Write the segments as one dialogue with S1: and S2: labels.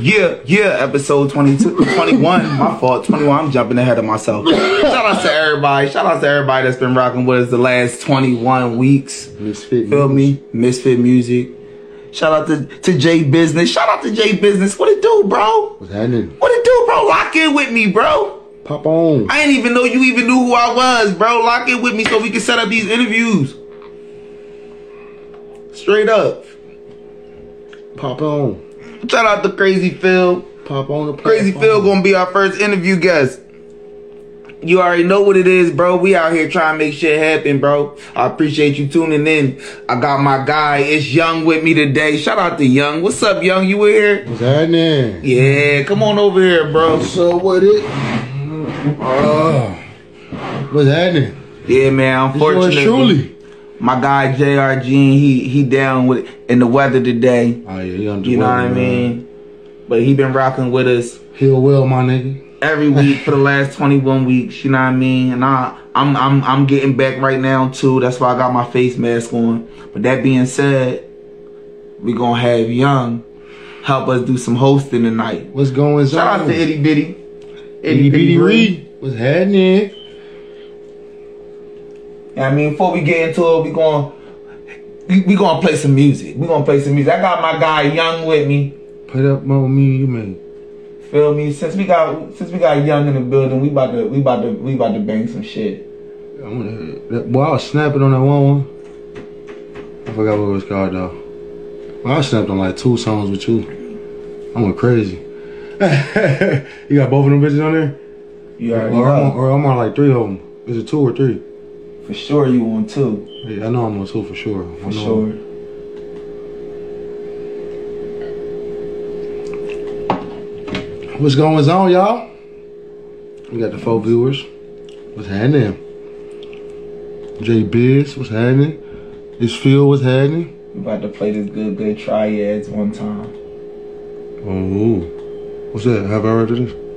S1: Yeah, yeah, episode 22, 21. my fault, 21. I'm jumping ahead of myself. Shout out to everybody. Shout out to everybody that's been rocking with us the last 21 weeks.
S2: Mysfit.
S1: Feel me? Mysfit Music. Shout out to, to J Business. Shout out to J Business. What it do, bro?
S2: What's happening?
S1: What it do, bro? Lock in with me, bro.
S2: Pop on.
S1: I didn't even know you even knew who I was, bro. Lock in with me so we can set up these interviews. Straight up.
S2: Pop on.
S1: Shout out to Crazy Phil.
S2: Pop on the
S1: Crazy
S2: platform.
S1: Phil gonna be our first interview guest. You already know what it is, bro. We out here trying to make shit happen, bro. I appreciate you tuning in. I got my guy, it's Young with me today. Shout out to Young. What's up, Young? You were here?
S2: What's happening?
S1: Yeah, come on over here, bro.
S2: So what it? Uh, what's happening?
S1: Yeah, man. Unfortunately,
S2: truly.
S1: My guy JRG, he he down with in the weather today.
S2: Oh yeah, you
S1: know what I
S2: man.
S1: mean? But he been rocking with us
S2: He'll well, my nigga.
S1: every week for the last 21 weeks, you know what I mean? And I I'm I'm I'm getting back right now too. That's why I got my face mask on. But that being said, we to have Young help us do some hosting tonight.
S2: What's going on?
S1: Shout out to Itty Bitty.
S2: Itty Bitty Ree. What's happening?
S1: I mean, before we get into it, we going we, gonna play some music. We gonna play some music. I got my guy Young with me.
S2: Put up more me, you man.
S1: Feel me? Since we got since we got Young in the building, we about to we about to we about to bang some shit.
S2: I'm gonna, that, boy, I was snapping on that one one. I forgot what it was called though. Well, I snapped on like two songs with you. I went crazy. you got both of them bitches on there?
S1: Yeah,
S2: Or I'm, on,
S1: know.
S2: or I'm on like three of them. Is it two or three?
S1: For sure, you on two.
S2: Yeah, I know I'm on two for sure.
S1: For sure.
S2: What's going on, y'all? We got the four viewers. What's happening? J Biz, what's happening? It's Phil, what's happening?
S1: We about to play this good good triads one time.
S2: Oh, what's that? Have I heard of this?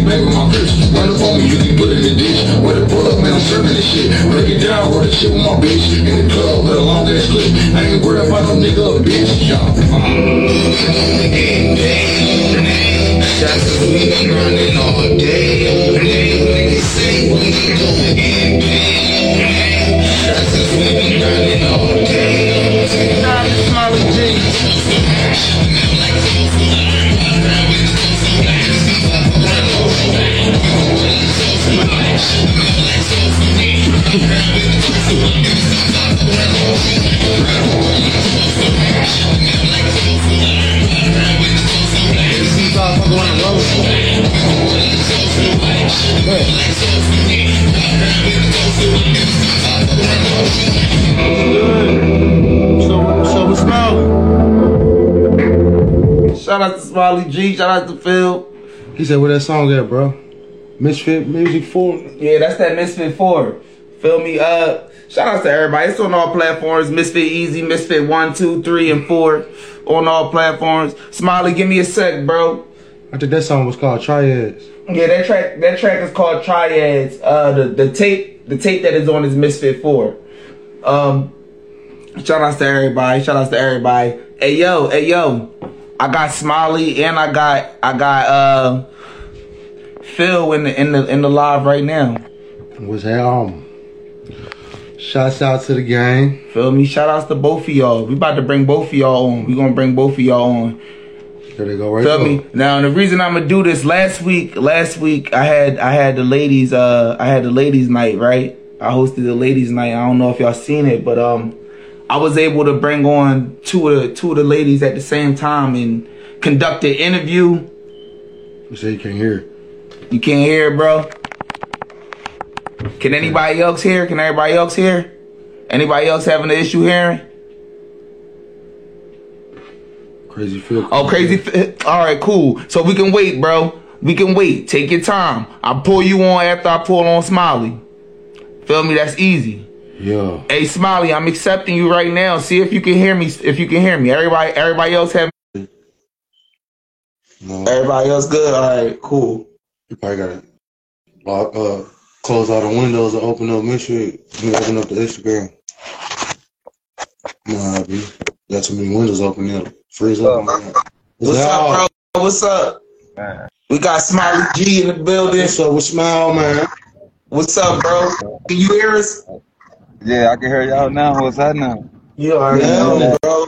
S3: Steady back with my bitch. Run up on me, you can put in the ditch. Where the pull up, man, I'm serving this shit. Break it down, roll the shit with my bitch. In the club with a long ass clip. I ain't worried about no nigga or bitch. Yeah. Uh-huh.
S1: Shots of weed running all day. Niggas say we going in
S2: So, so Smiley?
S1: Shout out to Smiley G. Shout out to Phil.
S2: He said, where that song at, bro? Mysfit Music 4?
S1: Yeah, that's that Mysfit 4. Feel me? Uh, shout out to everybody. It's on all platforms. Mysfit Easy, Mysfit 1, 2, 3, and 4. On all platforms. Smiley, give me a sec, bro.
S2: I think that song was called Triads.
S1: Yeah, that track that track is called Triads. Uh the, the tape the tape that is on is Mysfit 4. Um shout outs to everybody. Shout outs to everybody. Hey yo, hey yo. I got Smiley and I got I got uh Phil in the in the in the live right now.
S2: Was that um? Shouts out to the gang.
S1: Feel me? Shout outs to both of y'all. We about to bring both of y'all on. We gonna bring both of y'all on.
S2: There they go right
S1: Feel me? Now the reason I'm gonna do this last week, last week I had I had the ladies uh I had the ladies night, right? I hosted the ladies night. I don't know if y'all seen it, but um I was able to bring on two of the two of the ladies at the same time and conduct an interview.
S2: You say you can't hear.
S1: You can't hear bro. Can anybody else hear? Can everybody else hear? Anybody else having an issue hearing?
S2: Crazy Phil.
S1: Oh, crazy. F- All right, cool. So we can wait, bro. We can wait. Take your time. I'll pull you on after I pull on Smiley. Feel me? That's easy.
S2: Yeah.
S1: Hey, Smiley, I'm accepting you right now. See if you can hear me. If you can hear me. Everybody, everybody else have.
S2: No,
S1: Everybody else good. All right, cool.
S2: you probably gotta lock, uh, close all the windows and open up. Make sure you open up the Instagram. Nah, B. Got too many windows open there. Freeze up. man.
S1: What's up, bro? What's up? We got Smiley G in the building.
S2: What's up with Smile, man?
S1: What's up, bro? Can you hear us?
S4: Yeah, I can hear y'all now. What's happening?
S1: You already
S2: Yeah.
S1: know, bro.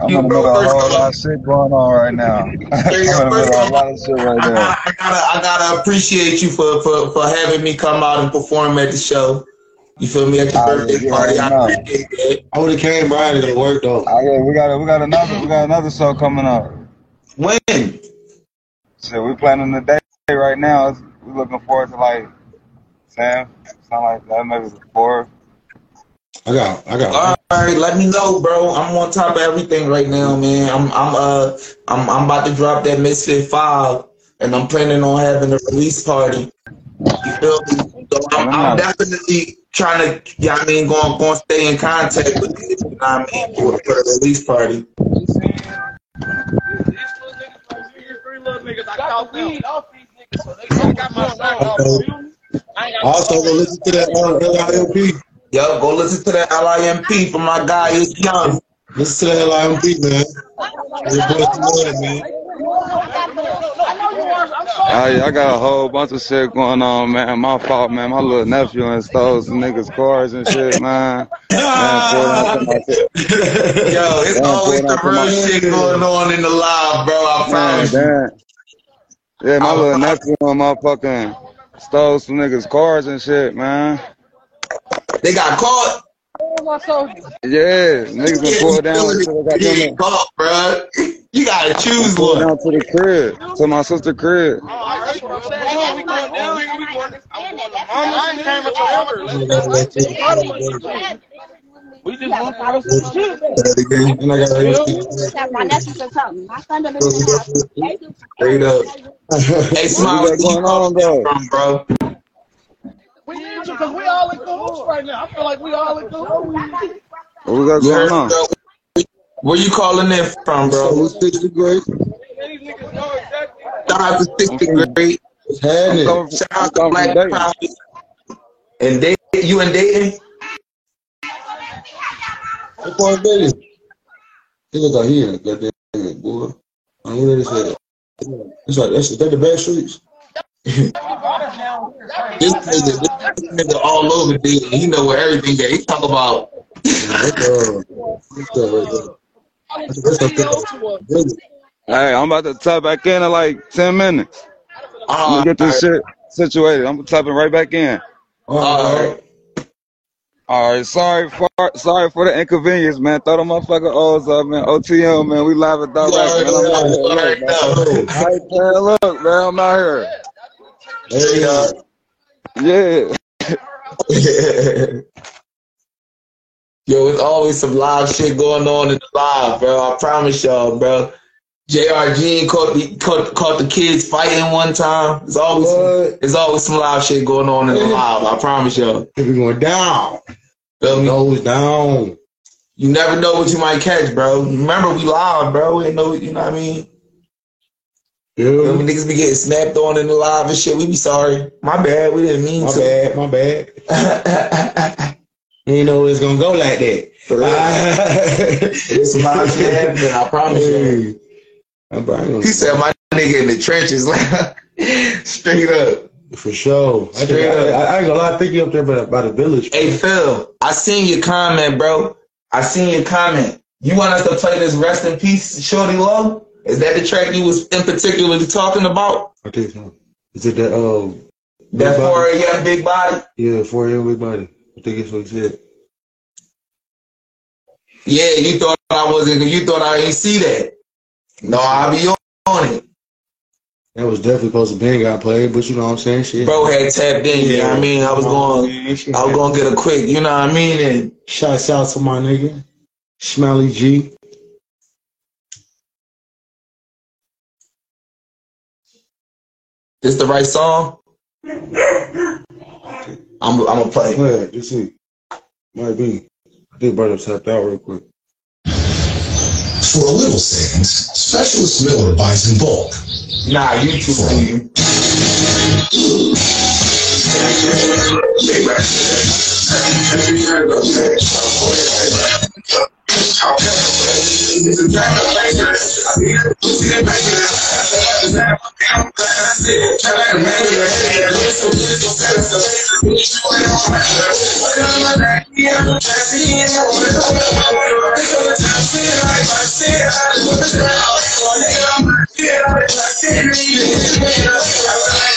S4: I'm
S1: You,
S4: in the middle of a whole lot of shit going on right now. I'm in the middle of
S1: of
S4: a lot of shit right
S1: I I gotta, I gotta appreciate you for, for, for having me come out and perform at the show. You feel me? At your birthday
S4: yeah,
S1: party.
S4: I
S1: I
S4: know.
S1: appreciate that.
S2: I would have came by to go work though.
S4: I got, we got we got another we got another show coming up.
S1: When?
S4: So we're planning the day right now. It's- We looking forward to like Sam, something like that, maybe before.
S2: I got, I got.
S1: All right, let me know, bro. I'm on top of everything right now, man. I'm, I'm, uh, I'm, I'm about to drop that Mysfit Five, and I'm planning on having a release party. You feel me? So I'm, I'm definitely trying to, yeah, I mean, going, going stay in contact with you. You know I mean? For, for the release party.
S2: Also, go listen to that uh, LIMP.
S1: Yo, go listen to that LIMP from my guy. It's young.
S2: Listen to that LIMP, man. Your man.
S4: I, I got a whole bunch of shit going on, man. My fault, man. My little nephew and stole some niggas' cars and shit, man. Man, pulled on to my shit.
S1: Yo, it's
S4: Yeah,
S1: always the real
S4: my-
S1: shit going on in the live, bro. I
S4: Man,
S1: promise.
S4: Dan, Yeah, my
S1: Oh,
S4: little nephew on motherfucking stole some niggas' cars and shit, man.
S1: They got caught.
S4: Yeah, niggas been pulled down. and shit. I got
S1: You
S4: them
S1: caught, bro. You gotta choose
S4: pulled
S1: one.
S4: down to the crib, to my sister crib.
S5: We just want to some shit.
S2: And I got
S6: My nephew said something. My son done been in the house.
S1: Straight up. Hey, Smile,
S4: What
S1: where
S4: we
S1: you
S4: got going on,
S1: bro?
S5: We need you because we all in cahoots right now. I feel like we all in cahoots.
S4: What we got
S1: You
S4: going
S1: heard,
S4: on?
S1: bro? Where you calling in from, bro?
S2: Who's sixth grade?
S5: These niggas.
S1: Shout out to sixth grade.
S2: What's happening?
S4: Coming
S1: Shout out to Black
S4: from Dayton.
S1: Prophets. And they, you and Dayton?
S2: What part of Vegas? He look like here, goddamn boy. I don't know what that is. That's like that's that the bad streets.
S1: This nigga, this nigga all over Dayton. He know where everything at. He talk about
S2: That's that's right there. That's, that's up there. Vegas.
S4: Hey, I'm about to type back in in like 10 minutes. I'm
S1: uh,
S4: gonna get this shit situated. I'm typing right back in.
S2: All
S1: all
S2: right.
S1: right.
S4: All right, sorry for sorry for the inconvenience, man. Throw the motherfucker O's up, man. OTM, man. We live and direct, man. I'm out here.
S1: You already know.
S4: Man, look, man, I'm out here.
S2: There you go.
S4: Yeah.
S1: Yo, it's always some live shit going on in the live, bro. I promise y'all, bro. JRG caught the caught, caught the kids fighting one time. It's always
S2: What?
S1: it's always some live shit going on in the live. I promise y'all.
S2: If we going down,
S1: Feel me?
S2: nose down.
S1: You never know what you might catch, bro. Remember, we live, bro. We ain't know, you know what I mean?
S2: Yeah.
S1: When niggas be getting snapped on in the live and shit, we be sorry. My bad. We didn't mean to.
S2: My
S1: to.
S2: bad, my bad. You know it's gonna go like that.
S1: It's live shit happening. I promise you. He said, "My nigga in the trenches." Straight up.
S2: for sure. I, think,
S1: Straight
S2: I,
S1: up.
S2: I, ain't gonna lie, I think you up there by, by the village.
S1: Hey Phil, I seen your comment, bro. I seen your comment. You want us to play this "Rest in Peace" Shorty Low? Is that the track you was in particularly talking about?
S2: I think so. Is it that uh
S1: That
S2: Big
S1: for
S2: Body?
S1: big body?
S2: yeah, four year big body. I think it's what he said.
S1: Yeah, you thought I wasn't. You thought I ain't see that. No, I'll be on, on it.
S2: That was definitely supposed to been got played, but you know what I'm saying? Shit.
S1: Bro had tapped in. You know what I mean? I was going. I was gonna get a quick. You know what I mean? And
S2: shout out to my nigga, Smiley G.
S1: this the right song. I'm. I'm gonna play.
S2: Play it, let's see. Might be. I think brother tapped out real quick.
S7: For a little savings, Specialist Miller buys in bulk.
S1: Nah, you too. you.
S8: I just serve one hundred but shit. Hundred thousand dollars sitting way back shit. Telling on your family shit.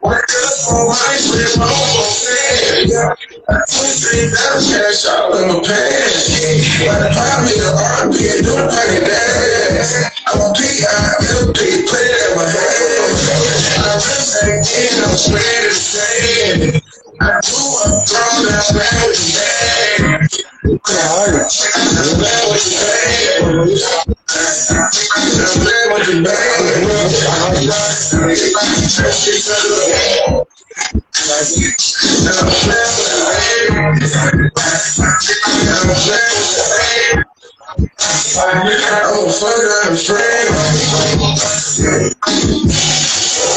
S8: for life with my own fan. Twenty-three thousand cash out in my pants. By the time me the RP and do pay that. I'm a PI, MP, put it in my hand. I'm just saying, I'm spread the same. I do I'm thrown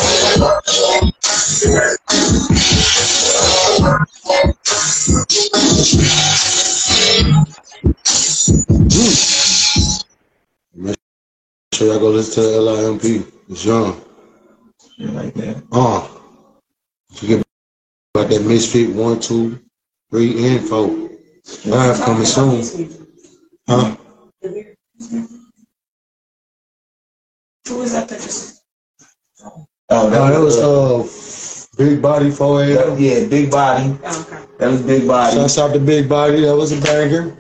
S8: that bad with the bag. I'm bad with the bag. I'm bad with the bag.
S2: So y'all go listen to LIMP. It's young.
S1: Yeah, like that.
S2: Uh, you get about that Mysfit one, two, three, and four. Live coming soon. Huh?
S9: Who was that that just?
S1: Oh,
S2: Oh, that was uh Big Body 4
S1: that-
S2: a.m.
S1: yeah, big body.
S9: Oh, okay.
S1: That was big body.
S2: Shouts out to Big Body. That was a banger.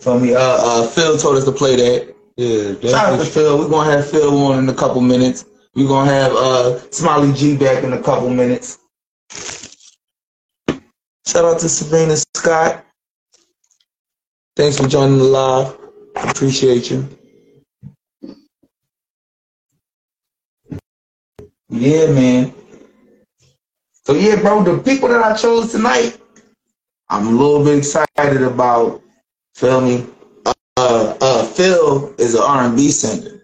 S1: For me, uh, uh, Phil told us to play that.
S2: Yeah,
S1: Shout out to. Phil. We're gonna have Phil on in a couple minutes. We're gonna have uh Smiley G back in a couple minutes. Shout out to Sabrina Scott. Thanks for joining the live. Appreciate you. Yeah, man. So yeah, bro, the people that I chose tonight, I'm a little bit excited about. Feel me? Uh, uh, Phil is an R&B singer.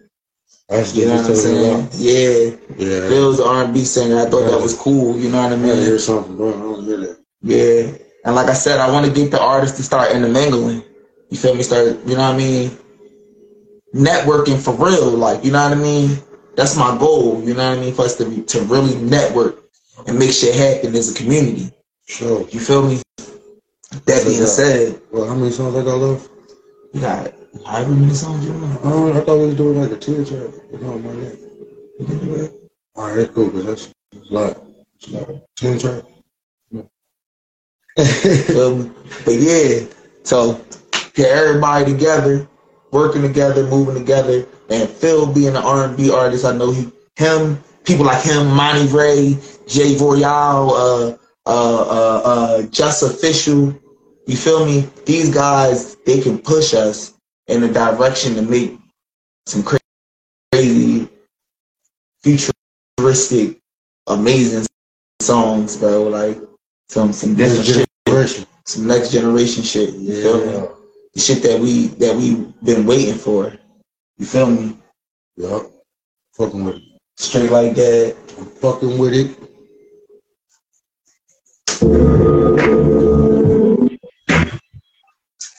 S2: That's
S1: You know what I'm saying? Yeah,
S2: Yeah.
S1: Phil's an R&B singer. I thought that was cool. You know what I
S2: I hear something, bro. I don't hear that.
S1: Yeah. And like I said, I want to get the artists to start intermingling. You feel me? Start, you know what I mean? Networking for real. Like, you know what I mean? That's my goal. You know what I mean? For us to to really network and make shit happen as a community.
S2: Sure.
S1: You feel me? That being said,
S2: Well, how many songs I got left?
S1: you got however many songs you want.
S2: Oh, I thought we was doing like a 10 track. No, not yet. All right, that's cool, because that's it's a lot. It's a lot. 10 track.
S1: Feel me? But yeah, so get everybody together, working together, moving together, and Phil being an R and B artist, I know he, him, people like him, Monty Ray, Jay Royale, uh, uh, uh, uh, Just Official. You feel me? These guys, they can push us in a direction to make some crazy, futuristic, amazing songs, bro. Like some some different shit
S2: Generation.
S1: some next generation shit. You feel me? The shit that we that we been waiting for. You feel me?
S2: Yup. Fucking with it.
S1: Straight like that.
S2: I'm fucking with it.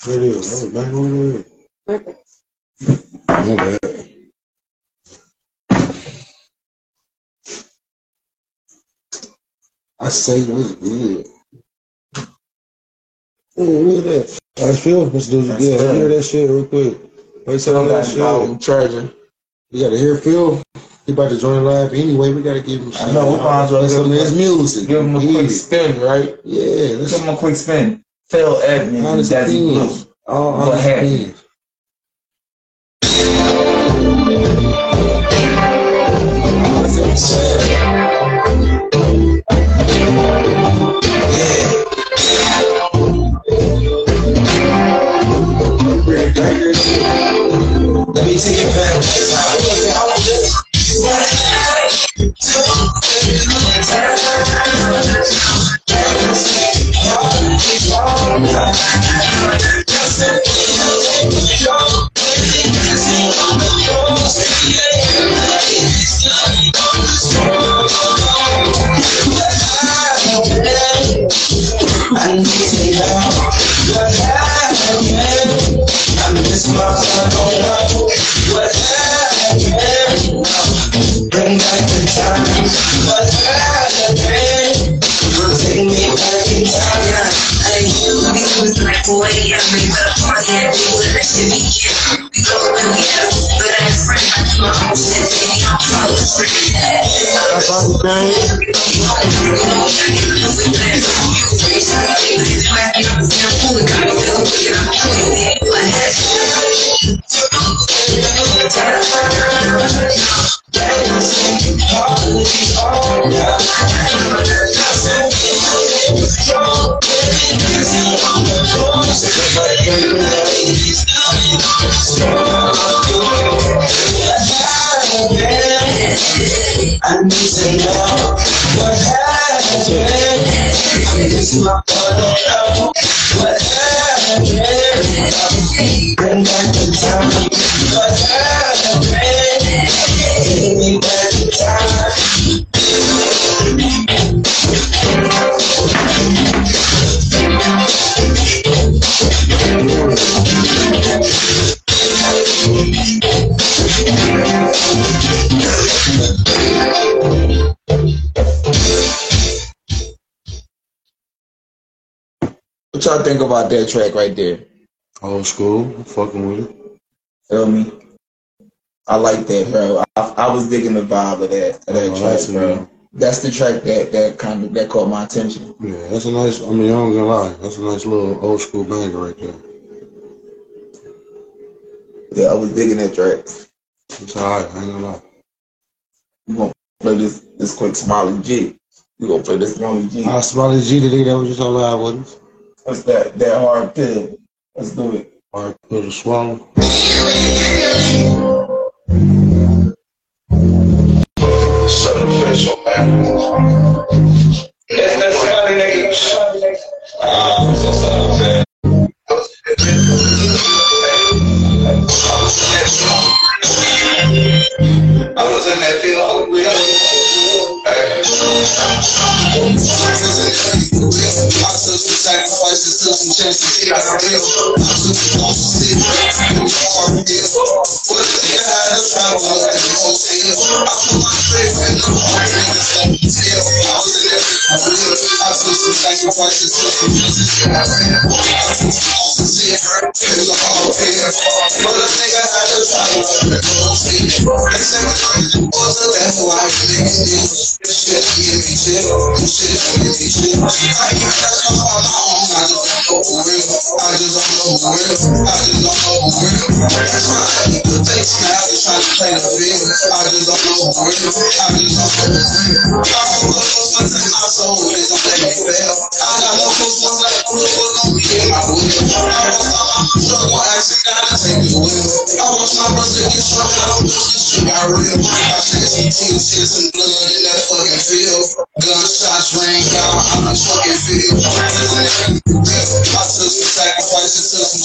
S2: What it is? That was back over there. My bad. I say what's good. Oh, look at that. I feel do it
S1: That's
S2: again.
S1: good.
S2: Hear that shit real quick. Wait till
S1: Phil
S2: that
S1: got
S2: shit.
S1: involved treasure.
S2: We gotta hear Phil. He about to join live anyway. We gotta give him shit.
S1: I know, we might as well
S2: Listen
S1: give
S2: to
S1: him
S2: his music.
S1: Give him a
S2: Yeah.
S1: quick spin, right?
S2: Yeah, let's
S1: Give him a quick spin. Phil Edmonds,
S2: honest
S1: Desi Blue.
S2: opinions. All
S1: Go
S2: honest
S1: ahead.
S2: opinions.
S10: Let me
S9: like 4 a.m. We were partying, we were like to be here. We go and we have, but I'm friend. My mom said, baby, I'm probably
S10: I need to know what happened. It's my brother. What happened? Bring back the time. What happened? Bring back the time.
S1: What y'all think about that track right there?
S2: Old school, I'm fucking with it.
S1: Feel me? I like that, bro. I, I was digging the vibe of that, of that
S2: Oh,
S1: track,
S2: that's
S1: bro. That's the track that that kind of that caught my attention.
S2: Yeah, that's a nice. I mean, I'm gonna lie, that's a nice little old school banger right there.
S1: Yeah, I was digging that track.
S2: It's alright. I ain't gonna lie.
S1: We gonna play this this quick Smiley G. You gonna play this Smiley G.
S2: Ah, I spotted G today. That was just on live with us.
S1: What's that? That hard pill. Let's do it.
S2: Hard pill to swallow.
S8: Southern official, chances, yeah, I real. I the in the? I in the was in was in the. They was all just don't know for real. I just don't know for real. Know real. That's why I need to play the field. I just don't know for real. I just don't know for real. I don't know one thing my soul is don't let. I got no close ones on in. I struggle, actually gotta take the wheel. I want my brother get strong. I don't do this shit got real. I shed some tears, shed some blood in that fucking field. Gunshots rang out, I'm a fucking field.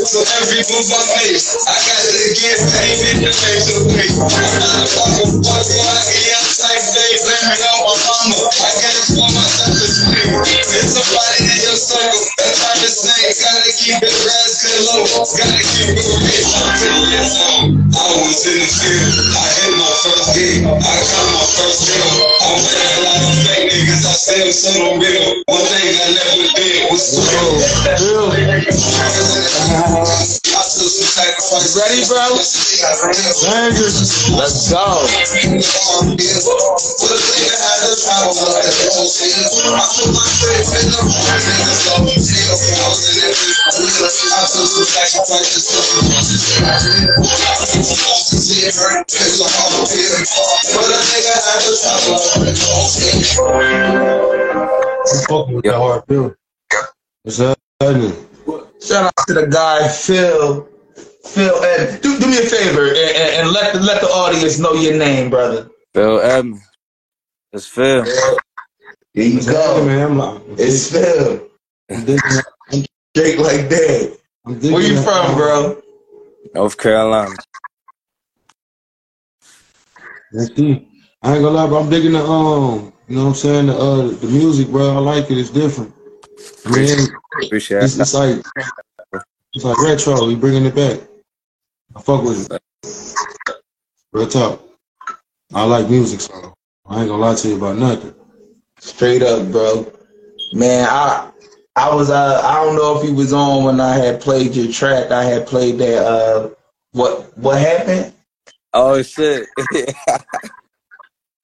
S8: So every move I make, I got to get paid in the face of the pay. I'm fucking fuck, I get outside, babe, blaring on my mama. I got to for myself to speak. It's somebody in your circle that try to say, gotta keep it good low, gotta keep it real. I was in the field, I hit my first gig, I got my first deal. I'm with a lot of fake niggas, I still them real. One thing I never did was swim. Some sacrifice.
S1: Ready, bro? Let's go.
S2: I'm fucking with that hard pill. What's happening?
S1: Shout out to the guy Phil. Phil, and do, do me a favor and, and, and let the let the audience know your name, brother.
S11: Phil Edmonds. It's Phil.
S1: There you
S2: What's happening,
S1: go.
S2: man? Like,
S1: It's Phil.
S2: I'm
S1: Straight like that. Where you from, bro?
S11: North Carolina.
S2: Let's see. I ain't gonna lie, but I'm digging the um, you know what I'm saying, the uh the music, bro. I like it. It's different. I mean,
S11: Appreciate
S2: it's,
S11: it.
S2: it's like it's like retro. We bringing it back. I fuck with it. Real talk. I like music, so I ain't gonna lie to you about nothing.
S1: Straight up, bro. Man, I I was uh I don't know if you was on when I had played your track. I had played that uh what what happened?
S11: Oh shit.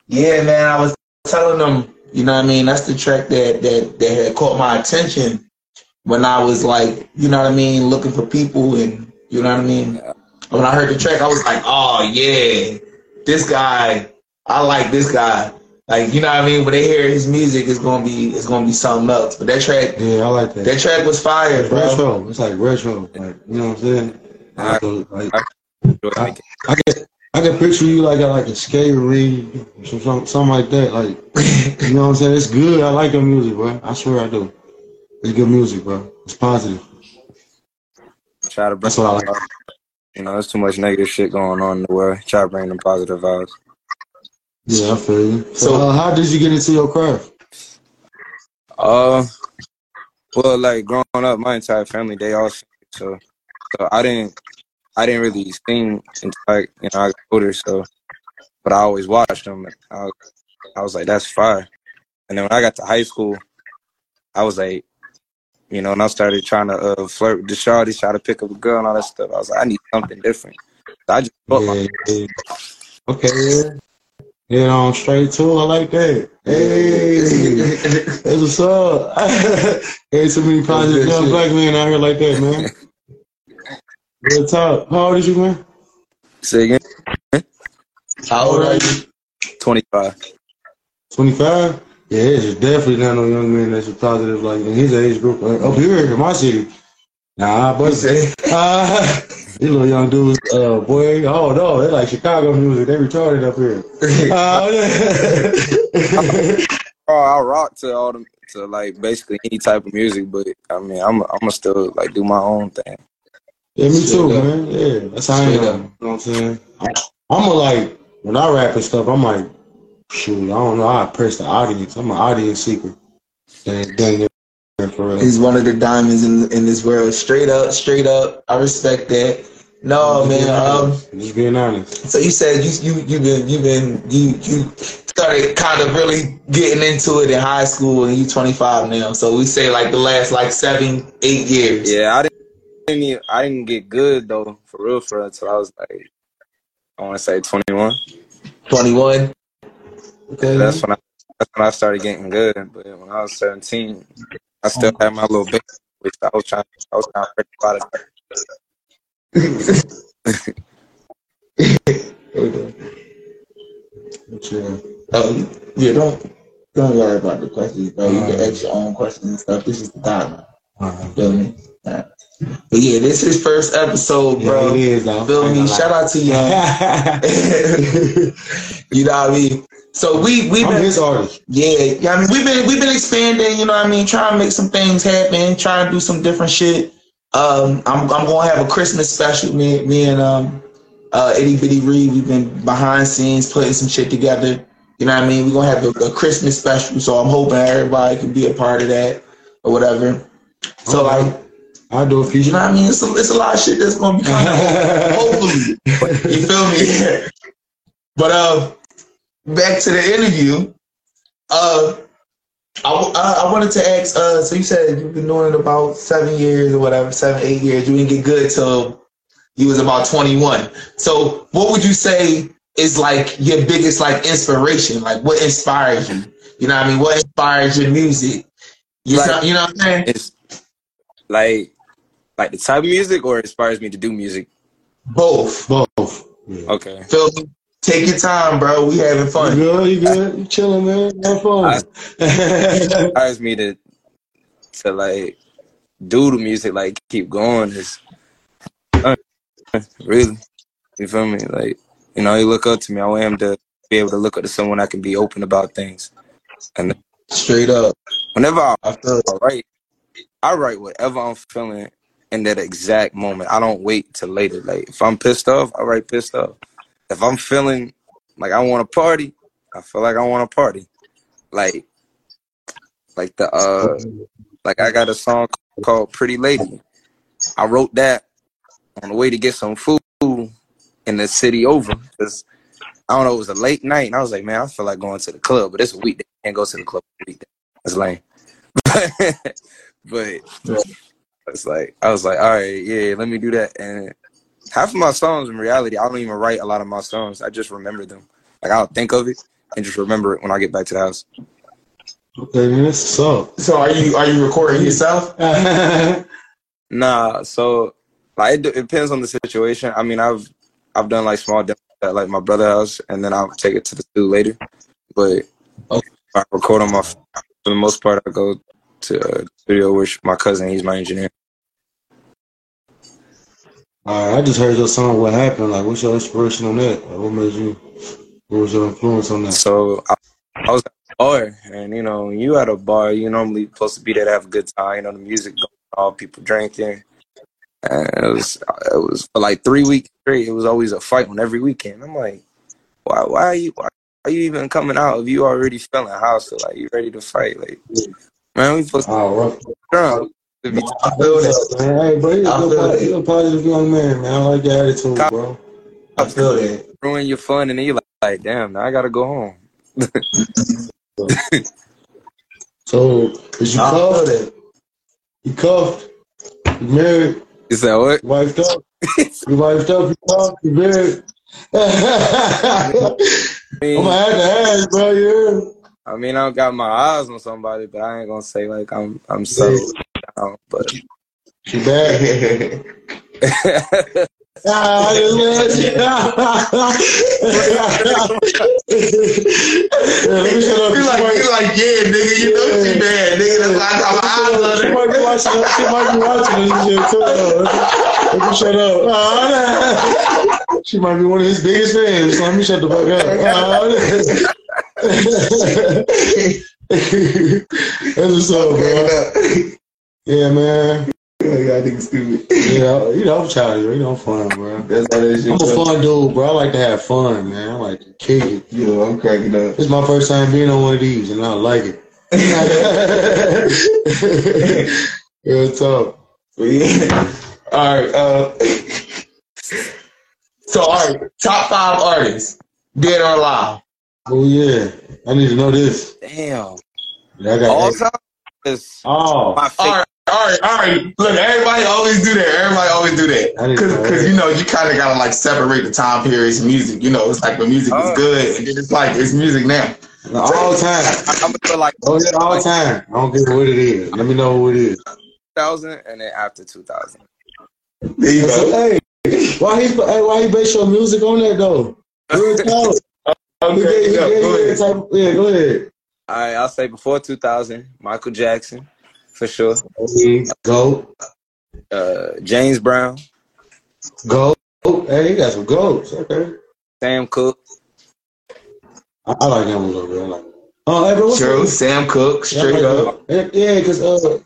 S1: Yeah, man, I was telling them, you know what I mean, that's the track that that that had caught my attention when I was like, you know what I mean, looking for people and you know what I mean. When I heard the track, I was like, oh yeah, this guy, I like this guy. Like you know what I mean. When they hear his music, it's gonna be it's gonna be something else. But that track,
S2: Yeah, I like that.
S1: that track was fire,
S2: It's
S1: bro.
S2: retro. It's like retro. Like you know what I'm saying?
S11: I-
S2: Like, like,
S11: I
S2: I, can I can picture you like at like a skate ring, some, some, something like that. Like you know what I'm saying? It's good. I like your music, bro. I swear I do. It's good music, bro. It's positive.
S11: try to bring.
S2: That's what I like.
S11: You know, there's too much negative shit going on in the world. Try to bring them positive vibes.
S2: Yeah, I feel you. So,
S1: So-
S2: uh, how did you get into your craft?
S11: Uh, well, like growing up, my entire family they all sing, so so I didn't I didn't really sing until I you know I got older. So, but I always watched them. and I was, I was like, that's fire. And then when I got to high school, I was like, you know, and I started trying to uh, flirt with the shawty, try to pick up a girl and all that stuff. I was like, I need something different. So I just put my
S2: Yeah, yeah. Okay, yeah. Get on straight to it. I like that. Hey, that's what's up. Ain't too many positive
S1: good
S2: young
S1: shit.
S2: black men out here like that, man. Real talk. How old is you, man?
S11: say again,
S1: How old are you?
S11: twenty five.
S2: 25? Yeah, it's definitely not no young man that's positive like in his age group. Uh, Up here in my city. Nah, but
S1: say?
S2: uh, these little young dudes, uh, boy, oh no, they like Chicago music. They retarded up here. Uh,
S11: Oh, I rock to all them to like basically any type of music, but I mean, I'm I'm gonna still like do my own thing.
S2: Yeah, me too,
S1: up.
S2: man. Yeah, that's how I am.
S1: up.
S2: You know what I'm saying? I'm, I'm a like when I rap and stuff. I'm like, shoot, I don't know. I press the audience. I'm an audience seeker. Dang, dang, it, for real.
S1: He's one of the diamonds in in this world. Straight up, straight up. I respect that. No, man. Um,
S2: just being honest.
S1: so you said you you you been you been you you started kind of really getting into it in high school, and you 25 now. So we say like the last like seven, eight years.
S11: Yeah, I didn't, didn't even, I didn't get good though for real for real until I was like I want to say 21.
S1: 21. Okay.
S11: That's when I that's when I started getting good. But when I was 17, I still had my little baby, which I was trying I was trying to break a lot of
S2: Yeah.
S1: Um, yeah, don't don't worry about the questions, bro. You can ask your own questions and stuff. This is the diamond.
S2: Uh-huh.
S1: Feel me? Alright. But yeah, this is first episode,
S2: Yeah,
S1: bro.
S2: it is, though.
S1: Feel me? Shout out to you. you know what I mean? So we we
S2: I'm
S1: been
S2: his artist.
S1: yeah, yeah, I mean we've been we've been expanding, you know what I mean, trying to make some things happen, trying to do some different shit. Um I'm I'm gonna have a Christmas special. Me me and um uh Itty Bitty Ree, we've been behind scenes putting some shit together. You know what I mean? We're gonna have a, a Christmas special, so I'm hoping everybody can be a part of that or whatever. So
S2: Okay.
S1: like
S2: I'll do a
S1: few.
S2: you
S1: know what I mean? It's a, it's a lot of shit that's gonna be coming. Hopefully, you feel me? but uh, back to the interview. Uh, I I wanted to ask. Uh, so you said you've been doing it about seven years or whatever, seven eight years. You didn't get good till you was about twenty one. So what would you say is like your biggest like inspiration? Like what inspires you? You know what I mean? What inspires your music? You,
S11: Like-
S1: know, you know what I'm saying?
S11: It's like like the type of music or inspires me to do music.
S1: Both.
S2: Both.
S11: Okay.
S1: Me? Take your time, bro. We having fun.
S2: You
S1: fun.
S2: good? You good? You chilling, man? Have fun.
S11: inspires me to to like do the music, like keep going is uh, really you feel me? Like, you know, you look up to me. I want him to be able to look up to someone that can be open about things. And
S1: Straight up.
S11: whenever I,
S1: I feel
S11: I write, I write whatever I'm feeling in that exact moment. I don't wait till later. Like if I'm pissed off, I write pissed off. If I'm feeling like I want to party, I feel like I want to party. Like like the uh like I got a song called Pretty Lady. I wrote that on the way to get some food in the city over because I don't know, it was a late night and I was like, man, I feel like going to the club, but it's a weekday. Can't go to the club. That's lame. but it's like I was like, all right, yeah, let me do that. And half of my songs in reality, I don't even write a lot of my songs. I just remember them. Like I'll think of it and just remember it when I get back to the house.
S2: Okay, man, that's what's up.
S1: So are you are you recording yourself?
S11: Nah, so like it, d- it depends on the situation. I mean, I've I've done like small demos at like my brother's house, and then I'll take it to the studio later. But if I record on my for the most part, I go to uh, studio with my cousin. He's my engineer.
S2: All right, I just heard your song. What happened? Like, what's your inspiration on that? Like, what made you? What was your influence on that?
S11: So I, I was at a bar, and you know, you at a bar, you normally supposed to be there to have a good time. You know, the music going on, people drinking, and it was it was for like three weeks straight. It was always a fight on every weekend. I'm like, why why are you why are you even coming out if you already feeling hostile? Like you ready to fight? Like man, we supposed to
S2: Oh.
S11: Be drunk. To be
S1: I feel that.
S2: Man, hey, bro, you're
S1: I
S2: a, good,
S1: feel
S2: po- a positive young man, man. I like your attitude,
S11: Cop-
S2: bro.
S1: I feel that.
S11: ruin your fun, and then you're like, like, damn, now I gotta go home.
S2: So, is you
S1: I feel
S2: cuffed?
S1: that.
S2: You cuffed? You married?
S11: You said what?
S2: You wifed up? You wifed up? You cuffed? You married?
S11: I
S2: I'm
S11: mean,
S2: gonna have to ask, bro. You
S11: I mean, I don't got my eyes on somebody, but I ain't gonna say like I'm I'm so down. But
S2: She bad. Ah, I you. Yeah, let me shut up.
S1: You like you like yeah, nigga. You know she bad, nigga. That's why I my eyes on
S2: She might be watching. She might be watching this shit too. though. Let me shut up. Ah, she might be one of his biggest fans. So let me shut the fuck up. Ah, That's what's up, bro. Yeah, man.
S1: Yeah, I think it's stupid.
S2: Yeah, you know, I'm childish, bro. You know, I'm fun, bro.
S1: That's how that shit
S2: I'm a
S1: goes.
S2: fun dude, bro. I like to have fun, man. I like to kick it.
S1: Yo, I'm cracking up.
S2: It's my first time being on one of these, and I like it. Real talk.
S1: But yeah. All right. Uh, so, all right. Top five artists, dead or alive.
S2: Oh yeah, I need to know this.
S11: damn,
S2: Yeah, I got
S11: all
S2: that.
S11: time is
S2: Oh,
S11: my favorite.
S1: right. All right, all right. Look, everybody always do that. Everybody always do that. Cause, cause you know, you kind of gotta like separate the time periods of music. You know, it's like when music is
S11: Oh.
S1: good, and then it's like it's music now.
S2: No, all the time.
S11: I, I'm gonna put like
S2: Oh yeah, all the time. I don't care what it is. Let me know what it is.
S11: 2000 and then after 2000.
S1: There you go.
S2: Hey, why he? Hey, why he base your music on that though? Real talk.
S1: Okay, yeah,
S2: gave
S1: go ahead.
S2: type- Yeah, go ahead.
S11: All right, I'll say before 2000, Michael Jackson for sure.
S2: Go,
S11: Uh, James Brown,
S2: go. Oh, hey, he got some goats. Okay.
S11: Sam Cooke,
S2: I, I like him a little bit. I like him. Oh, hey, bro, what's
S1: True.
S2: up?
S1: Sam Cooke,
S2: Yeah, I
S1: straight
S2: like
S1: up.
S2: Yeah, yeah, cause uh,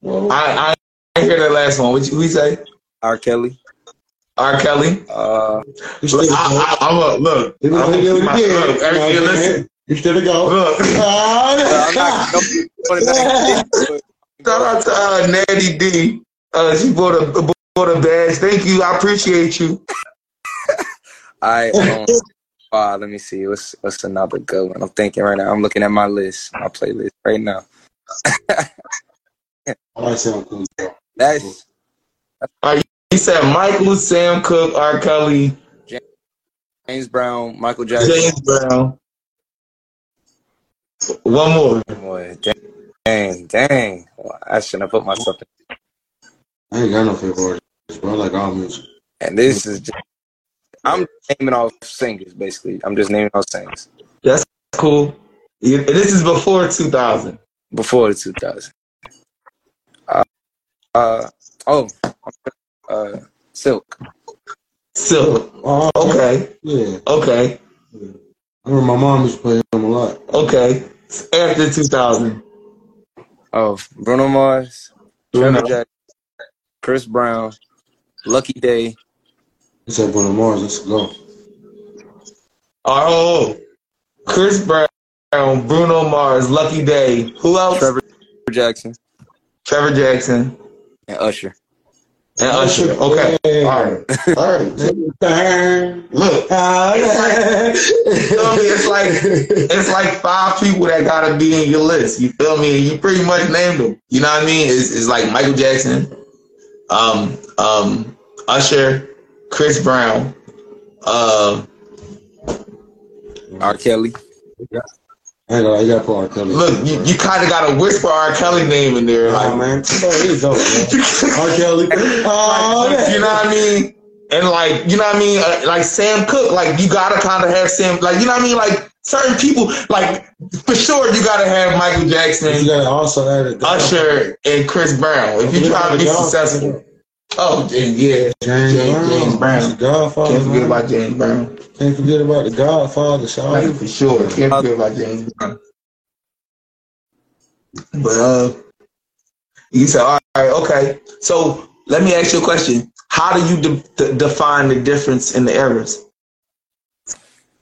S2: well,
S1: I I hear that last one. What you, we say?
S11: R. Kelly.
S1: R. Kelly.
S11: Uh,
S1: Look. I, I, I'm a look.
S2: You
S1: I'm
S2: know,
S1: gonna
S2: he
S1: keep my, look, every,
S2: You know what I'm
S1: listen.
S2: saying? You still go.
S1: Look.
S11: I'm
S2: Ah,
S11: not going
S1: Shout out to uh, Natty D. Uh, she bought a bought a badge. Thank you. I appreciate you.
S11: All right, um, uh, let me see. What's what's another good one? I'm thinking right now. I'm looking at my list, my playlist right now.
S2: I Sam Cooke. bro.
S11: That's
S1: He said Michael, Sam Cooke, R. Kelly,
S11: James Brown, Michael Jackson.
S1: James Brown. One more.
S11: Boy, dang, dang, dang. Well, I shouldn't have put myself in.
S2: I ain't got no favorite artist, bro. I like all music.
S11: And this is just, I'm naming all singers, basically. I'm just naming all singers
S1: That's cool. This is before 2000.
S11: before the 2000. Uh, uh, oh, uh, Silk.
S1: So,
S2: Oh,
S1: okay,
S2: yeah.
S1: okay,
S2: I remember my mom used to play him a lot.
S1: okay. After 2000.
S11: Oh, Bruno Mars, Trevor Jackson, Chris Brown, Lucky Daye,
S2: He said Bruno Mars. Let's go.
S1: Oh, Chris Brown, Bruno Mars, Lucky Daye. Who else?
S11: Trevor Jackson,
S1: Trevor Jackson
S11: and Usher.
S1: And Usher. Okay,
S2: Yeah.
S1: all right, all right.
S2: Bang.
S1: Look,
S2: Ah,
S1: You feel me? It's like it's like five people that gotta be in your list. You feel me? And you pretty much named them. You know what I mean? It's, it's like Michael Jackson, um, um, Usher, Chris Brown, uh,
S11: R. Kelly.
S2: I gonna you gotta put R. Kelly.
S1: Look, you, you kind of got to whisper R. Kelly name in there, like
S2: man. Oh, he's dope, man. R. Kelly. Oh,
S1: you know what I mean? And like, you know what I mean? Uh, Like Sam Cooke, like you gotta kind of have Sam, like you know what I mean? Like certain people, like for sure, you gotta have Michael Jackson.
S2: You gotta also add.
S1: Usher, and Chris Brown. If you try to be successful, oh yeah,
S2: James,
S1: James,
S2: Brown.
S1: James Brown. Can't forget about James Brown.
S2: Can't forget about the Godfather,
S1: Like, for sure, can't forget about James Brown. But uh, you said, all right, okay. So let me ask you a question. How do you de- de- define the difference in the eras?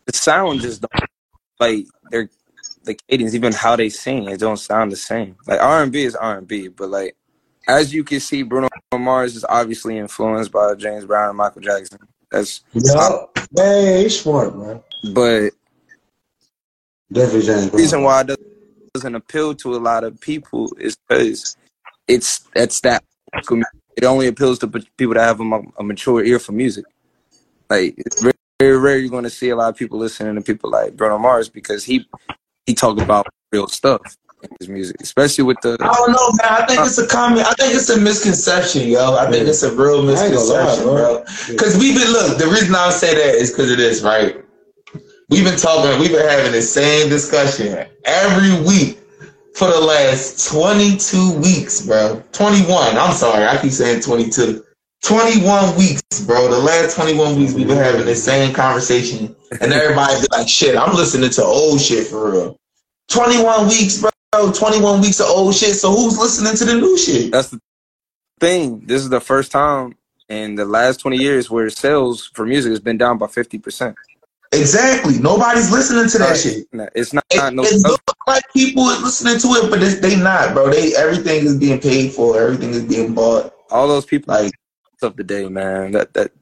S11: The sound just don't like they're the cadence, even how they sing, it don't sound the same. Like R and B is R and B, but like as you can see, Bruno Mars is obviously influenced by James Brown and Michael Jackson. That's
S2: Yeah. Man, he's smart, man.
S11: but
S2: Definitely James Brown.
S11: reason why it doesn't appeal to a lot of people is because it's that's that it only appeals to people that have a, a mature ear for music. Like it's very, very rare you're going to see a lot of people listening to people like Bruno Mars because he he talk about real stuff his music, especially with the
S1: I don't know, man. I think it's a common. I think it's a misconception, yo. I think it's a real
S2: I lie,
S1: misconception,
S2: bro.
S1: Because we've been look. The reason I say that is because of this, right? We've been talking. We've been having the same discussion every week for the last 22 weeks, bro. 21. I'm sorry, I keep saying 22. 21 weeks, bro. The last 21 weeks we've been having the same conversation, and everybody be like, "Shit, I'm listening to old shit for real." 21 weeks, bro. 21 weeks of old shit. So who's listening to the new shit?
S11: that's the thing. This is the first time in the last 20 years where sales for music has been down by 50 percent.
S1: Exactly. Nobody's listening to that shit.
S11: It's not,
S1: It,
S11: not no.
S1: it looks like people are listening to it, but they not, bro. They everything is being paid for. Everything is being bought.
S11: all those people
S1: Like
S11: of the day, man. That that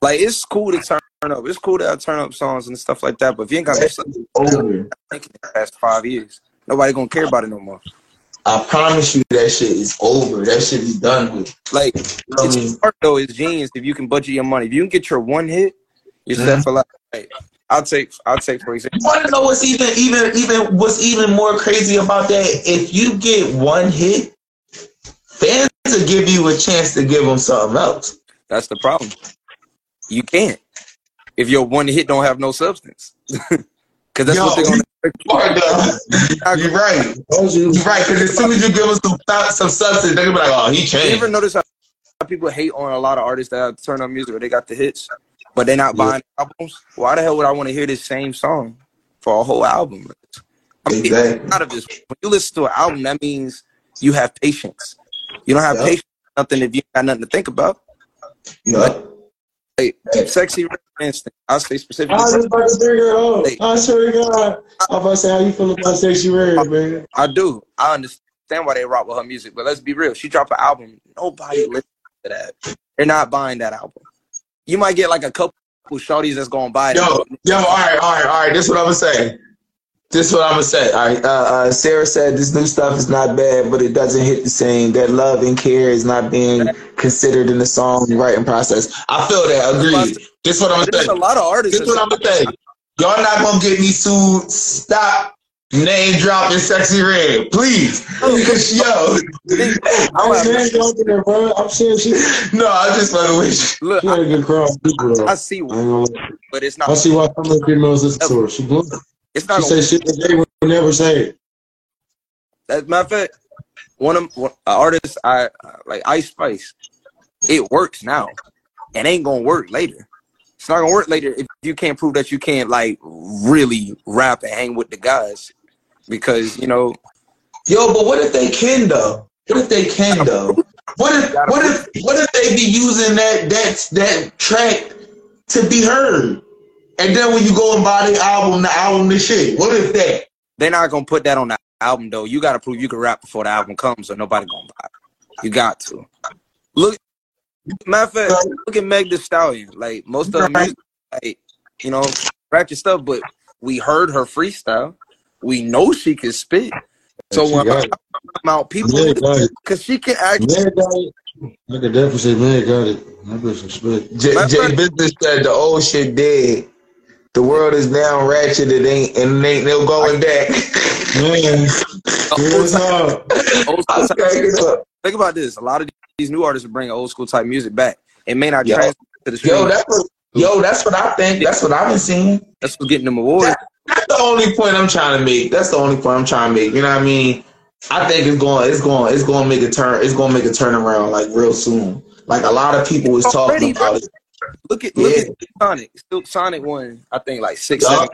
S11: like it's cool to turn up. It's cool to have turn up songs and stuff like that. But if you ain't got no
S1: over.
S11: thinking the past five years, nobody gonna care about it no more.
S1: I promise you, that shit is over. That shit is done with.
S11: Like
S1: You know what I mean?
S11: it's smart though. It's genius if you can budget your money. If you can get your one hit, you're set mm-hmm. for life. Like, I'll take I'll take for example.
S1: You want to know what's even even even what's even more crazy about that? If you get one hit, fans will give you a chance to give them something else.
S11: That's the problem. You can't if your one hit don't have no substance. Cause that's
S1: Yo,
S11: what they're gonna.
S1: Right, though. You're right. You're right. Because as soon as you give them some th- some substance, they're gonna be like, "Oh, he changed."
S11: You ever notice how people hate on a lot of artists that turn on music or they got the hits, but they're not buying albums? Why the hell would I want to hear this same song for a whole album? I mean,
S1: Exactly.
S11: out of this, when you listen to an album, that means you have patience. You don't have
S1: Yeah.
S11: patience, nothing if you got nothing to think about.
S1: Yeah.
S11: Like, Sexyy Red instinct. I'll say specifically.
S2: I was about to bring her up. I swear to God. I'm about to say how you feel about Red, man.
S11: I do. I understand why they rock with her music, but let's be real. She dropped an album. Nobody listens to that. They're not buying that album. You might get like a couple shorties that's gonna buy it.
S1: Yo, yo, all right, all right, all right. This is what I'm gonna say. This is what I'm gonna say. All right. Uh, uh, Sarah said this new stuff is not bad, but it doesn't hit the same. That love and care is not being considered in the song writing process. I feel that. Agreed. This is what I'm gonna
S11: There's
S1: say.
S11: a lot of artists.
S1: This is what I'm gonna say. Y'all not gonna get me sued. Stop name dropping Sexyy Red, please. Because yo,
S2: I'm saying y'all get her, bro. I'm saying she, she
S1: no, I'm just fucking with you.
S11: Look,
S2: had a good crowd of people, though.
S11: I
S2: I
S11: see,
S2: ain't
S11: but it's not.
S2: I see why some of the females listen to her. She blew.
S11: It's
S2: She
S11: not.
S2: said
S11: Gonna,
S2: shit that they would never say.
S11: as a matter of fact, one of one, a artist I like Ice Spice. It works now. It ain't gonna work later. It's not gonna work later if you can't prove that you can't like really rap and hang with the guys, because you know
S1: Yo, but what if they can though? What if they can though? What if what if what if they be using that that that track to be heard? And then when you go and buy the album, the album the shit. What if that?
S11: they're not gonna put that on the album though. You gotta prove you can rap before the album comes, or nobody gonna buy it. You got to look. Matter of fact, look at Meg The Stallion. Like most of her music, like you know, ratchet stuff, but we heard her freestyle. We know she can spit. So when
S2: got
S11: her
S2: it.
S11: album come out, people, because she can
S2: actually. I could definitely say Meg got it. That bitch some spit.
S1: J,
S11: Matter
S1: J Business said the old shit dead. The world is now ratchet. It ain't and it ain't no going back.
S2: Man, real talk.
S11: Old school type, think about this. A lot of these new artists are bringing old school type music back. It may not
S1: Yo.
S11: transfer to the
S1: Yo, that's what yo, that's what I think. That's what I've been seeing.
S11: That's what's getting them awards.
S1: That- That's the only point I'm trying to make. That's the only point I'm trying to make. You know what I mean? I think it's going, it's going, it's going to make a turn. It's going to make a turnaround like real soon. Like a lot of people was talking about it.
S11: Look at look
S1: Yeah.
S11: at Sonic. Silk Sonic won, I think, like six,
S1: Yup.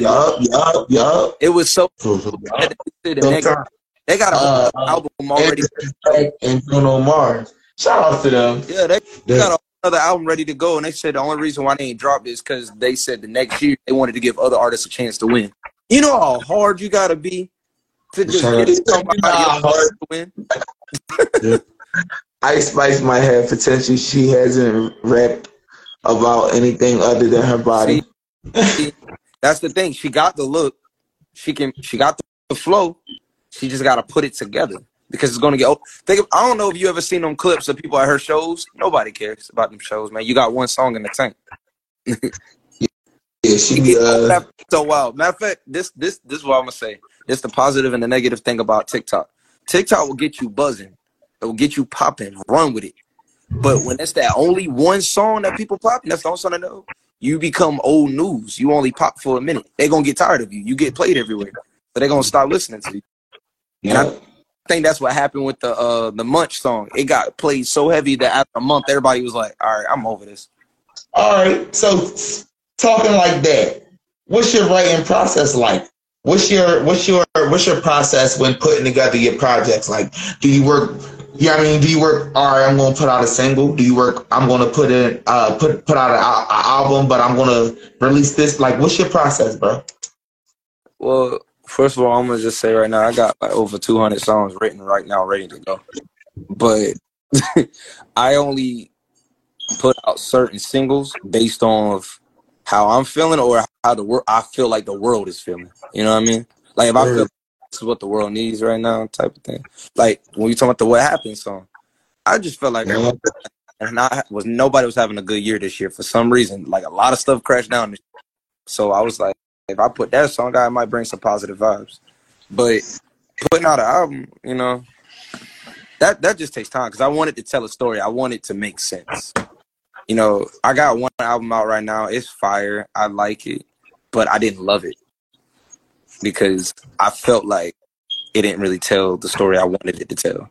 S1: Yup, yup, yup.
S11: It was so bad. They, nigga- they got a
S1: Uh,
S11: album already.
S1: And, Bruno Mars. Shout out to them.
S11: Yeah, they
S2: Yeah.
S11: got another album ready to go, and they said the only reason why they ain't dropped it is because they said the next year they wanted to give other artists a chance to win. You know how hard you gotta be to just get somebody else to win.
S1: Ice Spice might have potential. She hasn't rapped about anything other than her body.
S11: That's the thing. She got the look. She can. She got the flow. She just got to put it together because it's gonna get. oh, Think. Of, I don't know if you ever seen them clips of people at her shows. Nobody cares about them shows, man. You got one song in the tank.
S1: Yeah, she uh,
S11: so wow. Matter of fact, this this this is what I'm gonna say. It's the positive and the negative thing about TikTok. TikTok will get you buzzing. It will get you popping. Run with it. But when it's that only one song that people pop, and that's the only song I know, you become old news. You only pop for a minute. They're gonna get tired of you. You get played everywhere. So they're gonna stop listening to you. And I think that's what happened with the uh the Munch song. It got played so heavy that after a month everybody was like, All right, I'm over this.
S1: All right. So talking like that, what's your writing process like? What's your what's your what's your process when putting together your projects? Like, do you work? Yeah, I mean, do you work? All right, I'm gonna put out a single. Do you work? I'm gonna put in uh put put out an album, but I'm gonna release this. Like, what's your process, bro?
S11: Well, first of all, I'm gonna just say right now, I got like over 200 songs written right now, ready to go. But I only put out certain singles based on how I'm feeling or how the world I feel like the world is feeling. You know what I mean? Like if I feel this is what the world needs right now, type of thing. Like when you talk about the "What Happened" song, I just felt like everyone- and I was nobody was having a good year this year for some reason. Like a lot of stuff crashed down. this- So I was like, if I put that song out, it might bring some positive vibes. But putting out an album, you know, that that just takes time because I wanted to tell a story. I want it to make sense. You know, I got one album out right now. It's fire. I like it, but I didn't love it because I felt like it didn't really tell the story I wanted it to tell.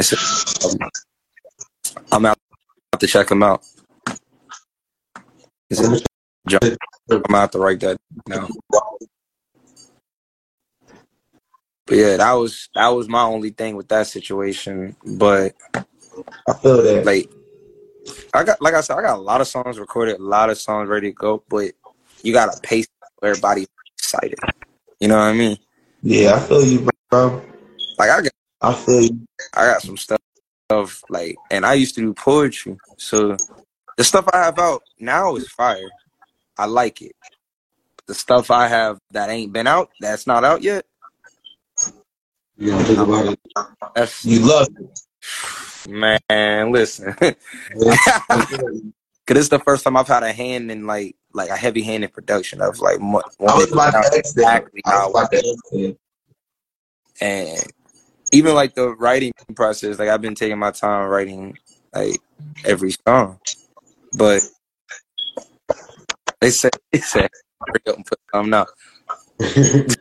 S11: So, um, I'm out to check them out. Is it? I'm out to write that now. But yeah, that was that was my only thing with that situation. But
S1: I feel that.
S11: like I got like I said, I got a lot of songs recorded, a lot of songs ready to go, but you gotta pace everybody excited. You know what I mean?
S1: Yeah, I feel you, bro.
S11: Like I got
S1: I feel you.
S11: I got some stuff of like and I used to do poetry. So the stuff I have out now is fire. I like it. The stuff I have that ain't been out, that's not out yet,
S2: You gotta think about it.
S11: that's
S1: You love it.
S11: man, listen. Cause it's the first time I've had a hand in like like a heavy hand in production of like mo-
S1: I was about to ask that.
S11: exactly
S1: I was
S11: and even like the writing process, like I've been taking my time writing like every song, but they said they said hurry up and put something out.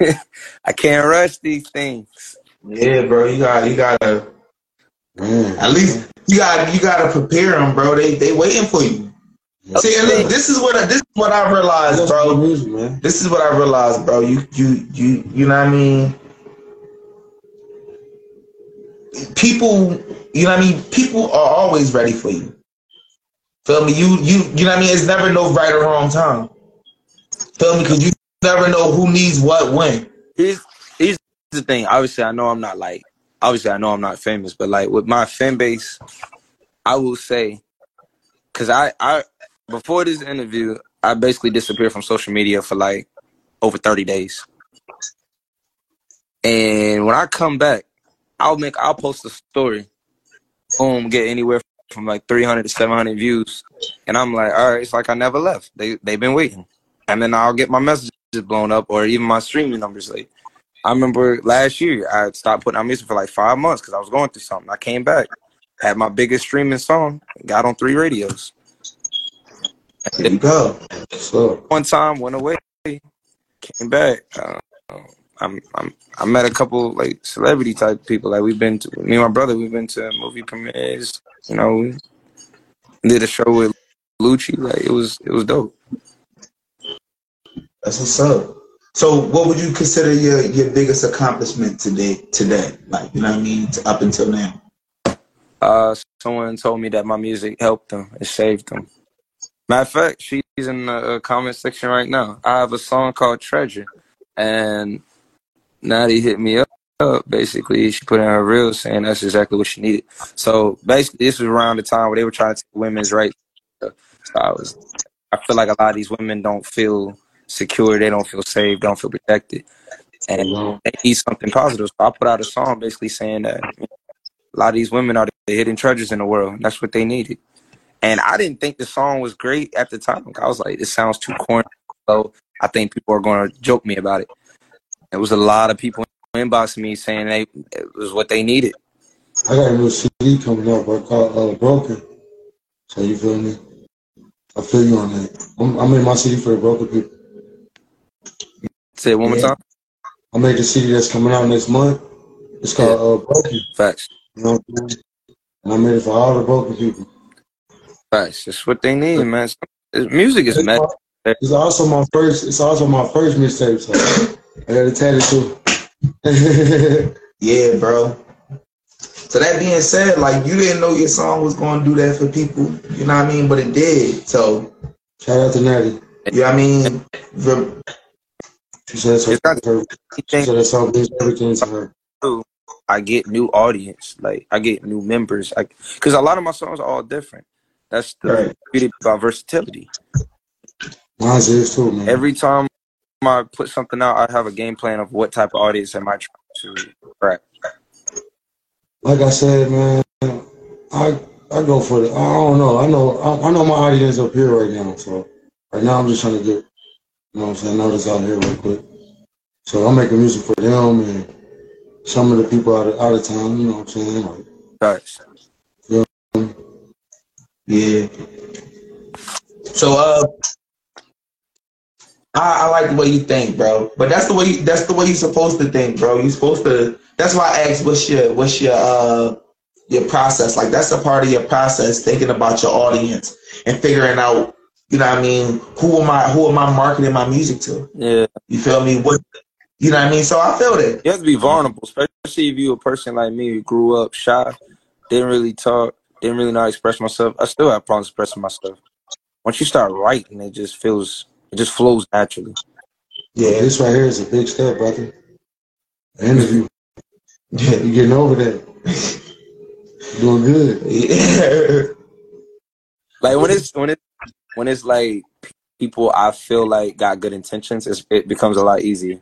S11: I can't rush these things.
S1: Yeah, bro. You got you gotta
S2: Man.
S1: at least you got you gotta prepare them, bro. They they waiting for you. See, and look, this is what I, this is what I realized, bro.
S2: music, man.
S1: This is what I realized, bro. You you you you know what I mean? People, you know what I mean? People are always ready for you. Feel me? You you you know what I mean? It's never no right or wrong time. Feel me? Because you never know who needs what when.
S11: Here's here's the thing. Obviously, I know I'm not like obviously I know I'm not famous, but like with my fan base, I will say, because I I before this interview, I basically disappeared from social media for like over 30 days, and when I come back, I'll make I'll post a story, boom, get anywhere from like 300 to 700 views, and I'm like, all right, it's like I never left. They they've been waiting, and then I'll get my messages blown up or even my streaming numbers. Like I remember last year, I stopped putting out music for like five months because I was going through something. I came back, had my biggest streaming song, got on three radios.
S1: There you go.
S2: So
S11: One time went away, came back. Uh, I'm, I'm, I met a couple like celebrity type people. Like we've been to me and my brother. We've been to movie premieres. You know, we did a show with Lucci. Like it was, it was dope.
S1: That's what's up. So, what would you consider your your biggest accomplishment today? Today, like you know what I mean, up until now.
S11: Uh, someone told me that my music helped them. It saved them. Matter of fact, she's in the uh, comment section right now. I have a song called Treasure, and Natty hit me up. up. Basically, she put in her reel saying that's exactly what she needed. So basically, this was around the time where they were trying to take women's rights. So I was, I feel like a lot of these women don't feel secure. They don't feel safe. Don't feel protected, and they need something positive. So I put out a song basically saying that a lot of these women are the hidden treasures in the world. And that's what they needed. And I didn't think the song was great at the time. I was like, it sounds too corny. So I think people are going to joke me about it. There was a lot of people inboxing me saying they it was what they needed.
S2: I got a new CD coming out, bro, called uh, Broken. So you feel me? I feel you on that. I'm, I made my CD for the broken people.
S11: Say it one more time.
S2: I made a CD that's coming out next month. It's called uh, Broken.
S11: Facts.
S2: You know what I'm saying? And I made it for all the broken people.
S11: Facts. That's what they need, man. It's- Music is
S2: It's,
S11: meant.
S2: al- it's also my first. It's also my first mixtape, so I got it tatted too.
S1: Yeah, bro. So that being said, like you didn't know your song was going to do that for people. You know what I mean? But it did. So
S2: Shout out to Natty.
S1: you know what I mean? The-
S2: She said that's
S11: It's not
S2: her. She said that song means everything to her.
S11: I get new audience. Like I get new members. I because a lot of my songs are all different. That's the
S1: Right.
S11: beauty about versatility.
S2: Mine's is too, man.
S11: Every time I put something out, I have a game plan of what type of audience am I trying to crack.
S2: like I said, man, I I go for the. I don't know. I know. I, I know my audience up here right now. So right now, I'm just trying to get, you know, what I'm saying, notice out here real quick. So I'm making music for them and some of the people out of out of town. You know what I'm saying? Like,
S11: Facts.
S1: yeah. So uh, I, I like the way you think, bro. But that's the way you, that's the way you're supposed to think, bro. You're supposed to. That's why I asked, what's your what's your uh your process? Like that's a part of your process, thinking about your audience and figuring out, you know what I mean? Who am I? Who am I marketing my music to?
S11: Yeah.
S1: You feel me? What? You know what I mean? So I feel that.
S11: You have to be vulnerable, especially if you a person like me who grew up shy, didn't really talk, didn't really know how to express myself. I still have problems expressing myself. Once you start writing, it just feels, it just flows naturally.
S2: yeah, this right here is a big step, brother. Interview.
S1: Yeah.
S2: You getting over that? Doing good.
S1: Yeah.
S11: Like when it's when it when it's like people I feel like got good intentions, it becomes a lot easier.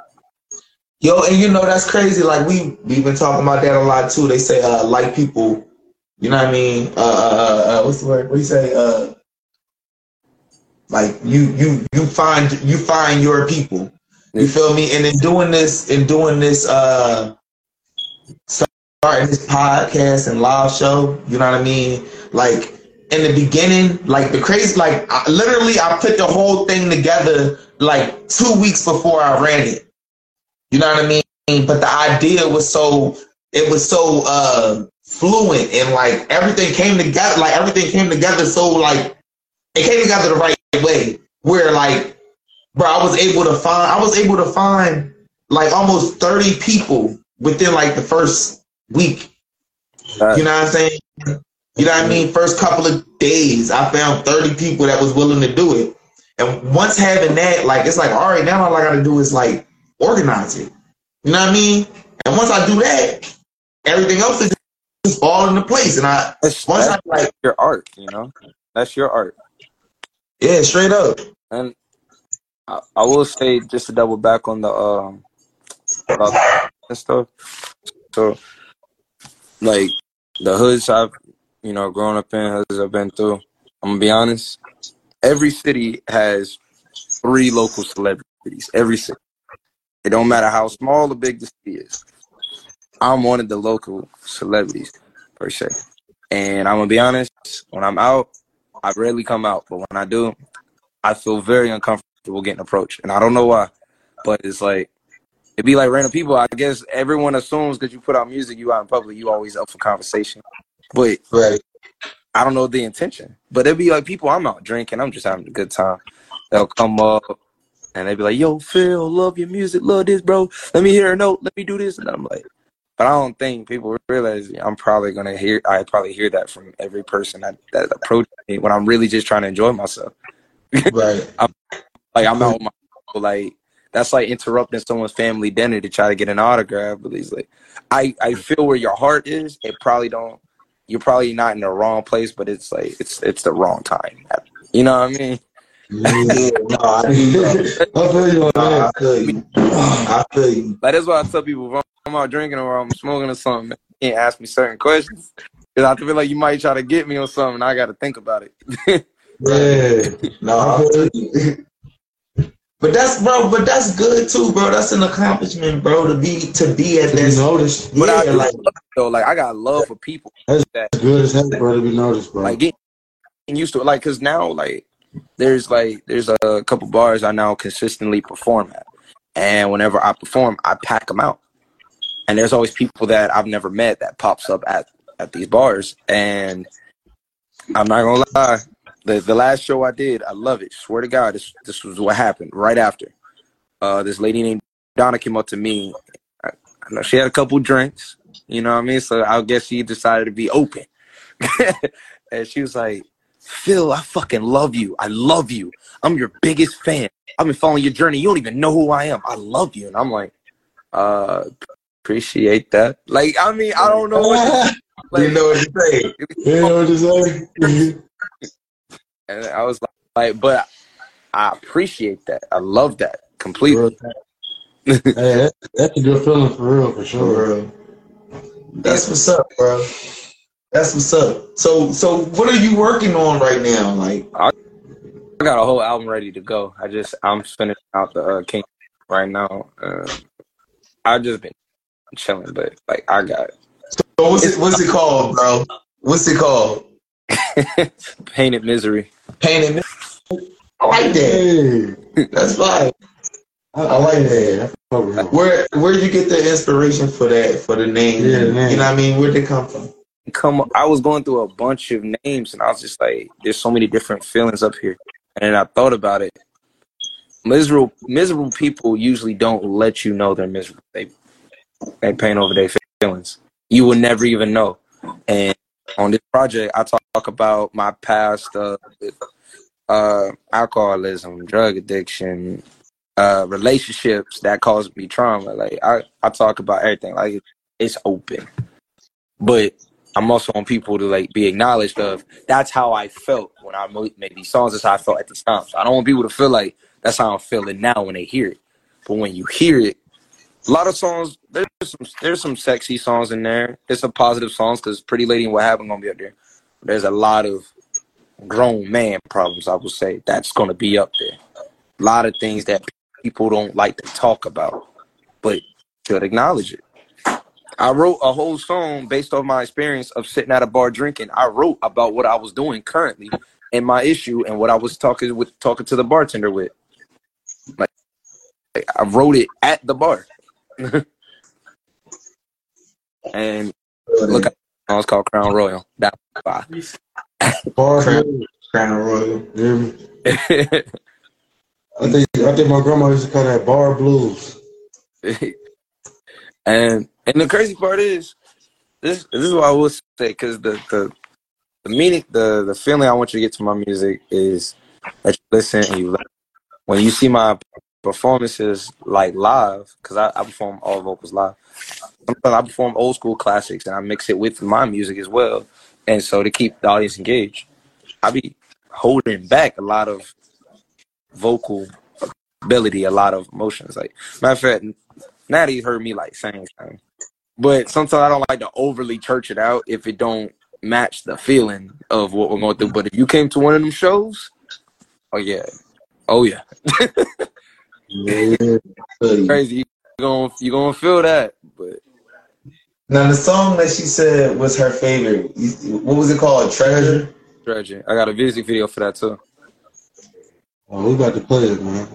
S1: Yo, and you know that's crazy. Like we we've been talking about that a lot too. They say uh like people, you know what I mean? Uh, uh, uh, uh what's the word? What do you say? Uh, like you you you find you find your people. You feel me? And in doing this, in doing this, uh, starting this podcast and live show, you know what I mean? Like in the beginning, like the crazy, like I, literally, I put the whole thing together like two weeks before I ran it. You know what I mean? But the idea was so it was so uh fluent and like everything came together like everything came together so like it came together the right way where like bro I was able to find I was able to find like almost 30 people within like the first week. You know what I'm saying? You know what I mean? First couple of days, I found 30 people that was willing to do it. And once having that, like, it's like, all right, now all I got to do is like organize it. You know what I mean? And once I do that, everything else is just fall into place. And I,
S11: That's,
S1: once I like,
S11: your art, you know. That's your art.
S1: yeah, straight up.
S11: And I, I will say just to double back on the um about and stuff. So like the hoods I've you know, growing up in, as I've been through, I'm gonna be honest. Every city has three local celebrities. Every city. It don't matter how small or big the city is. I'm one of the local celebrities per se. And I'm gonna be honest, when I'm out, I rarely come out, but when I do, I feel very uncomfortable getting approached, and I don't know why. But it's like it'd be like random people. I guess everyone assumes because you put out music, you out in public, you always up for conversation. But
S1: Right.
S11: I don't know the intention. But it'd be like people I'm out drinking, I'm just having a good time. They'll come up and they'd be like, "Yo, Phil, love your music, love this, bro. Let me hear a note. Let me do this." And I'm like, but I don't think people realize I'm probably gonna hear. I probably hear that from every person that that approaches me when I'm really just trying to enjoy myself.
S1: Right.
S11: I'm like I'm out with my like that's like interrupting someone's family dinner to try to get an autograph. But he's like, I I feel where your heart is. It probably don't. You're probably not in the wrong place, but it's like it's it's the wrong time. You know what I mean?
S1: Yeah, no, I
S2: feel you on
S1: No,
S2: that.
S1: I feel you. I feel you.
S11: Like that's why I tell people if I'm out drinking or I'm smoking or something, you can't ask me certain questions because I feel like you might try to get me on something. And I got to think about it.
S2: Yeah.
S1: No, I feel you. But that's bro, but that's good too, bro. That's an accomplishment, bro, to be to be at
S2: To be
S1: that
S2: noticed.
S11: But I
S1: yeah,
S11: do
S1: like
S11: love though. Like I got love for people
S2: That's
S11: that
S2: good as hell, bro, to be noticed, bro.
S11: like getting used to it. Like, cause now, like, there's like there's a couple bars I now consistently perform at, and whenever I perform, I pack them out. And there's always people that I've never met that pops up at at these bars, and I'm not gonna lie. The the last show I did, I love it. Swear to God, this this was what happened right after. Uh, this lady named Donna came up to me. I, I know she had a couple drinks, you know what I mean. So I guess she decided to be open, and she was like, "Phil, I fucking love you. I love you. I'm your biggest fan. I've been following your journey. You don't even know who I am. I love you." And I'm like, "Uh, appreciate that." Like, I mean, I don't know what. To, like,
S1: you know what to say.
S2: You know what to say?
S11: And I was like, like, but I appreciate that. I love that completely.
S2: hey, that, that's a good feeling for real, for
S1: For
S2: sure.
S1: real. That's what's up, bro. That's what's up. So so what are you working on right now? Like
S11: I got a whole album ready to go. I just I'm finishing out the uh, King right now. Uh, I've just been chilling, but like I got
S1: so what's it what's it called, bro? What's it called?
S11: Painted Misery.
S1: Painted misery. I like that. That's fine.
S2: I, I like that. I fuck with him.
S1: Where where you get the inspiration for that for the name?
S2: Yeah, the name.
S1: You know what I mean? Where'd they come from?
S11: Come, I was going through a bunch of names, and I was just like, "There's so many different feelings up here." And then I thought about it. Miserable, miserable people usually don't let you know they're miserable. They they paint over their feelings. You will never even know. And on this project, I talk, talk about my past uh, uh, alcoholism, drug addiction, uh, relationships that caused me trauma. Like I, I talk about everything. Like it's open, but I'm also on people to like be acknowledged of. That's how I felt when I made these songs. That's how I felt at the time. So I don't want people to feel like that's how I'm feeling now when they hear it. But when you hear it, a lot of songs. There's some there's some sexy songs in there. There's some positive songs because Pretty Lady and What Happened gonna be up there. There's a lot of grown man problems. I would say that's gonna be up there. A lot of things that people don't like to talk about, but should acknowledge it. I wrote a whole song based on my experience of sitting at a bar drinking. I wrote about what I was doing currently and my issue and what I was talking with talking to the bartender with. Like I wrote it at the bar. and look at it's called Crown Royal. That
S2: Bar
S1: Crown, Crown Royal.
S2: I think I think my grandma used to call that bar blues.
S11: and and the crazy part is this this is what I will say because the, the the meaning the the feeling I want you to get to my music is that you listen and you when you see my performances like live because I, I perform all vocals live. Sometimes I perform old school classics and I mix it with my music as well. And so to keep the audience engaged I be holding back a lot of vocal ability a lot of emotions. Like matter of fact Natty heard me like saying something. But sometimes I don't like to overly church it out if it don't match the feeling of what we're going through. But if you came to one of them shows, oh yeah, oh yeah,
S1: Yeah.
S11: crazy. You gonna you gonna feel that, but
S1: Now the song that she said was her favorite. What was it called? Treasure.
S11: Treasure. I got a music video for that too.
S2: Oh, we about to play it, man.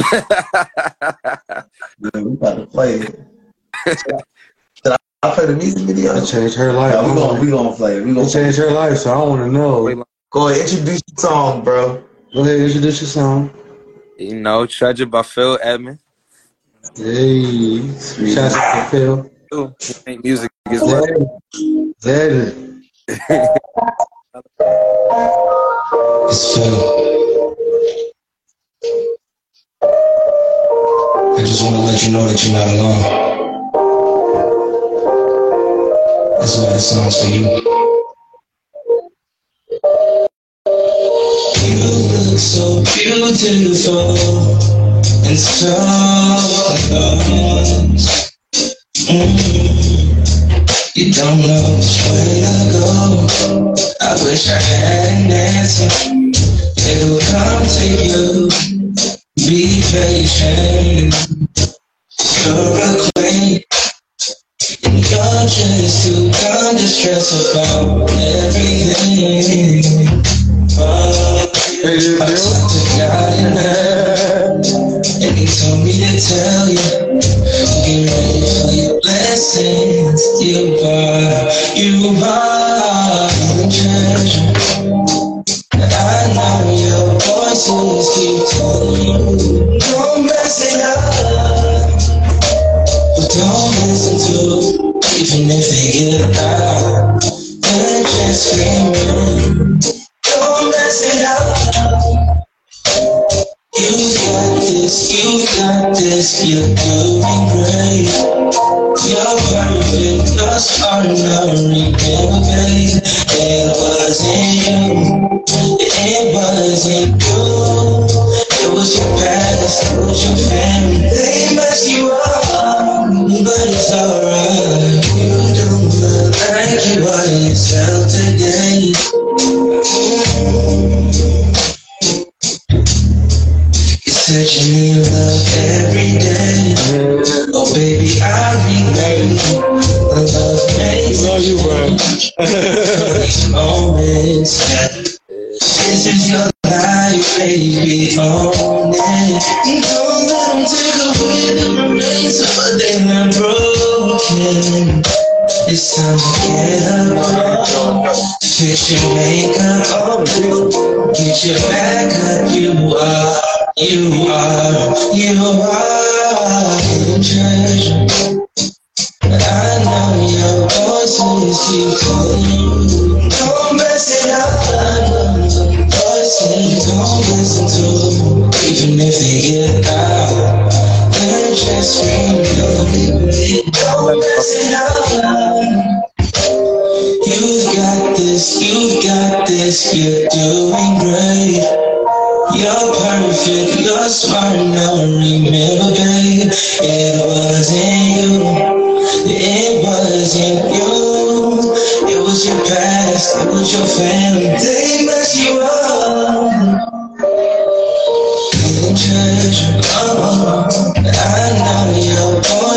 S1: Yeah, we about to play it. Should I, I play the music video?
S2: It changed her life.
S1: Yeah, we gonna we gonna play it. We gonna
S2: changed her life, so I want to know.
S1: go ahead. Introduce your song, bro.
S2: Go ahead, introduce your song.
S11: You know, Treasure by Phil Edmond.
S2: Hey, shout out to Phil.
S11: Make music as well.
S2: Zed.
S10: It's Phil. I just want to let you know that you're not alone. That's why this song's for you. You look so beautiful and so lost. Mm. You don't know which way to go. I wish I had an answer. It will come to you. Be patient. You're a queen. And you're just too kind to stress about everything. I God in heaven, and He told me to tell you, get ready for your blessings. You are, you are the treasure. I know your voices keep telling you, don't mess it up. But don't listen to, even if they get loud. They're just screaming, don't mess it up. You got this, you got this, you're doing great. You're perfect, thus ordinary, baby. It wasn't you, it wasn't you. It was your past, it was your family. They messed you up, but it's alright. You don't you yourself today. You said you need love every day. Oh baby, I relate. Love makes
S2: Love you,
S10: these moments. This is your life, baby. Own it. Don't let them take away the remains of a not broken. It's time to get up. Fix your makeup. Get your back up. You are, you are, you are the treasure. I know your keep calling you. Don't mess it up. Your Voices don't listen to, them, even if they get loud. You've got this, you've got this, you're doing great. You're perfect, you're smart now. Remember, babe, it wasn't you. It wasn't you. It was your past, it was your family. They messed you up.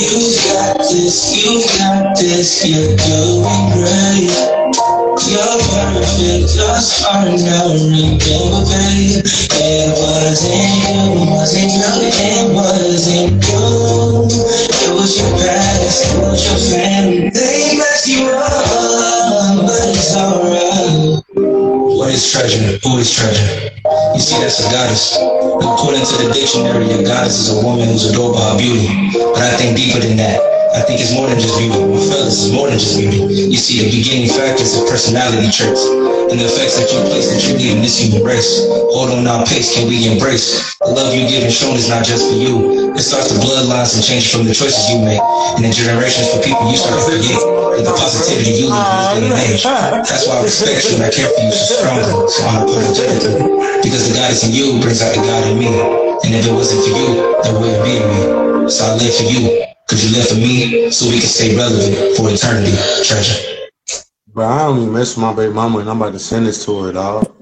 S10: You've got this, you've got this, you're doing great. You're perfect, you're smart now, remember, babe. It wasn't you, wasn't you, it wasn't you. It was your past, it was your family. They messed you up. What is treasure? Who is treasure? You see, that's a goddess. According to the dictionary, a goddess is a woman who's adored by her beauty. But I think deeper than that.
S8: I think it's more than just beauty. My fellas is more than just beauty. You see the beginning factors of personality traits and the effects that you place that you leave in this human race. Hold on our pace, can we embrace? The love you give and shown is not just for you. It starts the bloodlines and changes from the choices you make. And in generations for people you start to forget that the positivity you live in this day and age. That's why I respect you and I care for you so strongly. So I'm unapologetically. Because the God is in you brings out the God in me. And if it wasn't for you, there wouldn't be me. So I live for you. Cause you live for me so we can stay relevant for eternity. Treasure.
S2: Bro, I mess with my baby mama and I'm about to send this to her, dog.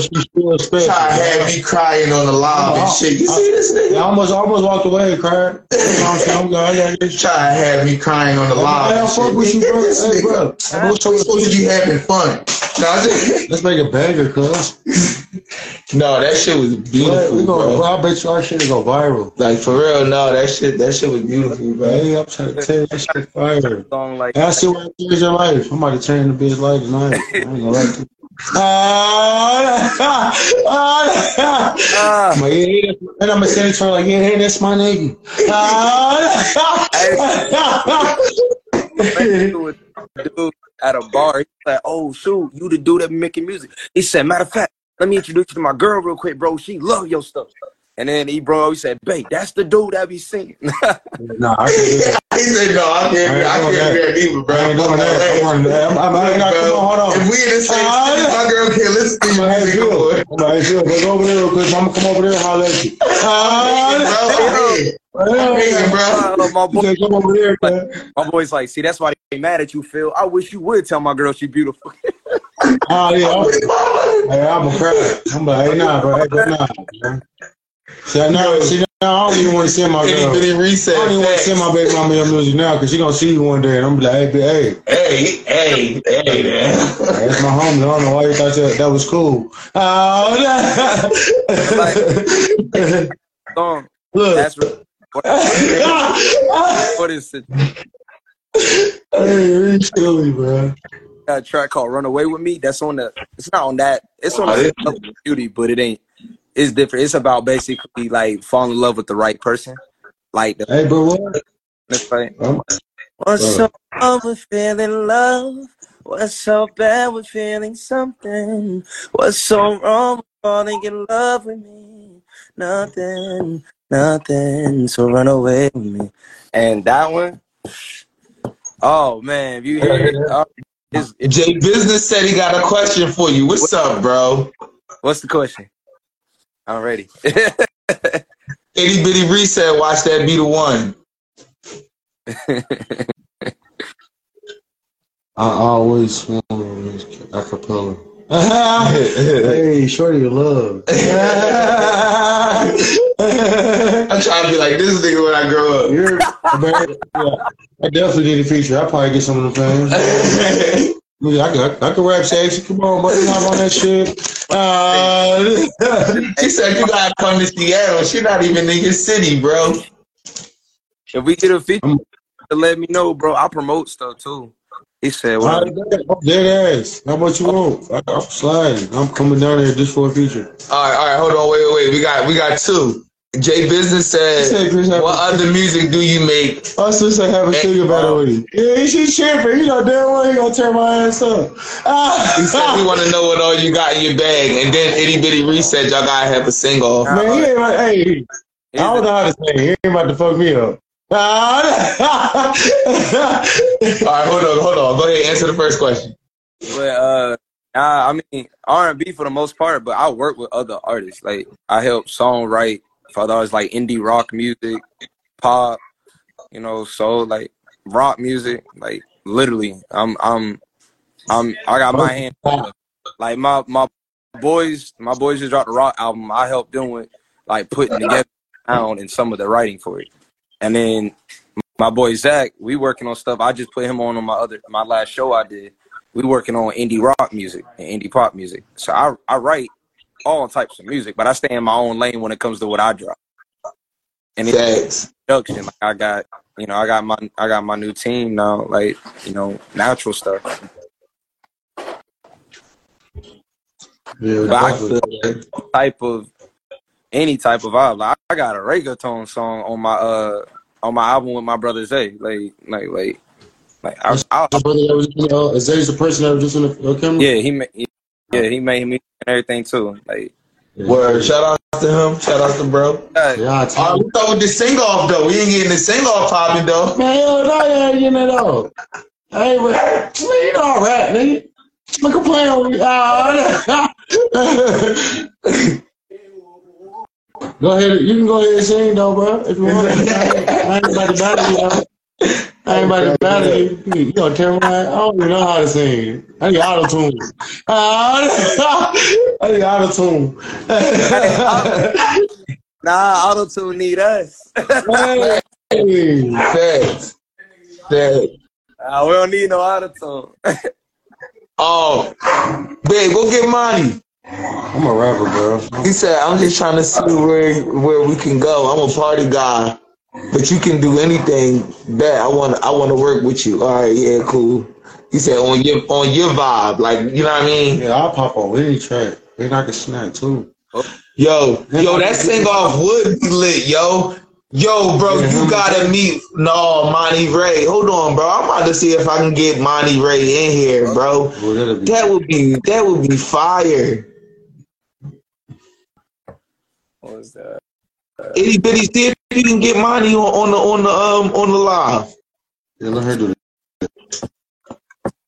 S2: She still respect.
S1: Try to have me crying on the live and shit. You see this nigga?
S2: I almost, I almost walked away and cried. You know I'm saying? I'm good. I got.
S1: Try to have me crying on the live.
S2: Man, I fuck with you, bro.
S1: This
S2: Hey, bro.
S1: I'm supposed to be having fun. No, just,
S2: Let's make a banger, cuz.
S1: no, that shit was
S2: We
S1: beautiful,
S2: gonna,
S1: bro.
S2: I bet you our shit is go viral.
S1: Like for real, no, that shit, that shit was beautiful, bro.
S2: Hey, I'm trying to tell you, that shit fire.
S11: Song like
S2: And I still want to change your life. About to change the bitch life tonight. I ain't gonna lie to. Ah, ah,
S11: ah,
S2: yeah, yeah, and I'm gonna send it to her like, yeah, hey, that's my nigga. Ah,
S11: dude at a bar. He's like, "Oh shoot, you the dude that making music." He said, "Matter of fact, let me introduce you to my girl real quick, bro. She love your stuff." And then he bro, he said, "Babe, that's the dude that be singing."
S2: nah, I can do that.
S1: He said, no, I can't,
S2: I
S1: I can't do
S2: that.
S1: that either, bro.
S2: I ain't doing that. I'm running. I'm, I'm, I'm, I'm, come on, hold on.
S1: If we in the same city, my girl can't listen to you,
S2: like, hey,
S1: music,
S2: Bill.
S1: boy.
S2: I'm like, hey, Bill, let's go over there real quick. I'm gonna come over there and holler at you.
S1: Bro, I hate it. I hate it, bro.
S11: Uh, my boy,
S2: come over there, man.
S11: my boy's like, "See, that's why they mad at you, Phil. I wish you would tell my girl she beautiful."
S2: Oh, yeah. I'm, hey, I'm a cry. I'm like, hey, nah, bro. Hey, nah, man. See, now, see, now I don't even want to send my
S1: Itty
S2: girl.
S1: bitty
S2: I don't even want to send my baby mama your music now because she gonna see you one day and I'm gonna be like, hey, hey,
S1: Hey, hey, hey, man.
S2: that's my homie. I don't know why you thought that, that was cool. Oh,
S11: Song.
S2: look.
S11: That's what, what is it?
S2: hey, you silly, bro.
S11: Got a track called "Run Away with Me." That's on the. It's not on that. It's on
S1: Oh,
S11: the
S1: it-
S11: beauty, but it ain't. It's different. It's about basically like falling in love with the right person. Like the.
S2: Hey, bro, what?
S11: It's like,
S2: I'm,
S11: What's so wrong with feeling love? What's so bad with feeling something? What's so wrong with falling in love with me? Nothing, nothing. So run away with me. And that one, oh man, if you hear it, uh, it's, it's,
S1: Jay Business said he got a question for you. What's up, bro?
S11: what's the question? I'm ready.
S1: Itty bitty Ree said. Watch that be the one.
S2: I always want acapella. hey, shorty, you love.
S1: I'm trying to be like this nigga when I grow up.
S2: You're, man, yeah, I definitely need a feature. I'll probably get some of the fans. Yeah, I could, I could rap sexy. Come on, buddy, I'm on that shit. Uh,
S1: she said you gotta come to Seattle. She not even in your city, bro.
S11: if we get a feature, let me know, bro. I promote stuff too. He said, well,
S2: I'm dead ass. How much you want? I, I'm sliding. I'm coming down there just for a feature.
S1: All right, all right, hold on, wait, wait, wait. We got we got two. Jay Business said,
S2: Say, Chris, have
S1: "What other music do you make?"
S2: I was just like have a sugar battle with him. Yeah, she tripping. You know damn well he gonna tear my ass up.
S1: He said he want to know what all you got in your bag, and then itty bitty Ree said. Y'all gotta have a single.
S2: Man, he ain't like, hey, I don't know how to say. He ain't about to fuck me up.
S1: All right, hold on, hold on. Go ahead, answer the first question.
S11: But uh, I, I mean R and B for the most part. But I work with other artists. Like I help songwrite for others, like indie rock music, pop, you know, so like rock music. Like literally, I'm I'm I'm I got my hand. Like my my boys, my boys just dropped a rock album. I helped them with like putting together sound and some of the writing for it. And then my boy Zach, we working on stuff. I just put him on on my other my last show I did. We working on indie rock music and indie pop music. So I I write all types of music, but I stay in my own lane when it comes to what I drop. And it's production. Like I got you know I got my I got my new team now. Like you know natural stuff.
S2: Yeah,
S11: But I type of any type of vibe. Like I got a reggaeton song on my uh on my album with my brother Zay. Like like like like I, I,
S2: My brother that was in, uh, is Zay's the person that was just in the uh, camera?
S11: yeah he made yeah he made me and everything too. Like
S1: Word. Shout out to him. Shout out to bro.
S2: Yeah, I
S1: All
S2: you.
S1: we start with the sing off though. We ain't getting the sing off popping though.
S2: Man, hell no, you ain't getting it all. I ain't rap. Man, you know I rap, nigga. I'm complaining with you. Ah, Go ahead, you can go ahead and sing though, bro. If you want. I ain't about to battle you, though. I ain't about to battle you. You gonna tell me I don't even know how to sing. I need auto tune. I need auto tune.
S11: nah auto tune need us.
S2: Hey.
S1: Facts. Facts.
S11: Uh, we don't need no auto tune.
S1: Oh, babe, go get money.
S2: I'm a rapper, bro.
S1: He said, I'm just trying to see where where we can go. I'm a party guy, but you can do anything that I want. I want to work with you. All right, yeah, cool. He said on your on your vibe, like you know what I mean.
S2: Yeah, I'll pop on any track. And I can snap too.
S1: Yo, yo, that sing off would be lit, yo. Yo, bro,
S2: Yeah,
S1: you gotta meet no Monty Ray. Hold on, bro. I'm about to see if I can get Monty Ray in here, bro.
S2: Well, be
S1: That would be that would be fire.
S11: What was that?
S1: Itty bitty, see if you can get money on, on the on the um on the live.
S2: yeah, let her do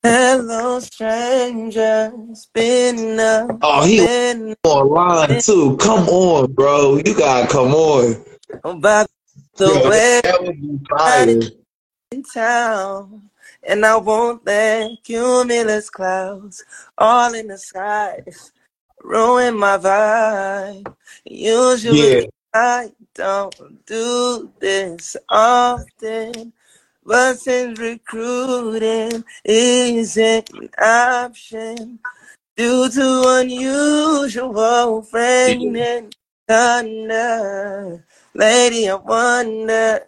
S11: Hello strangers, been up,
S1: Oh, he
S11: been
S1: online too. Come on, bro. You gotta come on.
S11: about the
S1: Yo,
S11: way
S1: that would be fire.
S11: in town. And I won't let cumulus clouds all in the skies ruin my vibe. Usually
S1: Yeah.
S11: I don't do this often, but since recruiting isn't an option due to unusual rain and thunder, lady, I wonder.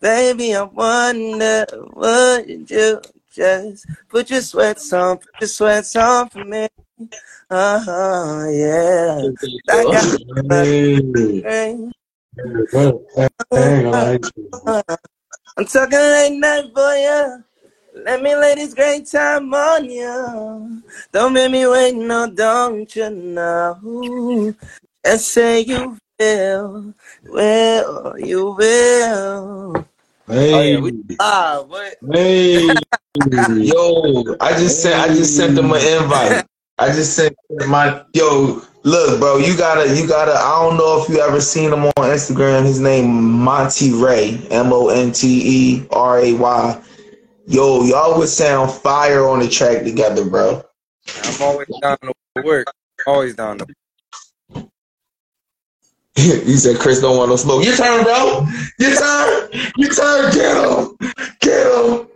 S11: Baby, I wonder, would you just put your sweats on, put your sweats on for me? Uh huh, yeah. I got
S2: Hey,
S11: rain.
S2: bro, I ain't gonna lie to you.
S11: I'm talking late night for you. Let me lay this great time on you. Don't make me wait, no, don't you know? Just say you will, will, you will. Oh
S2: Hey,
S11: yeah, we live,
S2: hey.
S1: Yo, I just sent I just sent them an invite. I just sent my yo. Look, bro, you gotta you gotta. I don't know if you ever seen him on Instagram. His name Monty Ray, M O N T E R A Y. Yo, y'all would sound fire on the track together, bro.
S11: I'm always down to work. Always down to
S1: he said Chris don't want no smoke. Your turn, bro. Your turn. Your turn. Get him. Get him.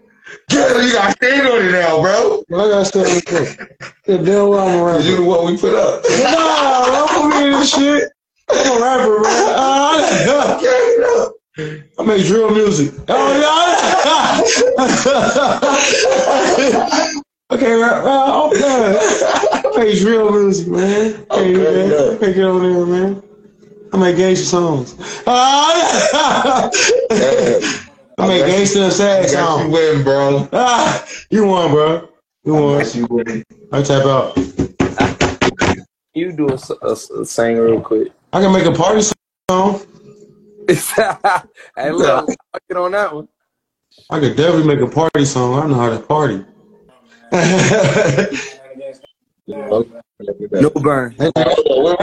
S1: Him. You got stand on it now, bro.
S2: I gotta stay with that. The damn well I'm a rapper.
S1: You the one we put up.
S2: Nah, don't put me in this shit. I'm a rapper, man. Uh,
S1: it.
S2: I make drill music. Oh yeah. okay, rap. Uh, I'm done. I make drill music, man. Hey, man.
S1: yeah.
S2: Take it over there, man. I make gangster songs. Ah, I make gangster and sad
S1: Guess you
S2: songs.
S1: win, bro.
S2: Ah, you won, bro. You won.
S1: Guess you win.
S2: I tap out.
S11: You do a, s- a s- a sing real quick.
S2: I can make a party song.
S11: hey, look, I'll get on that one.
S2: I could definitely make a party song. I know how to party.
S11: No burn.
S2: Hey,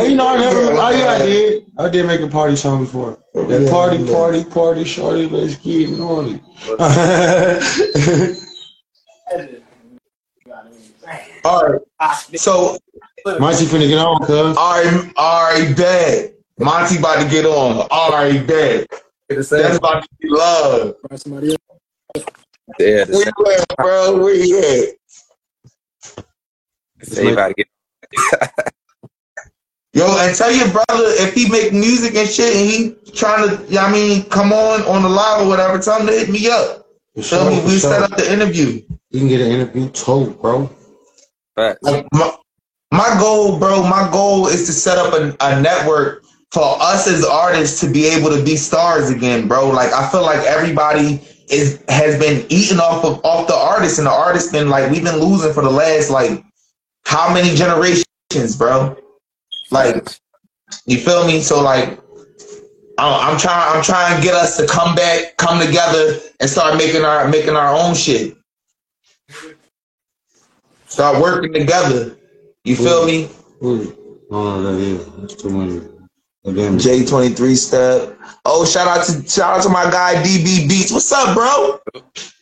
S2: you know, I never. Oh yeah, I did. I did make a party song before. That party, party, party, shorty, let's get naughty.
S1: All right. So,
S2: Monty finna get on, cuz.
S1: all right, all right, bet. Monty about to get on. All right, bet. That's about to be love.
S11: Yeah,
S1: Where you at, bro? Where you at?
S11: say about to get.
S1: Yo, and tell your brother if he make music and shit and he trying to, you know I mean, come on on the live or whatever, tell him to hit me up.
S2: For
S1: Tell
S2: sure,
S1: me we
S2: sure.
S1: set up the interview.
S2: You can get an interview too, bro.
S11: Facts.
S1: Like my, my goal, bro, my goal is to set up a, a network for us as artists to be able to be stars again, bro. Like I feel like everybody is has been eating off of off the artists, and the artists been like we've been losing for the last like how many generations, bro? Like you feel me? So like I'm I'm trying I'm trying to get us to come back, come together, and start making our making our own shit. Start working together. You feel me?
S2: Ooh. Oh, that is. That's too many. Again,
S1: J23 step. Oh, shout out to shout out to my guy DB Beats. What's up, bro?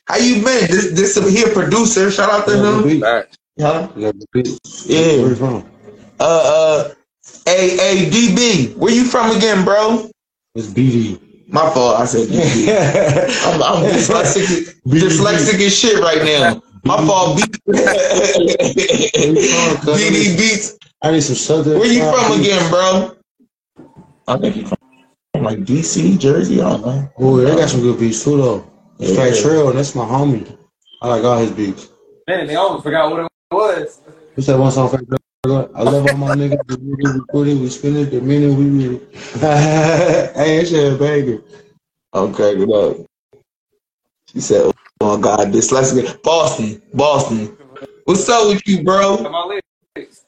S1: How you been? This this here producer. Shout out to him.
S11: Facts.
S1: Huh?
S2: you got the beat.
S1: Yeah.
S2: Where you from?
S1: Uh uh. Hey hey where you from again, bro?
S2: It's BD.
S1: My fault. I said DB. I'm, I'm dyslexic, dyslexic as shit right now. My fault. B- DB Beats.
S2: I need some southern.
S1: Where you from again, bro? I think you from like DC, Jersey. I don't know.
S2: Oh, they got some good beats too, though.
S1: Yeah.
S2: Straight Trail, that's my homie. I like all his beats.
S11: Man, they almost forgot what it was.
S2: What's that one song? Fat I love all my niggas. We really we put it, we spin it, the minute we really. hey, that shit a banger.
S1: Okay, good up. She said, "Oh my God, dyslexic." Boston, Boston. What's up with you, bro?
S11: My lyrics.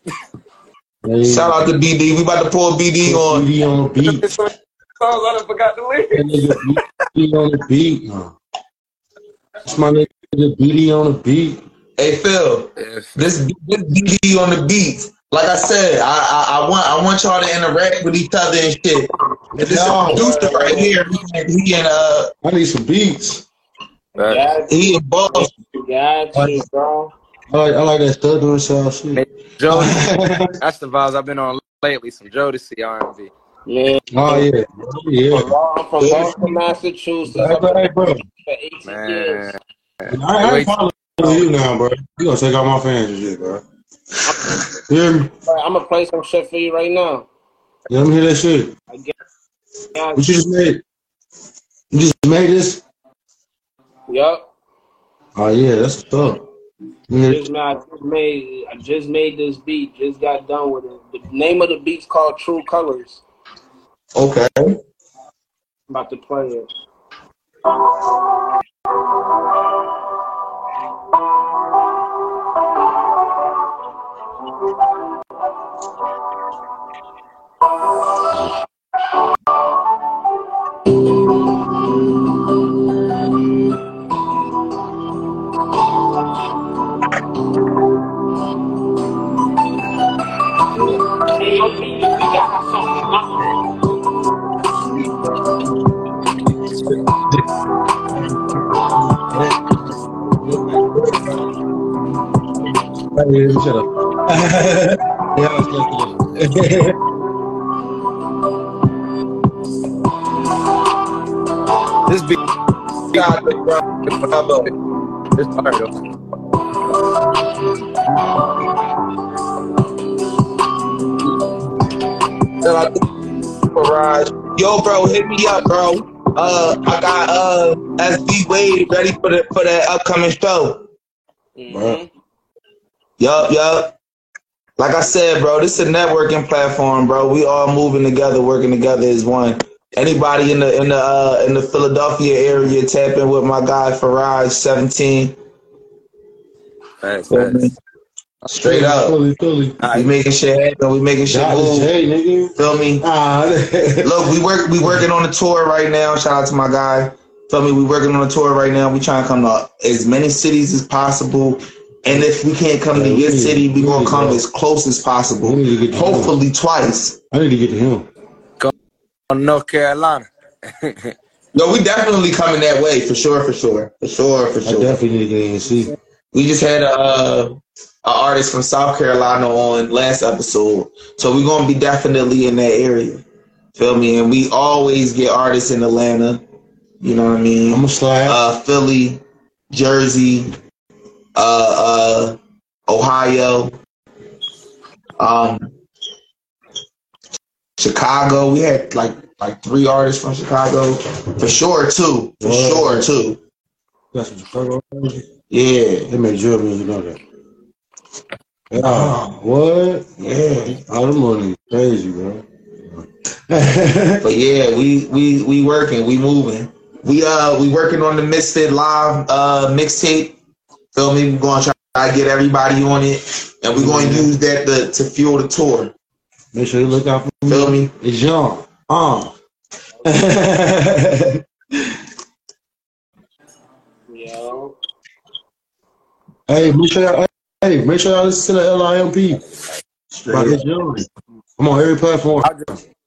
S2: Hey,
S1: Shout out to BD. We about to pull BD on.
S2: BD on the beat.
S11: Songs I done forgot the lyrics.
S2: BD on the beat. Huh? That's my nigga BD on the beat.
S1: Hey Phil,
S11: If
S1: this this BD on the beats. Like I said, I, I I want I want y'all to interact with each other and shit. And this
S2: No.
S1: producer right here, he, he in uh
S2: I need some beats.
S11: Facts.
S1: he in Boston.
S12: Got you, bro.
S2: I like, I like that stud doing sound shit.
S11: Joe, that's the vibes I've been on lately. Some Jodeci R&B.
S12: Man,
S2: Oh, yeah. Yeah.
S12: I'm from Boston, Massachusetts.
S2: Hey, bro,
S12: been
S2: hey, bro.
S12: for 18 years.
S11: Man,
S2: I, I ain't following you now, bro. You gonna take out my fans and shit, bro.
S12: I'm gonna play some shit for you right now.
S2: Yeah, let me hear that shit.
S12: I guess.
S2: What you just made? You just made this?
S12: Yup.
S2: Oh, yeah, that's up. Yeah.
S12: Just made, I just made I just made this beat. Just got done with it. The name of the beat's called True Colors.
S1: Okay.
S12: I'm about to play it.
S2: Hey, shut up. yeah, I was listening.
S11: this beat,
S1: God,
S11: this part though.
S1: Shout out to Yo, bro, hit me up, bro. Uh, I got uh SB Wade ready for the for that upcoming show.
S12: Mhm.
S1: Yup, yup. Like I said, bro, this is a networking platform, bro. We all moving together, working together as one. Anybody in the in the uh, in the Philadelphia area, tap in with my guy Faraj seventeen.
S11: Facts, facts.
S1: Straight up,
S2: Philly, Philly.
S1: we making shit happen. We making shit
S2: Dr.
S1: move.
S2: J, nigga.
S1: Feel me?
S2: Ah,
S1: Look, we work we working on a tour right now. Shout out to my guy. Feel me? We working on a tour right now. We trying to come to as many cities as possible. And if we can't come to
S2: Yeah, we
S1: your
S2: need-
S1: city, we
S2: we
S1: gonna come
S2: to-
S1: as close as possible.
S2: We need to get to him.
S1: Hopefully twice.
S2: I need to get to him.
S11: From North Carolina.
S1: No, we definitely coming that way for sure, for sure, for sure, for sure.
S2: I definitely need to get in and see.
S1: We just had a uh, a artist from South Carolina on last episode, so we're gonna be definitely in that area. Feel me? And we always get artists in Atlanta. You know what I mean?
S2: I'm gonna slide.
S1: uh, Philly, Jersey, uh, uh, Ohio, um, Chicago. We had like like three artists from Chicago for sure too. For
S2: What?
S1: sure too.
S2: Got some Chicago.
S1: Yeah.
S2: They made drill music, know that. Yeah.
S1: Oh.
S2: What?
S1: Yeah.
S2: All the money crazy, bro.
S1: But yeah, we we we working, we moving. We uh we working on the Mysfit Live uh mixtape. Feel me? We're gonna try to get everybody on it, and we're gonna use that to, to fuel the tour.
S2: Make sure you look out for
S1: Feel me?
S2: It's young. Uh.
S13: Yo.
S2: hey, make sure y'all, hey, make sure y'all listen to the LIMP. By It's Young. I'm on every platform.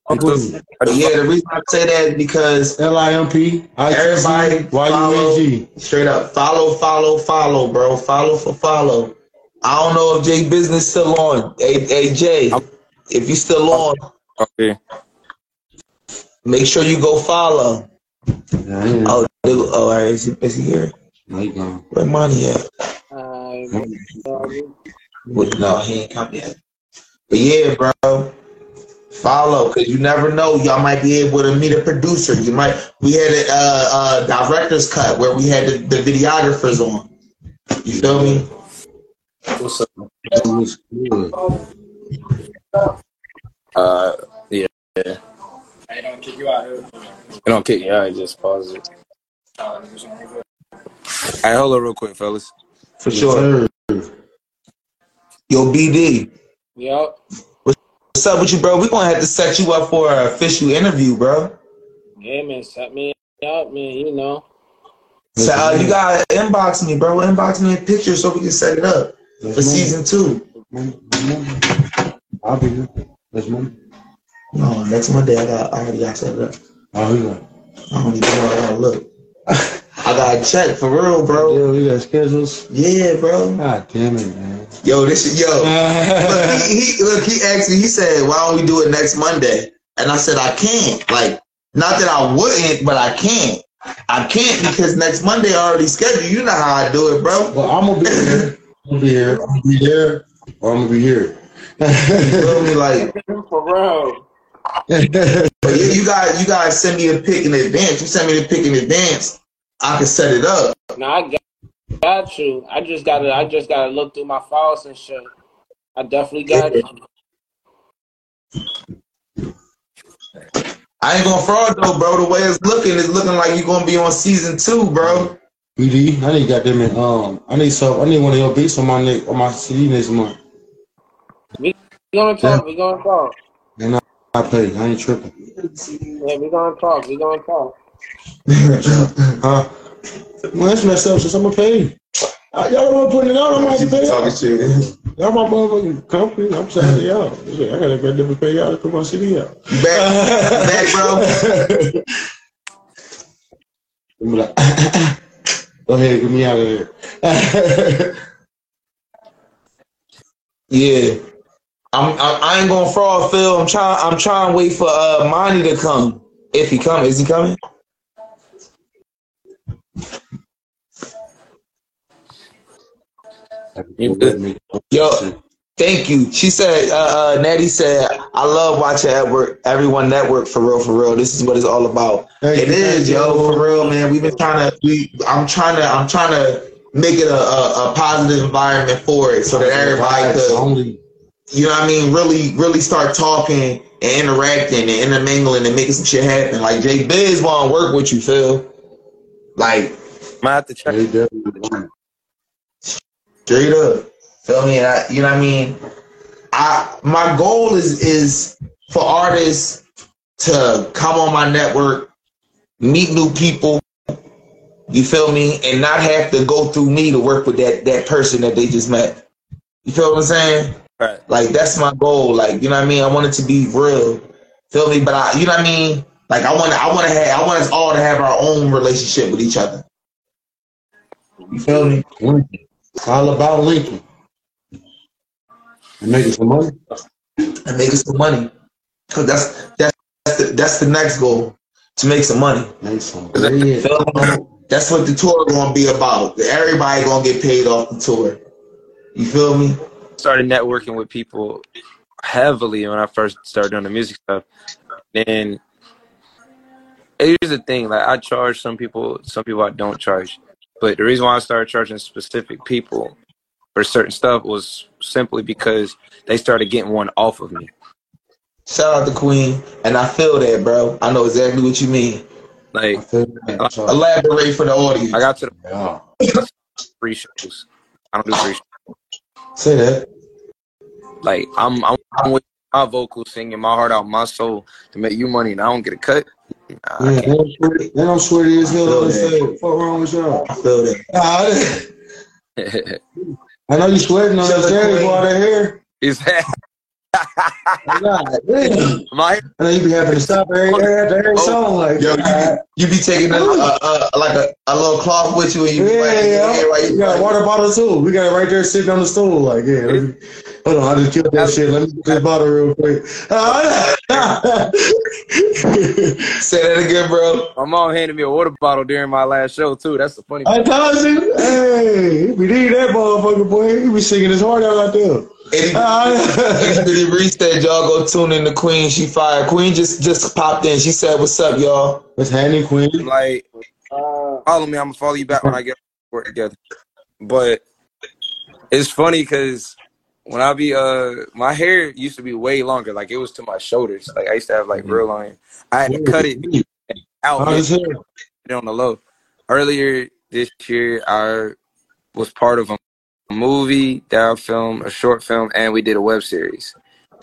S2: I'm with you.
S1: But yeah, the reason I say that is because
S2: LIMP,
S1: everybody follow,
S2: YUNG.
S1: straight up follow, follow, follow, bro. Follow for follow. I don't know if Jay Business still on. Hey, hey Jay, if you still on,
S11: Okay.
S1: make sure you go follow.
S2: Yeah, yeah.
S1: Oh, dude, oh, all right, is he, is he here?
S2: No.
S1: Where money at?
S13: Uh,
S1: No, he ain't come yet. But yeah, bro, follow because you never know. Y'all might be able to meet a producer. You might. We had a uh, uh, director's cut where we had the, the videographers on. You feel me?
S11: What's up?
S2: That was good.
S11: Uh, yeah. yeah.
S13: I don't kick you out here.
S11: It don't kick you out. it Just pause it. All right, hold on real quick, fellas.
S1: For sure. Yo, BD,
S13: Yup.
S1: What's up with you, bro? We're gonna have to set you up for an official interview, bro.
S13: Yeah, man. Set me up, man. You know.
S1: So uh, you gotta inbox me, bro. Inbox me a picture so we can set it up for season two.
S2: I'll be here. Let's move.
S1: No, next Monday I got I already got set it up.
S2: Oh, we got.
S1: I don't even know I gotta look. I gotta check for real, bro.
S2: Yeah, we got schedules.
S1: Yeah, bro.
S2: God damn it, man.
S1: Yo, this is yo. look, he, he look, he asked me. He said, "Why don't we do it next Monday?" And I said, "I can't. Like, not that I wouldn't, but I can't. I can't because next Monday I already scheduled. You know how I do it, bro.
S2: Well, I'm gonna be here. I'm gonna be here. I'm gonna be there, or I'm gonna be here.
S1: You feel me? Like,
S13: For real.
S1: but yeah, you guys, you guys send me a pick in advance. You send me the pick in advance. I can set it up.
S13: No, I got, got you. I just gotta. I just gotta look through my files and shit. I definitely got you.
S1: I ain't gonna fraud though, bro. The way it's looking, it's looking like you're gonna be on season two, bro.
S2: BD, I need goddamn it. Um, I need some. I need one of your beats on my neck on my CD next month.
S13: We gonna talk. We gonna talk.
S2: And I, I pay. I ain't tripping.
S13: Yeah, we gonna talk. We gonna talk.
S2: Huh? Well, that's messed up. Since I'm gonna pay. Y'all don't want to put it out. I'm gonna have to pay.
S1: Talking shit.
S2: Y'all my motherfucking company. I'm saying to y'all. I gotta goddamn pay y'all to put my CD out.
S1: Back, back, bro.
S2: I'm like, Go ahead, get me out of here.
S1: Yeah. I'm, I, I ain't gonna fraud Phil. I'm trying. I'm trying to wait for uh Monty to come. If he come, is he coming? Yo, thank you. She said, uh, uh, Natty said, I love watching Network, Everyone Network for real, for real. This is what it's all about.
S2: Thank
S1: It
S2: you,
S1: is, yo, for real, man. We've been trying to, we, I'm trying to, I'm trying to make it a, a, a positive environment for it so that everybody could,
S2: only
S1: you know what I mean, really, really start talking and interacting and intermingling and making some shit happen. Like Jay Biz want to work with you, Phil. Like
S11: Might have to check.
S2: they definitely want it.
S1: Straight up. Feel me? And I, you know what I mean? I my goal is is for artists to come on my network, meet new people. You feel me? And not have to go through me to work with that that person that they just met. You feel what I'm saying?
S11: Right.
S1: Like that's my goal. Like you know what I mean. I want it to be real. Feel me? But I, you know what I mean. Like I want to. I want to have. I want us all to have our own relationship with each other. You feel me?
S2: Lincoln. It's all about Lincoln. And making some money.
S1: And making some money. Cause that's that's that's the, that's the next goal to make some money.
S2: Make some
S1: Feel. That's what the tour gonna be about. Everybody gonna get paid off the tour. You feel me?
S11: started networking with people heavily when I first started doing the music stuff. Then here's the thing: like I charge some people, some people I don't charge. But the reason why I started charging specific people for certain stuff was simply because they started getting one off of me.
S1: Shout out to Queen, and I feel that, bro. I know exactly what you mean.
S11: Like uh,
S1: Elaborate for the audience.
S11: I got to
S2: Yeah.
S11: the free shows. I don't do free shows.
S1: Say that.
S11: Like I'm I'm, I'm with my vocals singing my heart out, my soul to make you money, and I don't get a cut. Nah, I
S2: Yeah, they
S11: can't.
S2: don't sweat- they don't sweat his hell
S1: feel
S2: on the
S1: that.
S2: stage. Fuck wrong with y'all?
S1: I feel that.
S2: Nah, I know you sweating on the
S1: Shut the
S2: stage while they're here.
S11: Is that
S2: God damn.
S11: my
S2: I know you be having to stop every, every, after every song like
S1: Yo, you
S2: that.
S1: be, uh, you be taking a, a, a, like a, a little cloth with you, and you
S2: Yeah,
S1: wiping your
S2: yeah.
S1: hair while
S2: We
S1: you
S2: got a water bottle too. We got it right there sitting on the stool. Like, yeah. me- hold on, I just killed that shit. Let me get this bottle real quick.
S1: Say that again, bro.
S11: my mom handed me a water bottle during my last show too. That's the funny
S2: I told you. Hey, we need that motherfucker, boy. He be singing his heart out out there.
S1: Anybody Reese said y'all go tune in the Queen. She fired. Queen just just popped in. She said, "What's up, y'all?"
S2: What's happening, Queen?
S11: Like follow me, I'm gonna follow you back when I get work together. But it's funny because when I be uh my hair used to be way longer, like it was to my shoulders. Like I used to have like real long. I had to cut it out
S2: How is
S11: and
S2: it?
S11: it on the low. Earlier this year, I was part of a movie that I filmed, a short film, and we did a web series.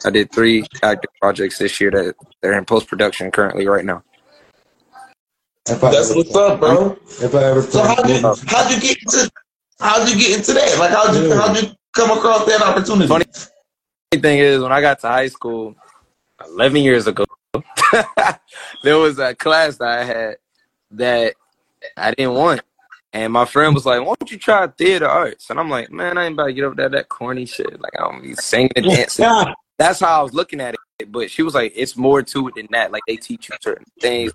S11: I did three active projects this year that they're in post production currently right now.
S2: If I
S1: That's
S2: ever-
S1: what's up, bro.
S2: If I ever
S1: So how'd you how'd you get into how'd you get into that? Like how'd you how'd you come across that opportunity?
S11: Funny thing is, when I got to high school, 11 years ago, there was a class that I had that I didn't want. And my friend was like, why don't you try theater arts? And I'm like, man, I ain't about to get up there that corny shit. Like, I don't be singing and dancing. That's how I was looking at it. But she was like, it's more to it than that. Like, they teach you certain things.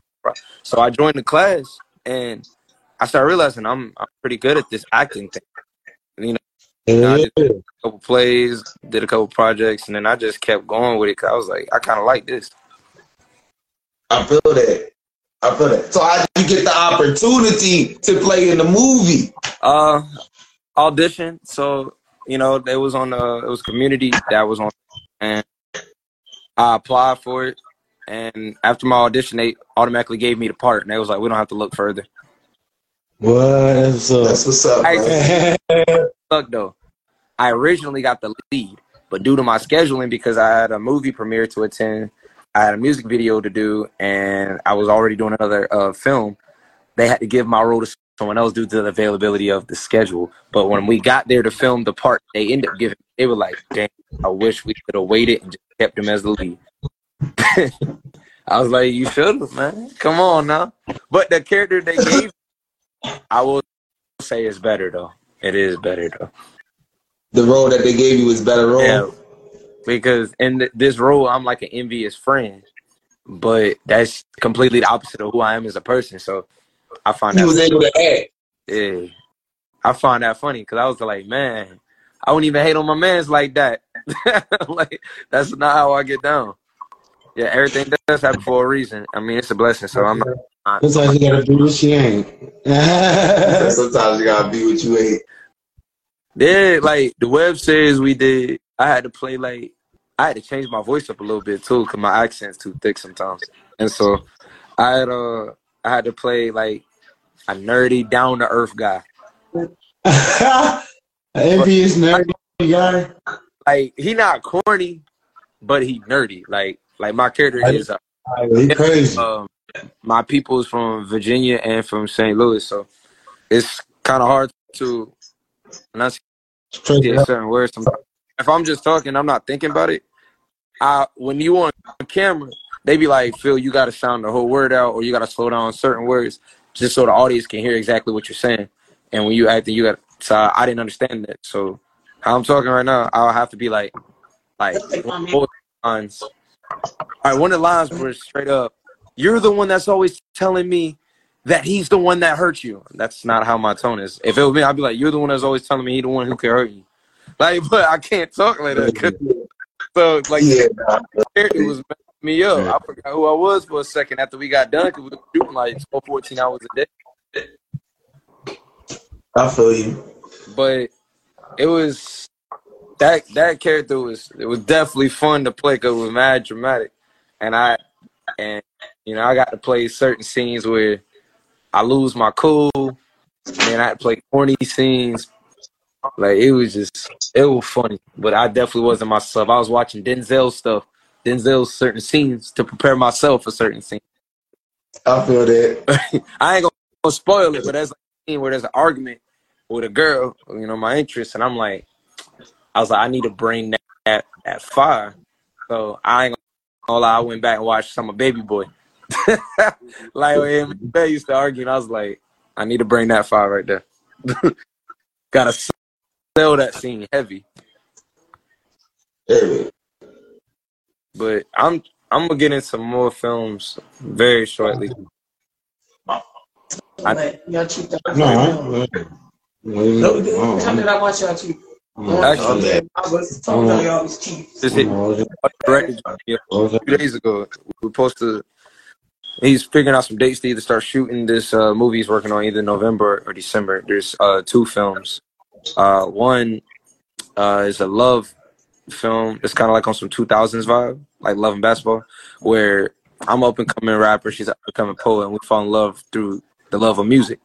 S11: So I joined the class and I started realizing I'm, I'm pretty good at this acting thing. You know,
S2: Yeah.
S11: I did a couple plays, did a couple projects, and then I just kept going with it because I was like, I kind of like this.
S1: I feel that. I feel that. So how did you get the opportunity to play in the movie?
S11: Uh, audition. So you know, it was on uh, it was community that was on, and I applied for it. And after my audition, they automatically gave me the part, and they was like, "We don't have to look further."
S2: What? That's up.
S1: That's what's up, bro.
S11: I suck though. I originally got the lead, but due to my scheduling, because I had a movie premiere to attend, I had a music video to do, and I was already doing another uh, film. They had to give my role to someone else due to the availability of the schedule. But when we got there to film the part, they ended up giving. They were like, "Damn, I wish we could have waited and just kept him as the lead." I was like, "You should have, man. Come on now." But the character they gave, I will say, is better though. It is better though.
S1: The role that they gave you was better role.
S11: Yeah, because in th- this role, I'm like an envious friend, but that's completely the opposite of who I am as a person. So I find
S1: He
S11: that
S1: was able to act.
S11: yeah, I find that funny because I was like, man, I wouldn't even hate on my man's like that. like that's not how I get down. Yeah, everything does happen for a reason. I mean, it's a blessing. So I'm not.
S2: Sometimes you gotta do what she ain't.
S1: Sometimes you gotta be what you ain't.
S11: Yeah, like the web series we did, I had to play like I had to change my voice up a little bit too, cause my accent's too thick sometimes. And so I had uh I had to play like a nerdy, down to earth guy.
S2: Envious nerdy guy.
S11: Like he not corny, but he nerdy. Like like my character is uh,
S2: He crazy.
S11: um my people is from Virginia and from St. Louis, so it's kind of hard to enunciate certain words. Sometimes. If I'm just talking, I'm not thinking about it. I when you on camera, they be like, "Phil, you got to sound the whole word out, or you got to slow down certain words, just so the audience can hear exactly what you're saying." And when you acting, you got. So I didn't understand that. So how I'm talking right now, I'll have to be like, like both lines. All right, one of the lines was straight up. You're the one that's always telling me that he's the one that hurt you. That's not how my tone is. If it was me, I'd be like, "You're the one that's always telling me he the one who can hurt you." Like, but I can't talk like that. So, like,
S1: Yeah,
S11: it was messing me up. I forgot who I was for a second after we got done because we were shooting like 12, 14 hours a day.
S1: I feel you.
S11: But it was that that character was it was definitely fun to play because it was mad dramatic. and I and you know I got to play certain scenes where I lose my cool, and I had to play corny scenes. Like it was just it was funny, but I definitely wasn't myself. I was watching Denzel stuff, Denzel's certain scenes to prepare myself for certain scenes.
S1: I feel that.
S11: I ain't gonna spoil it, but there's a scene where there's an argument with a girl, you know, my interest, and I'm like, I was like, I need to bring that at, at fire. So I ain't gonna lie, I went back and watched some of Baby Boy. like when and used to argue, and I was like, I need to bring that fire right there. Gotta sell that scene heavy. Heavy. But I'm I'm gonna get into more films very shortly. I,
S12: Y'all cheap that.
S2: No, I ain't.
S12: No,
S2: Oh,
S12: tell me that I watch y'all cheap.
S11: Actually,
S12: I was talking about y'all was cheap.
S11: Just hit directed a few days ago. We posted. He's figuring out some dates to either start shooting this uh, movie he's working on either November or December. There's uh, two films. Uh, one uh, is a love film. It's kind of like on some 2000s vibe, like Love and Basketball, where I'm up and coming rapper, she's up and coming poet, and we fall in love through the love of music.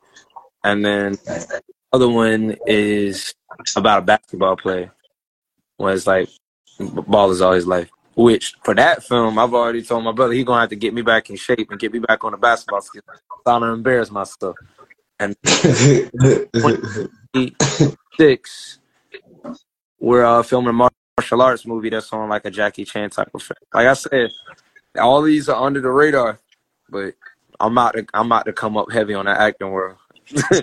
S11: And then the other one is about a basketball player, where it's like ball is all his life. Which for that film, I've already told my brother he's gonna have to get me back in shape and get me back on the basketball skill. So I don't embarrass myself. And six, we're uh, filming a martial arts movie that's on like a Jackie Chan type of film. Like I said, all these are under the radar, but I'm out to I'm out to come up heavy on the acting world.
S1: Uh,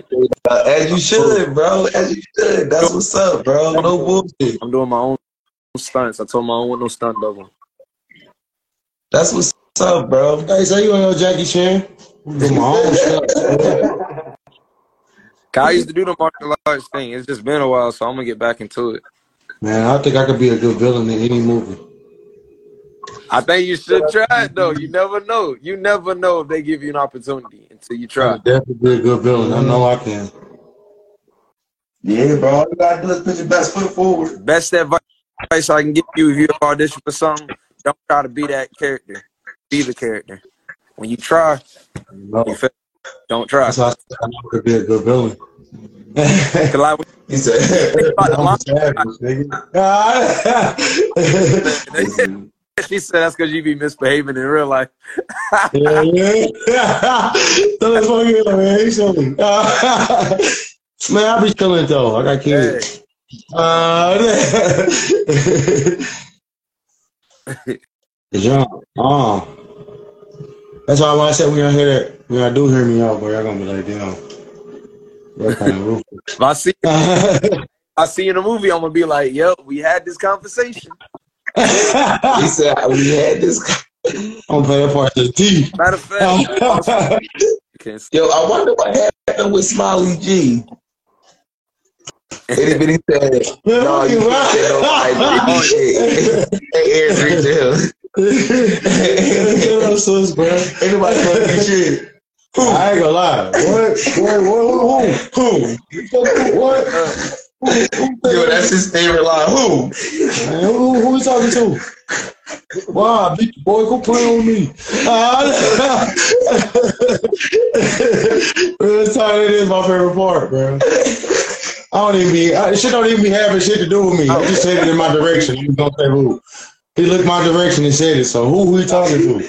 S1: as you should, bro. As you should. That's what's up, bro. No bullshit.
S11: I'm doing my own stunts. I told my own no stunt double.
S1: That's what's up, bro.
S2: Hey, so you ain't no Jackie Chan? Do my own stuff.
S11: I used to do the martial arts thing. It's just been a while, so I'm gonna get back into it.
S2: Man, I think I could be a good villain in any movie.
S11: I think you should try it though. You never know. You never know if they give you an opportunity until you
S2: I
S11: try.
S2: definitely be a good villain. I know I can.
S1: Yeah, bro. All you gotta do is put your best foot forward.
S11: Best advice I can give you if you audition for something, don't try to be that character. Be the character. When you try,
S2: No.
S11: you fail. Don't try.
S2: That's why I said I know could be a good villain.
S1: He said,
S11: the
S2: I'm a nigga.
S11: she said that's because you be misbehaving in real life.
S2: yeah, yeah. so that's what you man. Me. man, I be chilling though. I got kids. Uh, John, uh, that's why when I said when y'all hear that, when y'all do hear me out, boy, y'all gonna be like, damn, kind of roof?
S11: I see, I see in the movie, I'm gonna be like, "Yep, we had this conversation."
S1: he said, we had this.
S2: I'm play that part to the T.
S11: Matter of fact.
S1: Yo, I wonder what happened with Smiley G. Bitty said, no, you
S2: you,
S1: can't say no shit. Hey, Aaron reach
S2: up, sis, bro.
S1: Ain't nobody fucking shit.
S2: I ain't gonna lie. What? What? What? Who? Who? What?
S1: Yo, that's his favorite line. Who?
S2: Man, who, who you talking to? Wow, big boy, go play with me. Uh, Real talk, it is my favorite part, bro. I don't even be, I, shit don't even be having shit to do with me. I just said it in my direction. You don't say who. He looked my direction and said it. So who, who he talking to?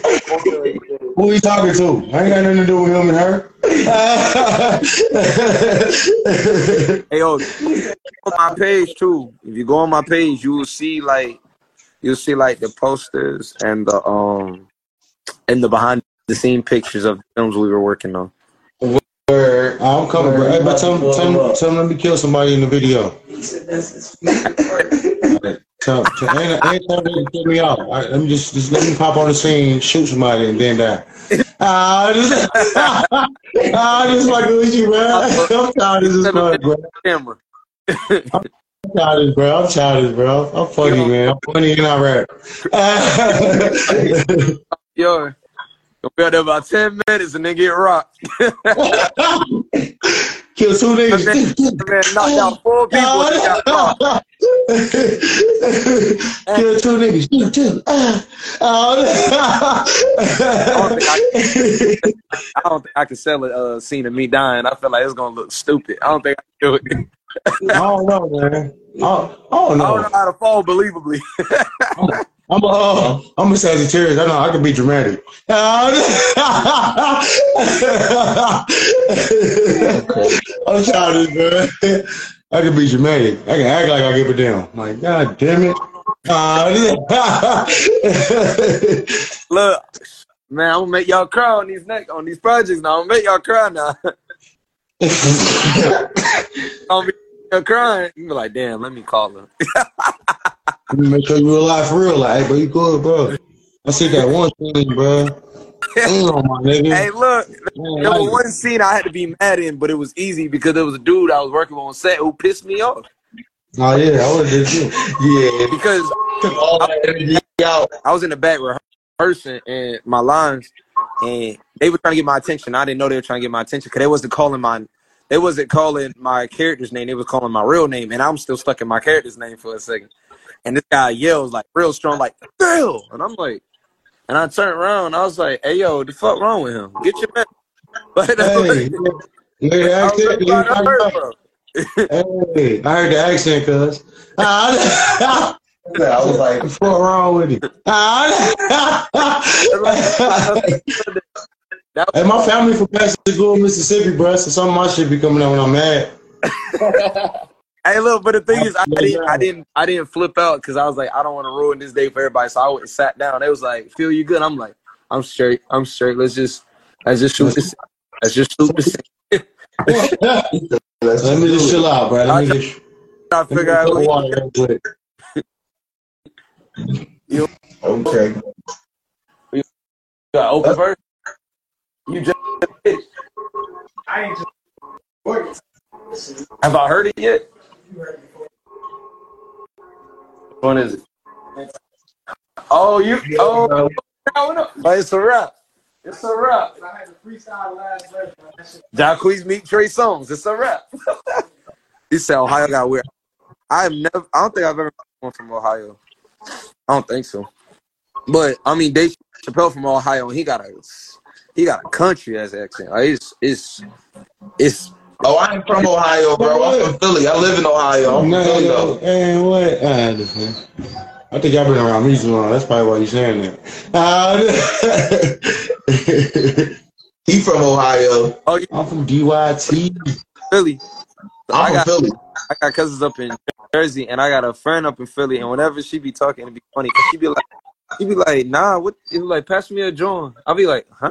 S2: Who he talking to? I ain't got nothing to do with him and her.
S11: Hey, yo, on my page too. If you go on my page, you will see like you'll see like the posters and the um and the behind the scene pictures of films we were working on.
S1: Word.
S2: I'm coming, bro. Hey, but tell him, tell him, tell him let me kill somebody in the video.
S12: He said that's.
S2: Tell, tell, ain't, ain't to kill me out. I, let me just, just let me pop on the scene, shoot somebody, and then die. Ah, just, ah, just like with you, man. I'm childish as fuck, bro.
S11: Camera.
S2: I'm childish, bro. I'm childish, bro. I'm funny, man. I'm funny and I rap.
S11: Yo, gonna be out there about ten minutes and then get rocked.
S2: Kill two niggas.
S11: man knocked out four people. and got rocked.
S2: Kill two niggas. Shoot two. Ah.
S11: I don't think I can sell a uh, scene of me dying. I feel like it's gonna look stupid. I don't think I can do it.
S2: I don't know, man. I, I don't
S11: I don't
S2: know.
S11: know how to fall believably.
S2: I'm a, uh, I'm a Sagittarius. I know I can be dramatic. I'm childish, man. I can be dramatic. I can act like I give a damn. Like, God damn it. Uh,
S11: Look, man, I'm gonna make y'all cry on these next on these projects now. I'm gonna make y'all cry now. I'm be crying. You be like, damn, let me call him.
S2: Let me make sure you alive for real. Like, hey, bro, you good, bro. I see that one thing, bro. Damn, my nigga.
S11: hey, look,
S2: Man,
S11: there was
S2: like-
S11: one scene I had to be mad in, but it was easy because there was a dude I was working with on set who pissed me off.
S2: Oh, yeah, I would have did too.
S1: Yeah,
S11: Because
S1: took all that energy out.
S11: I was in the back rehearsing and my lines, and they were trying to get my attention. I didn't know they were trying to get my attention because they wasn't calling my, they wasn't calling my character's name. They was calling my real name, and I'm still stuck in my character's name for a second. And this guy yells like real strong, like Bill, and I'm like, and I turned around, I was like, Hey, yo, the fuck wrong with him? Get your man. But uh,
S2: Hey, you heard the
S11: I was
S2: accent?
S11: really
S2: You heard the- Hey, I heard the accent, cuz.
S1: I was like,
S2: What's wrong with you? hey, my family from Pascagoula, Mississippi, bro. So some of my shit be coming out when I'm mad.
S11: Hey, look, but the thing is, I didn't, I didn't, I didn't flip out because I was like, I don't want to ruin this day for everybody. So I went and sat down. They was like, "Feel you good?" I'm like, "I'm straight. I'm straight. Let's just, let's just shoot this. Let's just shoot this."
S1: let's
S2: me just chill out, bro. Let me just
S11: I
S2: let me
S11: figure out.
S2: water real quick.
S1: Okay.
S11: You got open first. You just.
S14: I ain't just.
S11: Have I heard it yet? Which one is it? Oh, you. Oh, but it's a rap. It's a rap.
S14: I had to freestyle last verse, man.
S11: Jacquees meet Trey Songz. It's a rap. he said Ohio got weird. I've never. I don't think I've ever met one from Ohio. I don't think so. But I mean, Dave Chappelle from Ohio, and he got a he got a country as accent. Like, it's it's it's.
S1: Oh, I ain't from Ohio, bro. I'm from Philly. I live in Ohio. I'm
S2: No,
S1: from Philly,
S2: no,
S1: though.
S2: and what? I understand. I think y'all been around me too long. That's probably why you saying that.
S1: He from Ohio.
S11: Oh, yeah,
S2: I'm from DYT.
S11: Philly. I
S1: I'm from
S11: got
S1: Philly.
S11: I got cousins up in Jersey, and I got a friend up in Philly. And whenever she be talking, it be funny because she be like, she be like, nah, what? It be like, pass me a joint. I'll be like, huh?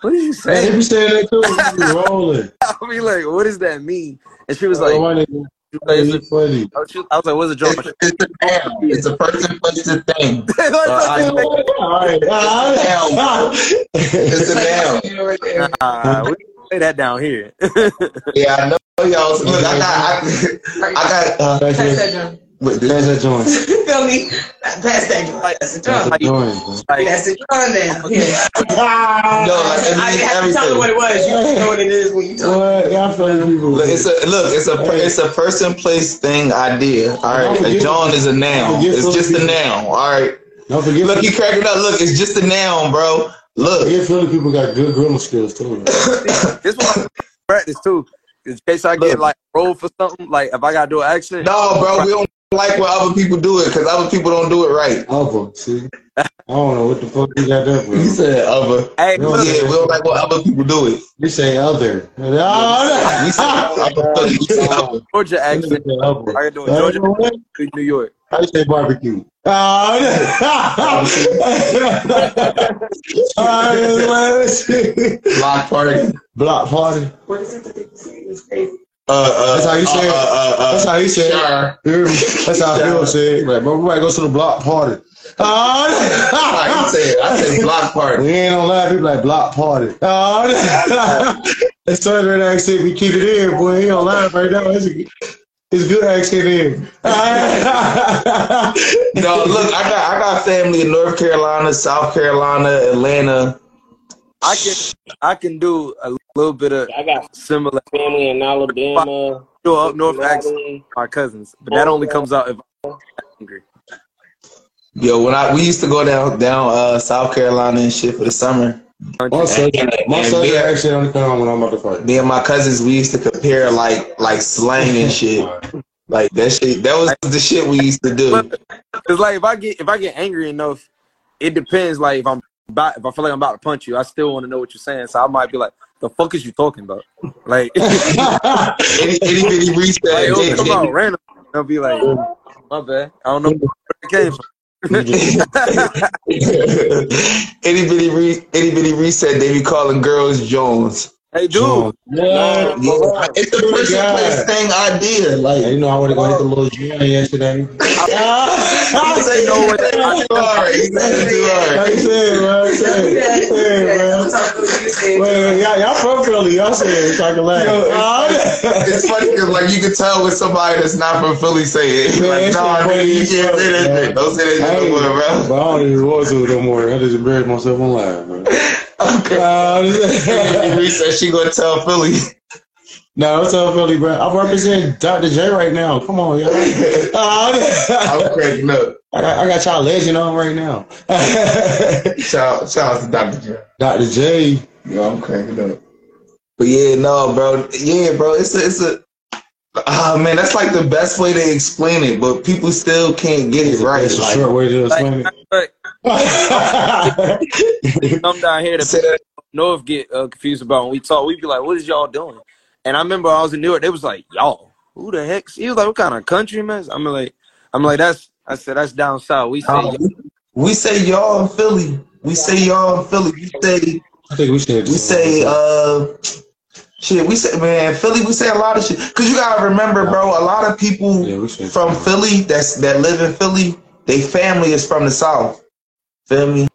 S11: What did you
S2: Hey,
S11: say?
S2: they be saying that too. They be rolling.
S11: I'll be like, what does that mean? And she was like,
S2: my nigga.
S11: she was like,
S2: Hey,
S11: it's
S2: funny.
S11: I was like, what's a joke?
S1: It's, it's a noun. It's a person, place, a thing.
S11: Like,
S1: I know.
S2: All right.
S1: It's a noun.
S11: nah, we don't say that down here.
S1: Yeah, I know y'all. Look, I got, I, I got. Uh,
S2: Pass
S9: Pass
S2: that
S9: that joint.
S2: pass that joint.
S9: Feel me? Pass that joint. That's the
S2: Pass
S9: joint.
S2: that joint, bro.
S11: like,
S9: That's the joint now. Yeah.
S1: no, like, it
S9: I
S1: means
S9: didn't have to tell her what it was. You know what it is when you talk.
S2: What? Y'all feeling people.
S1: Look, it's a look. It's a per- it's a person, place, thing, idea. All right, a joint is a noun. It's just a noun. All right.
S2: Don't forget,
S1: Look, he cracking up. Look, it's just a noun, bro. Look.
S2: forget Philly people got good grammar skills too.
S11: this one practice too. In case I get like rolled for something, like if I gotta do an accent.
S1: No, bro, we don't like when other people do it because other people don't do it right.
S2: Other, see? I don't know what the fuck you got that
S1: You said other.
S11: Hey,
S2: No,
S11: look,
S1: Yeah, we don't like when other people do it.
S2: You say other.
S1: You said other. You said other.
S11: Georgia accent. I gotta do a Georgia
S2: Georgia.
S11: New York.
S2: Oh, How you say barbecue?
S1: Block party.
S2: Block party.
S9: What is it that they say? It's crazy.
S1: Uh, uh,
S2: That's how you say it.
S1: uh, uh, uh,
S2: That's how he said it.
S1: Sure.
S2: You hear? That's how Phil said it. Like, bro, we might go to the block party.
S1: I said, I said block party.
S2: We ain't on live, people like block party. Oh, That's southern accent. We keep it in, boy. He on live right now. It's a, it's a good accent in.
S1: No, look, I got I got family in North Carolina, South Carolina, Atlanta.
S11: I can I can do a little bit of
S13: I got
S11: similar
S13: family in Alabama.
S11: do up north accent my cousins, but that only comes out if I'm Angry.
S1: Yo, when I we used to go down down uh South Carolina and shit for the summer.
S2: My son, my
S1: And me-
S2: actually only come on when I'm about to fight.
S1: Me and my cousins, we used to compare like like slang and shit. Like that shit. That was the shit we used to do.
S11: Cause like if I get if I get angry enough, it depends. Like if I'm about if I feel like I'm about to punch you, I still want to know what you're saying. So I might be like, "The fuck is you talking about?" Like,
S1: Any any bitty reach
S11: like it'll come out random. I'll be like, "My bad. I don't know where it came from."
S1: any bitty re any bitty reset. They be calling girls Jones.
S11: Hey, dude.
S2: Yeah,
S1: Yeah, it's the person place thing idea. Like
S2: you know, I want to go hit the little joint yesterday.
S1: I say no way. I'm sorry. You said too hard.
S2: I said, bro. I said, I said, bro. Wait, y'all, y'all from Philly. Y'all said it. Talking loud.
S1: Yo, it's, it's funny because like you can tell when somebody that's not from Philly say it. Like,
S2: that
S1: no,
S2: shit
S1: nigga, you can't say that. Don't say that shit
S2: Hey,
S1: no more, bro.
S2: But I don't even want to do it no more. I just embarrassed myself on live, bro.
S1: Okay. Reset, she gonna tell Philly.
S2: No, I'm telling Philly, bro. I represent Dr. J right now. Come on, y'all.
S1: I'm cracking up.
S2: I got, I got y'all legend on right now.
S1: Shout, shout out to Dr. J.
S2: Dr. J.
S1: Yo, I'm cracking up. But yeah, no, bro. Yeah, bro. It's a, it's a. Ah man, that's like the best way to explain it, but people still can't get it right.
S2: It's a
S1: Like,
S2: short way to explain
S11: Like,
S2: it.
S11: come down here to
S1: Say that-
S11: North get uh, confused about when we talk. We be like, "What is y'all doing?" And I remember I was in New York. They was like, "Y'all, who the heck?" He was like, "What kind of country man?" I'm like, "I'm like that's." I said, "That's down south." We say,
S1: uh, we, we say y'all in Philly. We say y'all in Philly. We say
S2: I think we should.
S1: we say uh shit. We say man, Philly. We say a lot of shit. Cause you gotta remember, bro. A lot of people
S2: Yeah,
S1: from Philly that's that live in Philly, they family is from the South. Feel me?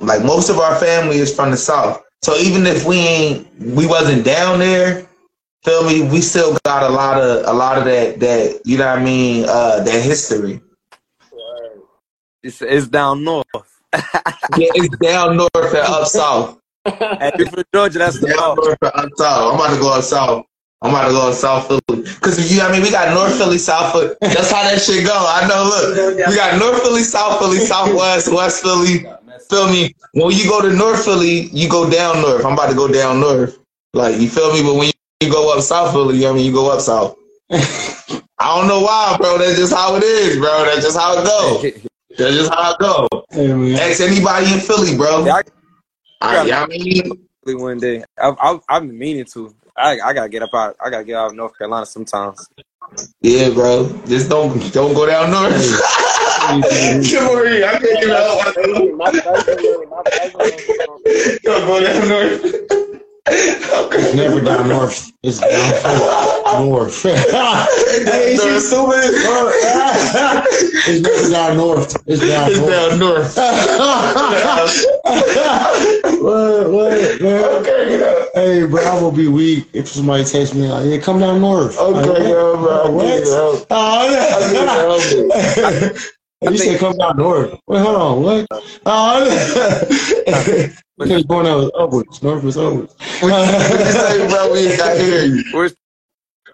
S1: Like most of our family is from the South. So even if we ain't we wasn't down there, feel me, we still got a lot of a lot of that that you know what I mean, uh that history.
S11: "It's it's down north."
S1: Yeah, it's down north and up south.
S11: And if for Georgia, that's the
S1: Down
S11: north
S1: and up south. I'm about to go up south. I'm about to go to South Philly. Cause you know i mean we got North Philly, South Philly. That's how that shit go. I know look. We got North Philly, South Philly, Southwest, West Philly. Feel me? When you go to North Philly, you go down north. I'm about to go down north. Like you feel me? But when you, go up South Philly, you know what I mean you go up south. I don't know why, bro. That's just how it is, bro. That's just how it go. That's just how it go.
S2: Hey.
S1: Ask anybody in Philly, bro.
S11: Yeah,
S1: I, I mean,
S11: one day. I've, I've, I've been meaning to. I, I gotta get up out. I gotta get out of North Carolina sometimes.
S1: yeah, bro. Just don't don't go down north. Don't worry, I can't even help Don't go down north.
S2: It's never down north. It's down north. hey,
S1: North.
S2: she's stupid. it's never down north. It's down
S1: It's
S2: north.
S1: down north.
S2: what, what, man?
S1: Okay, get up.
S2: Hey, bro, I will be weak if somebody text me like, "Yeah, come down north." Like,
S1: Okay, yo, bro.
S2: What?
S1: I need help.
S2: Oh, yeah. you said come down north. Wait, hold on. What? Oh, because going out upwards. North is upwards.
S1: What you say, bro? We ain't got to hear you.
S11: Where's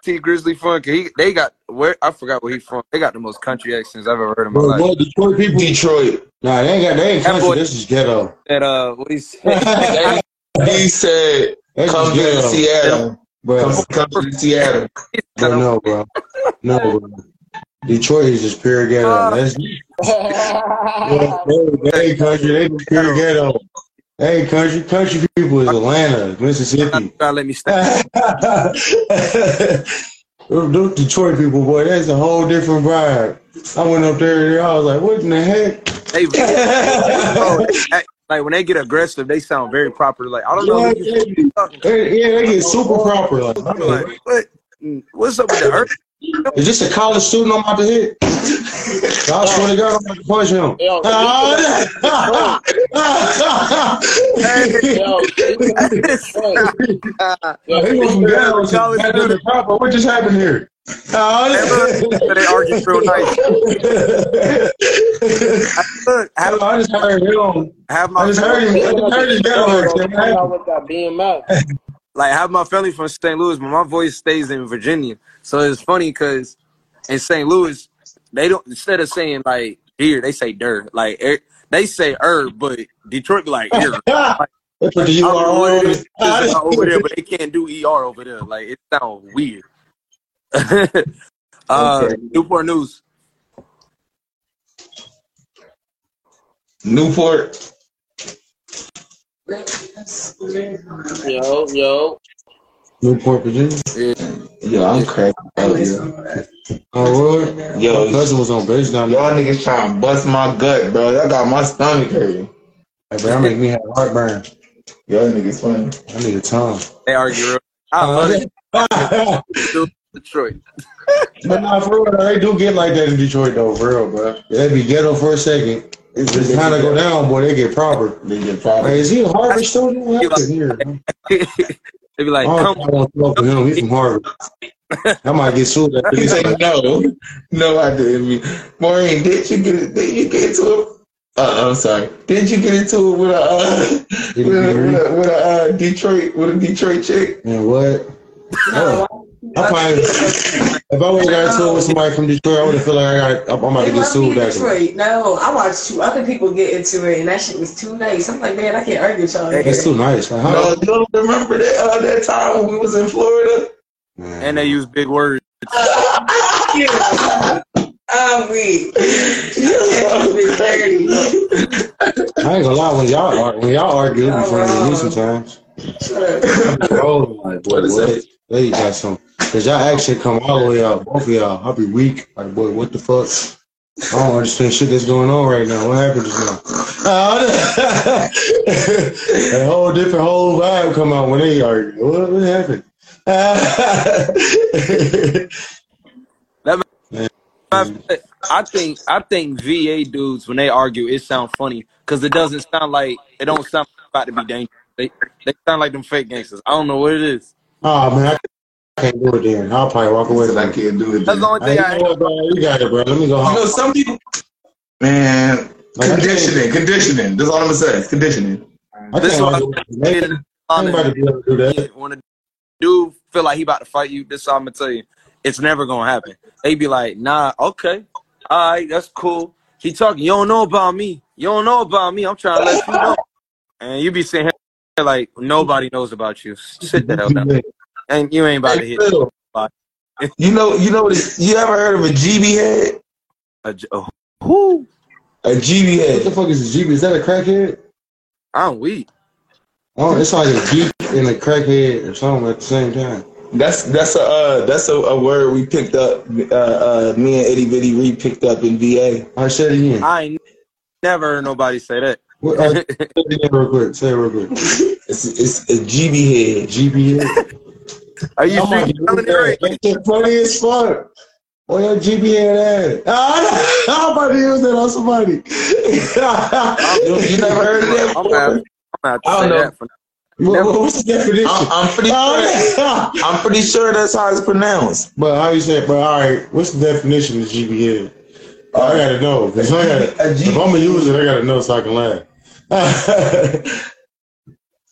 S11: Tee Grizzley from? 'Cause He, they got where I forgot where he from. They got the most country accents I've ever heard in my
S2: Bro,
S11: life.
S2: what Detroit people?
S1: Detroit.
S2: Nah, they ain't got. They ain't country.
S11: boy-
S2: This is ghetto.
S11: That uh, what he said.
S1: He said,
S2: That's
S1: come to
S2: ghetto,
S1: Seattle.
S2: bro.
S1: Come, come to Seattle.
S2: Bro, no, bro. No, bro. Detroit is just pure ghetto.
S11: Uh,
S2: That's, yeah, they, they ain't country. They just pure ghetto. Ain't country. Country people is Atlanta, Mississippi.
S11: Gotta let me.
S2: Those Detroit people, boy, that's a whole different vibe. I went up there, and I was like, what in the heck?
S11: They, oh, bro, like when they get aggressive, they sound very proper. Like I don't know.
S2: Yeah,
S11: Who you
S2: they,
S11: talking to.
S2: they- yeah, they get super proper. Like,
S11: I'm like, what? What's up with the earth?
S2: Is this a college student I'm about to hit? I swear to God, I'm about to punch him.
S13: Yo, yo, yo,
S2: He went from ghetto to
S11: College
S2: to the proper. What just happened here?
S11: they argue real nice. Look, have,
S2: I just heard him.
S11: have
S2: I
S11: my
S2: just heard him. I just heard his ghetto
S13: Come out with
S11: like have my family from St. Louis, but my voice stays in Virginia. So it's funny because in St. Louis, they don't instead of saying like deer, they say dirt. Like er, they say er, but Detroit be like er. Like,
S2: That's what the
S11: I don't know
S2: UR
S11: what it
S2: is.
S11: is over there, but they can't do ER over there. Like it sounds weird. uh,
S1: Okay.
S11: Newport News.
S1: Newport.
S13: Yo, yo.
S2: Newport, Virginia.
S1: Yo, I'm cracking up, yo.
S2: Oh, Lord.
S1: Yo,
S2: My cousin was on base down there.
S1: Y'all niggas trying to bust my gut, bro. Y'all got my stomach hurting.
S2: Hey, bro, that make me have heartburn.
S1: Y'all niggas funny.
S2: I need a tongue.
S11: They argue. real- I uh, love it. Detroit.
S2: But nah, for real, they do get like that in Detroit, though, for real, bro. They be ghetto for a second. It's just kind of go down, boy. They get proper.
S1: They get proper.
S2: Hey, is he a Harvard student? What happened here?
S11: they be like,
S2: I
S11: come
S2: don't want to talk to him. He's from Harvard. I might get sued after
S1: He
S2: this.
S1: said no. No, I didn't. Maureen, did you get did you get to it? Uh, I'm sorry. Did you get into it with a uh, with a, with a, with a uh, Detroit with a Detroit chick?
S2: Man, what? Oh. I probably, if I would have got into it with somebody from Detroit, I would have feel like I got, I'm about to get sued
S9: me,
S2: after.
S9: Detroit. No, I watched two other people get into it, and that shit was too nice. I'm like, man, I can't argue with y'all.
S2: That's too nice. Like,
S1: No, you don't remember that uh, that time when we was in Florida?
S11: and they use big words.
S9: I'm weak. dirty.
S2: I ain't gonna lie, when y'all ar- when y'all argue, it be funny to me sometimes. Oh, like, boy,
S1: What is
S2: what?
S1: That?
S2: They got some. Cause y'all action come all the way out, both of y'all. I'll be weak. Like, boy, what the fuck? I don't understand shit that's going on right now. What happened just now? a whole different whole vibe come out when they argue. What, what happened?
S11: I think I think VA dudes when they argue, it sound funny because it doesn't sound like it don't sound about to be dangerous. They they sound like them fake gangsters. I don't know what it is.
S2: Oh man, I can't do it then. I'll probably walk away.
S1: Said I can't do it.
S11: That's the only thing
S2: Hey,
S11: I.
S2: you know bro? You got it, bro. Let me go
S1: You know, some people, man,
S2: Like,
S1: conditioning, conditioning. That's all I'm gonna say. Conditioning.
S2: I
S11: This one-
S2: argue you, man. I ain't about to be able to do that.
S11: When a dude feel like he about to fight you, this I'm gonna tell you, it's never gonna happen. They be like, nah, okay, all right, that's cool. He talking, you don't know about me. You don't know about me. I'm trying to let you know. And you be sitting here like nobody knows about you. Sit the hell down. And you ain't about to hit.
S1: Phil, you know, you know, this, you ever heard of a GB head?
S11: A, j- oh, who?
S1: A GB
S2: What the fuck is a Jeep? Is that a crackhead?
S11: I'm weak.
S2: Oh, it's like a Jeep and a crackhead or something at the same time.
S1: That's that's a uh, that's a, a word we picked up. Uh, uh, me and Itty Bitty Reed picked up in VA.
S2: I said it again.
S11: I never heard nobody say that.
S2: What, uh, say it real quick. Say it real quick.
S1: It's it's a GB head.
S2: GBA.
S11: Are you
S2: I'm
S11: sure you
S2: to
S11: telling it right?
S2: that. That shit funny as fuck. Boy, your GBA ass. Ah, I'm about to use that on somebody.
S1: You, you never heard of that?
S11: I'm
S1: before?
S11: gonna, I'm gonna
S1: I don't know.
S11: that for
S2: What- what- What's the definition?
S1: I'm, I'm pretty sure.
S2: Oh,
S1: I'm pretty sure that's how it's pronounced.
S2: But how you say, bro? All right, what's the definition of GBA? I gotta know. 'cause I gotta, if I'm gonna use it, I gotta know so I can laugh.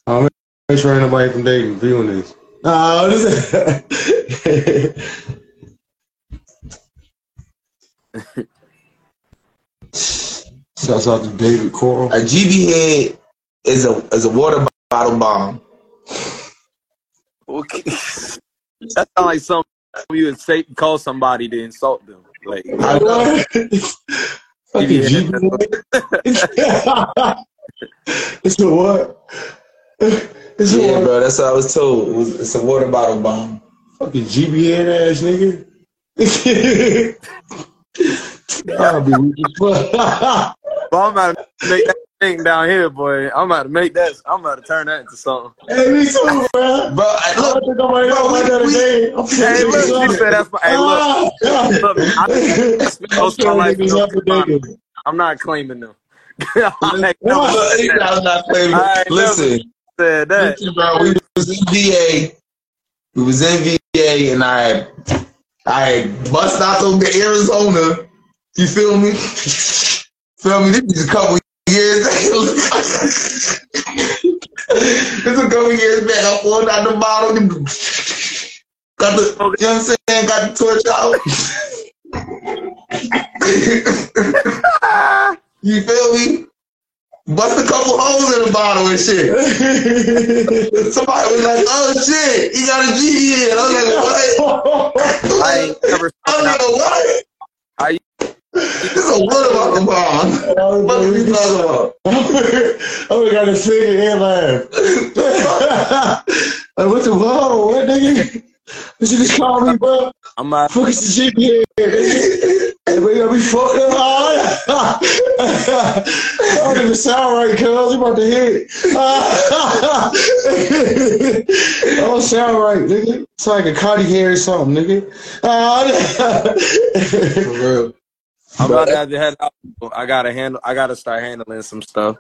S2: I'll make sure ain't nobody from Dayton viewing this. This is. Shouts out to David Coral.
S1: A GB head is a is a water bottle bomb.
S11: Okay. that sounds like something you would say call somebody to insult them. Like
S1: I know.
S2: Fucking
S11: Yeah.
S2: GBA. It's a what? It's a
S1: Yeah,
S2: what?
S1: bro. That's what I was told. It was, it's a water bottle bomb.
S2: Fucking GBA ass nigga. I'll be weak as fuck.
S11: But I'm about to make that thing down here, boy. I'm about to make that. I'm about to turn that into something.
S2: hey, me too, bro.
S1: Bro, I,
S2: look, I think I'm gonna
S1: Bro,
S2: like
S1: we-
S2: that
S1: we-
S2: today. I'm
S11: Hey, look, you said that's my. Hey, look, ah, look. I, I spent most of my life in North Carolina. I'm not claiming them. I never
S1: Look, you know, I'm not claiming.
S11: I
S1: Listen,
S11: said that.
S1: listen, bro. We was in VA. We was in VA, and I, I bust out of the Arizona. You feel me? feel me? This is a couple years. this is a couple years back. I pulled out the bottle. Got the, you know what I'm saying? Got the torch out. you feel me? Bust a couple holes in the bottle and shit. Somebody was like, "Oh shit, he got a G in." I was like, "What?"
S11: I ain't never.
S1: I was like, "What?"
S11: I
S1: This is a what about the bomb? What are you talking about?
S2: Oh, we got a singing and laugh. like, what the whoa, what nigga? What you just call me, bro?
S11: I'm not.
S2: Fuck is the shit here, nigga? Hey, we got me fucked up. I don't even sound right, cuz. You about to hit. I don't sound right, nigga. It's like a Cardi hair or something, nigga. For real.
S11: I'm about to have to head out. I gotta handle. I gotta start handling some stuff.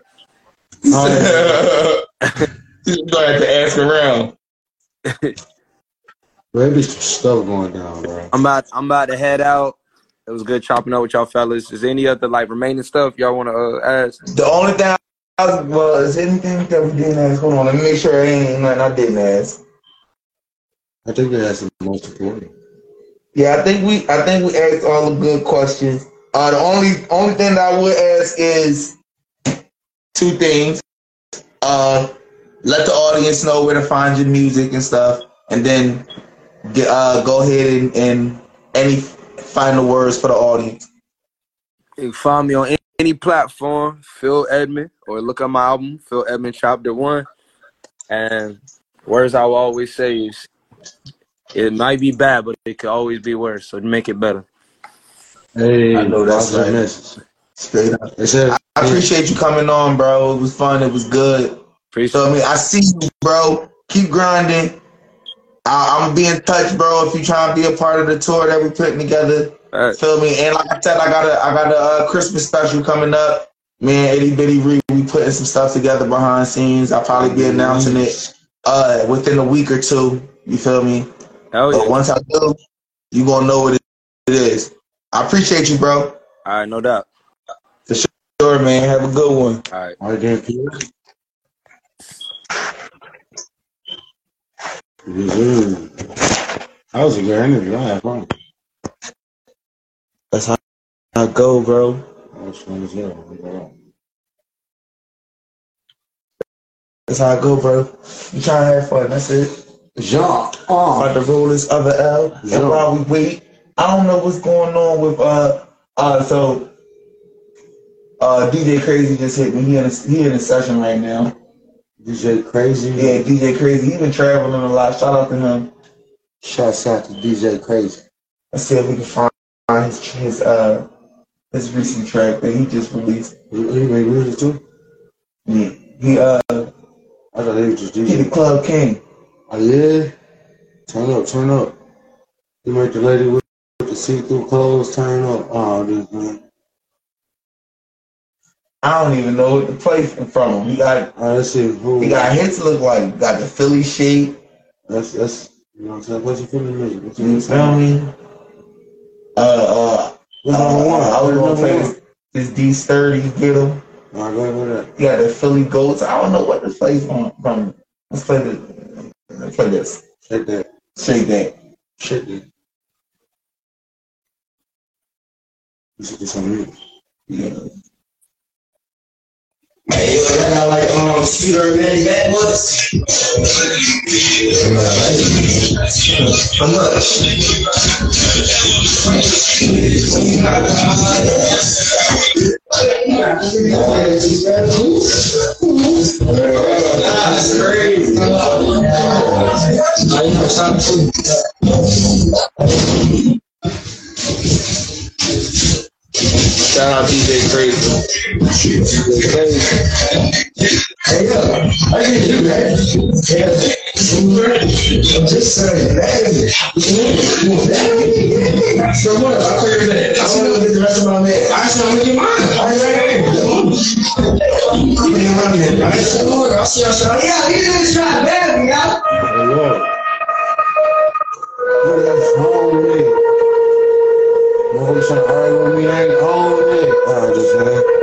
S1: Oh, you gonna have to ask around.
S2: There be some stuff going down, bro.
S11: I'm about. I'm about to head out. It was good chopping up with y'all fellas. Is there any other like remaining stuff y'all want to uh, ask?
S1: The only thing I was, well, is anything that we didn't ask? Hold on, let me make sure I ain't nothing I didn't ask.
S2: I think that's the most important.
S1: Yeah, I think we I think we asked all the good questions. Uh, the only only thing that I would ask is two things. Uh, let the audience know where to find your music and stuff, and then get, uh, go ahead and, and any final words for the audience.
S11: You can find me on any, any platform, Phil Edmond, or look at my album, Phil Edmond Chapter One. And words I will always say is, it might be bad, but it could always be worse. So make it better.
S2: Hey,
S1: I know that's
S2: positive
S1: right.
S2: message.
S1: Straight up. I, I appreciate you coming on, bro. It was fun. It was good.
S11: Appreciate
S1: I mean, I see you, bro. Keep grinding. I, I'm gonna be in touch, bro. If you trying to be a part of the tour that we putting together,
S11: Alright.
S1: feel me. And like I said, I got a I got a uh, Christmas special coming up. Me and Itty Bitty Ree, we putting some stuff together behind scenes. I'll probably be announcing it uh within a week or two. You feel me?
S11: Hell
S1: But
S11: yeah.
S1: once I do, you gonna know what it is. I appreciate you, bro.
S11: All right, no doubt.
S1: For sure, man. Have a good one.
S11: All right.
S2: All right, Mhm. That was a good interview. I had fun.
S1: That's how I go, bro.
S2: That was fun as hell.
S1: That's how I go, bro. You trying to have fun. That's it.
S2: Gene.
S1: About to roll this other L. And while we wait, I don't know what's going on with uh uh so uh DJ Crazy just hit me. He in a, he in a session right now.
S2: DJ Crazy.
S1: Yeah, DJ Crazy. He been traveling a lot. Shout out to him.
S2: Shouts out to DJ Crazy.
S1: Let's see if we can find his his uh his recent track that he just released.
S2: He, he made music too?
S1: Yeah. He uh
S2: I thought he was just
S1: he the club king.
S2: Oh, yeah? Turn up, turn up. He made the lady with the see-through clothes turn up. Oh, this man.
S1: I don't even know what to play from him. He got
S2: All right, let's see. Who?
S1: he got hits look like got the Philly shape.
S2: That's, that's, you know what I'm saying? What's your feeling music? What's
S1: You
S2: your
S1: feel me? Uh uh
S2: What's
S1: uh,
S2: number one?
S1: I was gonna play this, this D sturdy get him.
S2: All right, go ahead with that.
S1: Got the Philly goats. I don't know what to play from from let's play the let's play this.
S2: Shake that.
S1: Shake that.
S2: Shake that. You should get some music.
S1: Yeah.
S15: Hey, yo, I got like um Scooter Manny Bad Boys. How much? That's crazy. I know something too.
S1: Shout out DJ Crazy.
S15: Hey, yo, I can do that. I'm just saying, hey. So what? I figured that. I want to get the rest of my man. I said, I'm gonna get mine. I. I said, look, I'll see y'all. Yeah, you just try to bad me.
S2: Hey, Lord. What is wrong with me? who trying to argue with me ain't on it. I just man.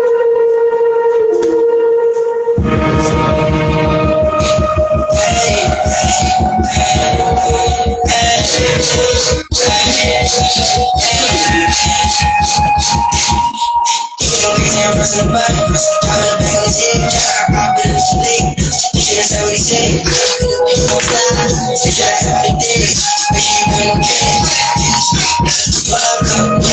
S2: Welcome.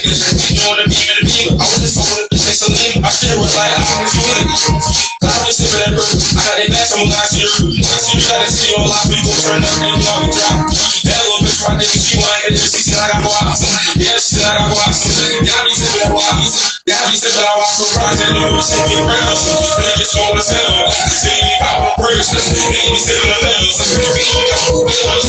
S2: niggas just be on the beat of me. I was just fucking
S15: with
S8: the face of me. I shit was like, I don't want you to be true. I was sipping that brew. I got that bass, I'm gonna see you. I see you got a city on lock, people turn up and you know we drop. That little bitch, my nigga, she wanna hit this. She said, I got blocks. Yeah, she said, I got blocks. Y'all be sipping that blocks. Y'all be sipping that blocks. Surprise, that little bitch, she be around. Niggas on the cell. See me out on bridge. Niggas sipping the bells. Be on the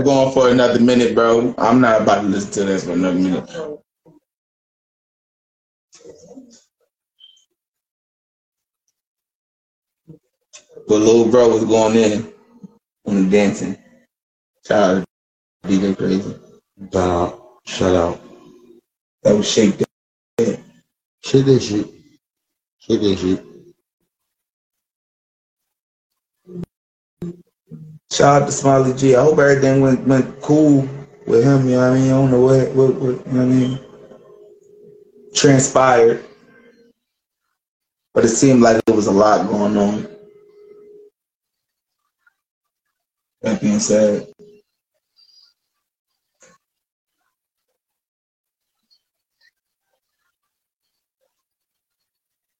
S8: going for another minute, bro. I'm not about to listen to this for another minute. But little bro was going in and dancing. Child DJ crazy.
S16: Nah, shut up.
S8: That was shake that.
S16: Shake that shit. Shake that shit.
S1: Shout out to Smiley G. I hope everything went went cool with him. You know what I mean? I don't know what, what, what you know what I mean transpired, but it seemed like there was a lot going on. That being said.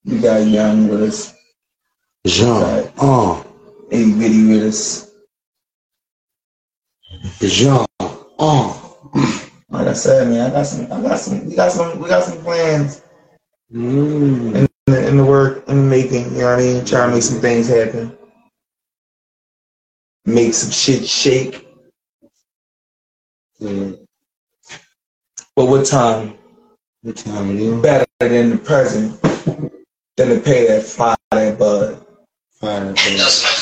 S1: we got young with us.
S16: Gene. Oh.
S1: Uh. Itty with us.
S16: Dijon. Oh.
S1: Like I said, man, I got some, I got some, we got some, we got some plans
S16: mm.
S1: in, the, in the work, in the making. You know what I mean? Trying to make some things happen, make some shit shake.
S16: Mm.
S1: But what time?
S16: What time?
S1: Better than the present than to pay that fire that bud.
S16: That bud.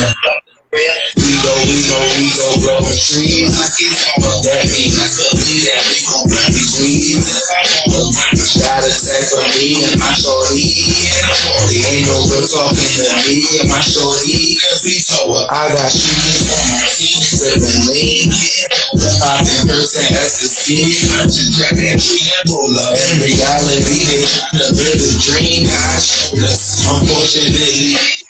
S8: We go, we go, we go growing trees. That mean that we gon' run between. Got a sack for me and my shorty. There ain't no real talking to me and my shorty. Cause we told her I got shoes on my feet, sipping lean. Popping
S16: hurts and ecstasy. I just grab that tree and pull up. In reality, they tryna live a dream. I should us, unfortunately.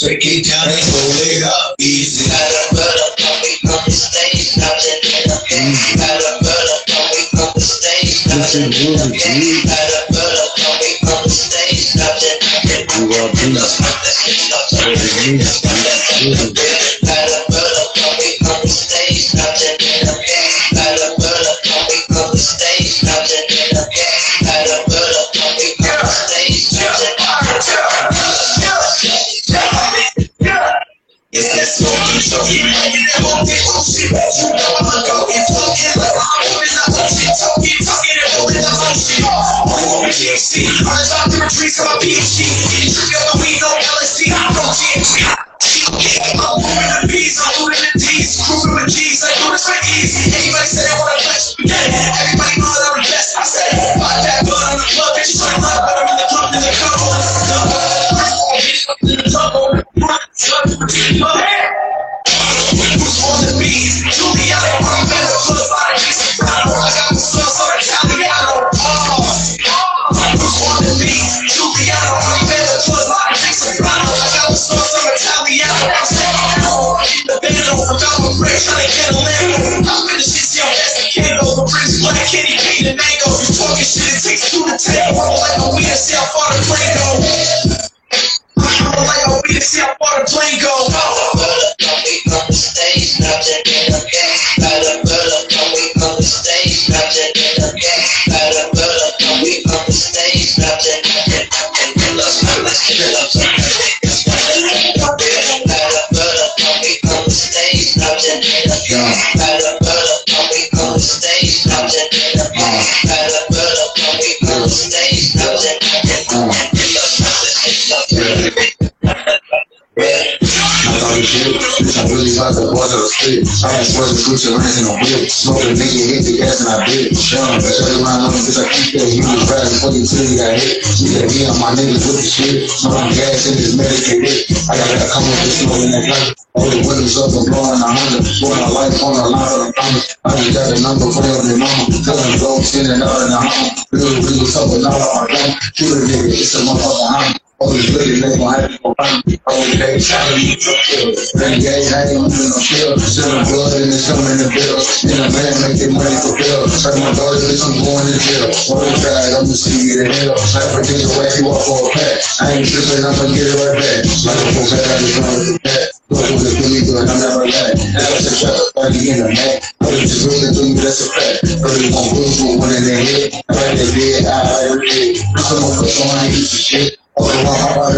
S16: Shake it down and hold it up easy. Better, better, come we on the stage, that in the game. Better, better, come we on the stage, that in the game. Better, PhD. In a
S8: whip. Smoke a nigga, hit the gas, and I but shut around on bitch, I keep that. You was riding fucking till you got hit. You said me and my niggas with the shit. Smoking gas and this medicated. I gotta come with this smoke in that gun. All the windows up and blowing a hundred. Put my life on the line of the thunder. I just got the number for your mama. Tell them go in and out in the home. Real, real but not on my gun. Shoot a nigga, it's a motherfucker home. Oh. Oh, I ain't moving no pill. Blood and in the. In a man, making money for bill. Like my I'm going to jail. One I'm gonna see you a for you a pack. I ain't tripping, I'm gonna get it right back. A I just the a I'm never a like in the. I that's a fact. On, one in head. I like they did, I like they did. Some of us, I ain't used shit. Oh, how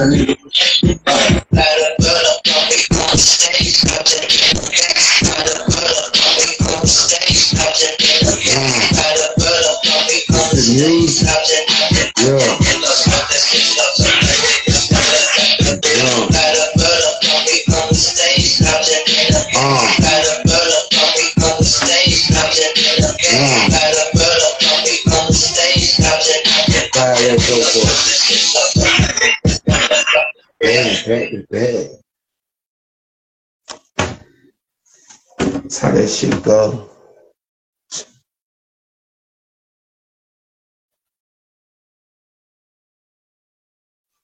S8: Bad.
S1: That's how that shit go.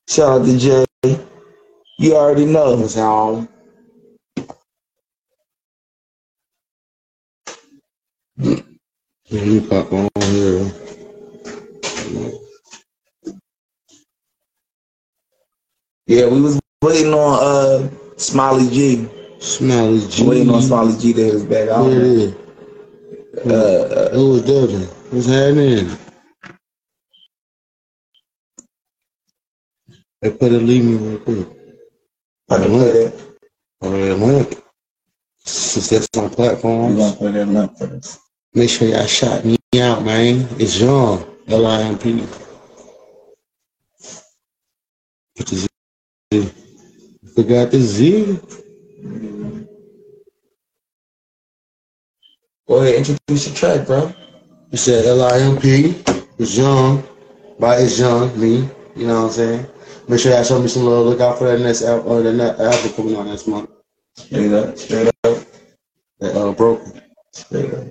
S1: Shout out to Jay. You already know. What's on?
S2: Yeah, you pop on here.
S1: Yeah, we was waiting on uh Smiley G.
S2: Smiley G.
S1: Waiting on Smiley G to hit us back. I
S2: Yeah,
S1: don't
S2: it
S1: Uh,
S2: Who was Devin? What's happening? They put a leave me real quick.
S1: I can play that.
S2: Oh, yeah, link. Since that's on platforms.
S1: We gonna play that link for this.
S2: Make sure y'all shout me out, man. It's John, L-I-M-P. Put the Z. Forgot the Z.
S1: Go ahead, introduce your track, bro.
S2: You said L-I-M-P. It's young. By it's young, me. You know what I'm saying? Make sure y'all show me some love. Look out for that next album, or the next album coming out next month.
S1: Straight up, straight up,
S2: That uh broken.
S1: straight up.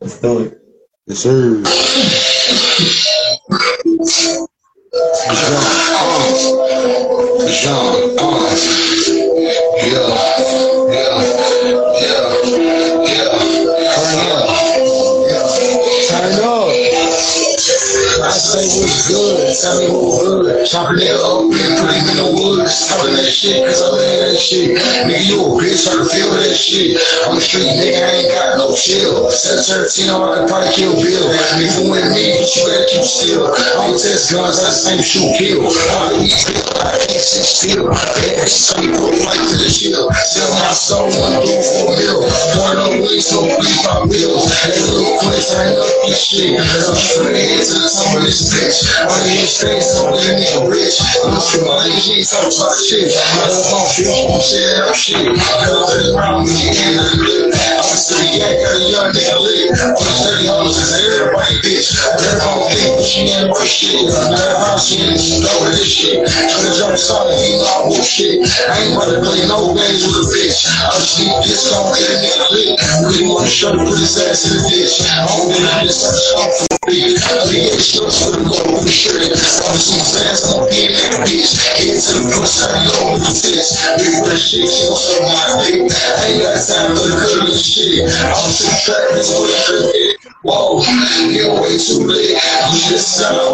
S1: Let's do it.
S2: Yes, sir.
S3: It's young. Uh, yeah, yeah, say what's good, tell me what good. Chopping that up him in the woods. Stopping that shit, cause I live that shit. Nigga, you a bitch, I can feel that shit. I'm a street nigga, I ain't got no chill. Set Tarantino, I can probably kill Bill. You with me, but you keep still. I don't test guns, I shoot kill. I can't sit still. Put to the chill. Sell my soul, do for a of the ways, so please bills. Hey, little I ain't up this shit. I'm to the top of this bitch. On the streets, I'm with a rich. I'm from my I'm talk shit. But I don't want to feel shit, I'm shit. Cause around me, and I'm lit. I'm a city yak, got a young nigga lit. On the 30 hoes, is everybody shit. Is, she know this shit. Tryna jump solid, he know I will shit. I ain't about to play no games with a bitch. I just need this, get a nigga lit. Really wanna show to put his ass in the ditch. I don't think I just have to show for a bitch. I be short for the with the shirt. I'm some fast, I'm getting that bitch. Get to the push, I know with the tits. Big that shit, she gon' show my dick. I ain't got time for the good of shit. I'm too fat, this what get. Whoa, you're way too late. You just sound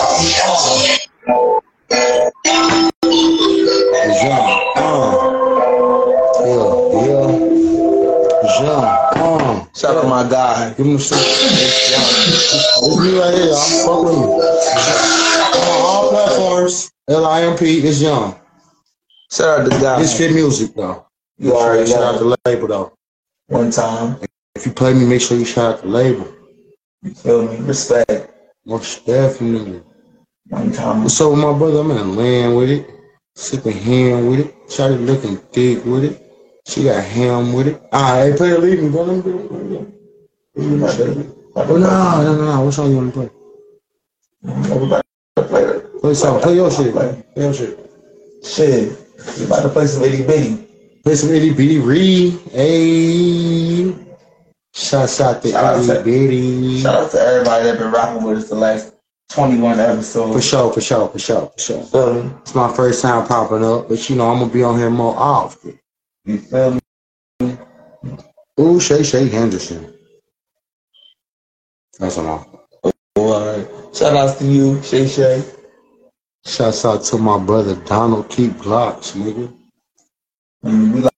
S2: Uh. Uh.
S1: Shout out to my guy.
S2: Give him some. It's me right here. I'm fuck with me. On all platforms. L-I-M-P. It's young.
S1: Shout out to guy.
S2: It's fit music though.
S1: You already
S2: shout out the label though.
S1: One time.
S2: If you play me, make sure you shout out the label.
S1: You feel me? Respect.
S2: Most definitely.
S1: One time.
S2: What's up with my brother? I'm in the land with it. Sipping ham with it. Shawty looking thick with it. She got ham with it. Alright, play the lead me, bro. Let me do it. Let me do it. Oh, no, no, no, no. What song you want to play?
S1: Everybody play that.
S2: Play song. Play your shit. Play your shit.
S1: Shit. We about to play some itty bitty.
S2: Play some itty bitty Ree. Hey. Shouts out to
S1: Shout out to-
S2: itty bitty.
S1: Shout out to everybody that been rocking with us the last 21 episodes.
S2: For sure, for sure, for sure, for sure.
S1: Feel me?
S2: It's my first time popping up, but you know I'm gonna be on here more often.
S1: You feel me?
S2: Ooh, Shay Shay Henderson. That's what I'm.
S1: Alright. Shout outs to you, Shay Shay.
S2: Shouts out to my brother Donald Keep Glocks, nigga.
S1: And we live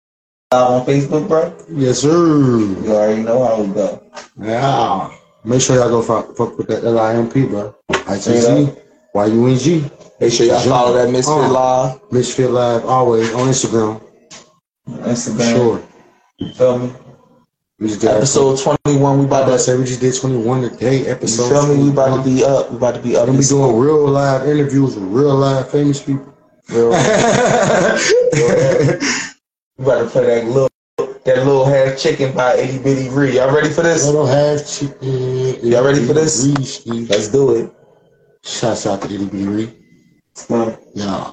S1: on Facebook, bro.
S2: Yes, sir.
S1: You already know how we go.
S2: Yeah. Make sure y'all go fuck, fuck with that LIMP, bro.
S1: Straight
S2: YUNG.
S1: Make sure y'all follow that Mysfit
S2: Uh,
S1: Live
S2: Mysfit Live, always on Instagram.
S1: on Instagram.
S2: Sure.
S1: You feel me?
S2: We just did
S1: Episode 21, we about
S2: I
S1: to
S2: said we just did 21 today.
S1: You
S2: Episode.
S1: feel me? We about to be up. We about to be up.
S2: Gonna be doing real live interviews with real live famous people.
S1: Real- we about to play that little that little half chicken by Itty Bitty Ree. Y'all ready for this?
S2: Little half chicken.
S1: Y'all ready for this?
S2: Ree.
S1: Let's do it.
S2: Shouts out to Itty Bitty Ree.
S1: Let's go.
S2: Yeah.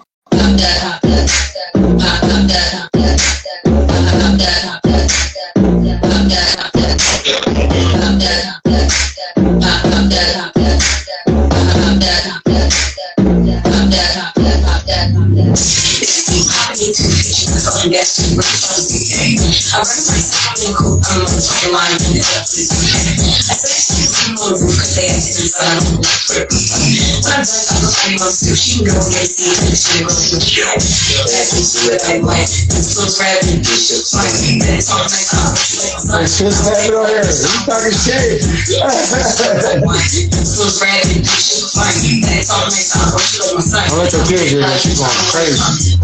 S17: It's too hot.
S2: something that's too much for the game. I run myself in the coop, I'm on the fucking line, and it's up to the I say she's on the roof, cause they have to inside of the When I'm done, I look like my suit, she can go and see it, she can go and see it. That's what she would like, like, this little grab and this shit, like, that's all night, I'm like,
S10: Shit's happening on here. You talking shit.
S2: this little grab and this shit, like, that's all night, I'm like, my son.
S10: Don't let your kids hear that. She going crazy.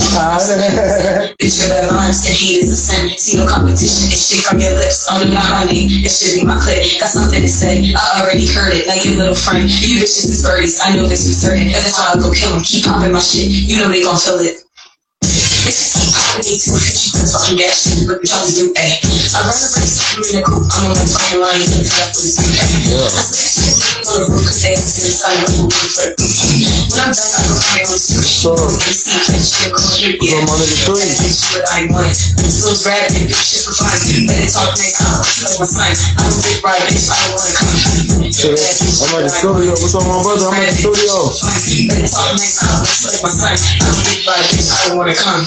S2: Picture that lines and hate is sin. See no competition. It's shit from your lips. Oh, Only my honey. It should be my clip. Got something to say. I already heard it. Like your little friend. You bitches is birdies. I know this for certain. Every time I go kill 'em, keep popping my shit. You know they gon' feel it. I'm
S10: at the studio. What's up, my brother? I'm at the studio.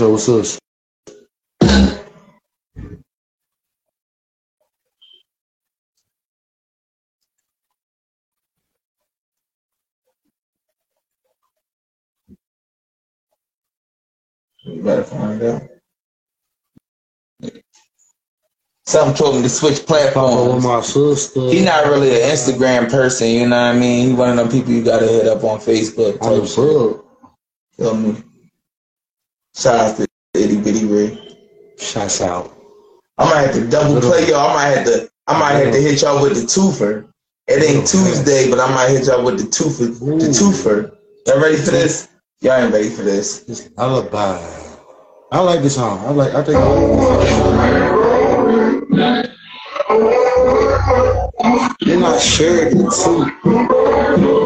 S2: up? You
S1: better find out. Something told him to switch platforms.
S10: my sister.
S1: He not really an Instagram person, you know what I mean? He one of them people you gotta hit up on Facebook.
S10: on the
S1: Type shit.
S10: plug.
S1: Feel me? Shout out to Itty Bitty Ree.
S10: Shouts out.
S1: I might have to double play y'all. I might have to I might have to hit y'all with the twofer. It ain't Tuesday, but I might hit y'all with the twofer the twofer. Y'all ready for this? Y'all ain't ready for this.
S10: It's alibi. I like this song. I like. I think. I like Then I shared it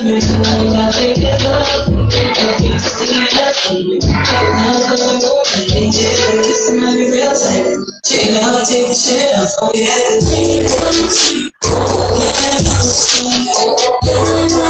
S2: cold, now I want you to stay. You, fuck it.
S10: What's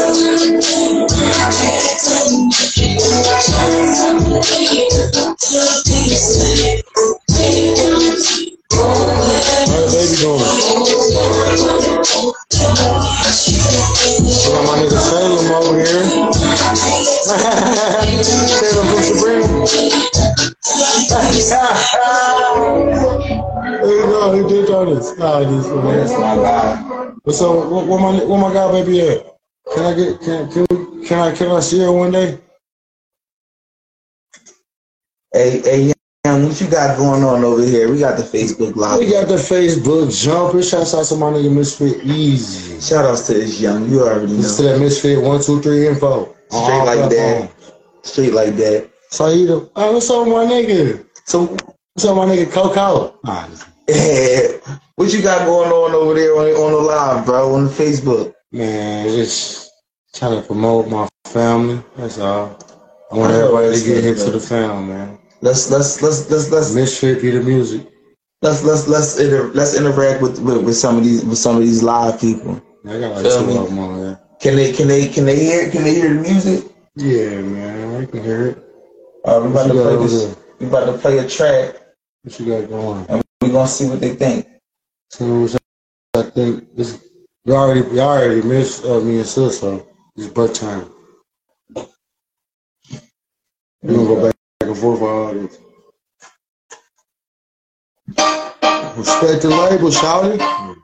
S2: All this. Nah, this That's my guy. What's up? What, what my what my guy baby at? Can I get can can we, can I can I see her one day?
S18: Hey, hey, young, what you got going on over here? We got the Facebook live.
S2: We got the Facebook jumper. Shouts out to my nigga Mysfit Easy.
S18: Shout outs to this young. You already know.
S2: To that Mysfit one two three info.
S18: Straight
S2: all
S18: like that.
S2: platforms.
S18: Straight like that.
S2: So you the oh, what's up, my nigga?
S18: So
S2: what's up, my nigga Coco? Nah,
S18: what you got going on over there on, on the live, bro, on the Facebook?
S2: Man, just trying to promote my family. That's all. I want everybody to get into the family, man.
S18: Let's let's let's let's let's
S2: Mysfit the music.
S18: let's let's let's inter- let's interact with, with with some of these with some of these live people.
S2: I got like
S18: Feel
S2: two
S18: me?
S2: of them on there.
S18: Can they can they can they hear can they hear the music?
S2: Yeah, man, I can hear it.
S18: Uh, we about to play this. We about to play a track,
S2: What you got going?
S18: On and we gonna see what they think.
S2: I think this you already you already missed uh, me and sis, so it's birth time. We're gonna go back and forth for all this. Respect the label, shouty.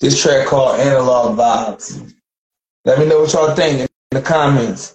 S18: This track called Analog Vibes. Let me know what y'all think in the comments.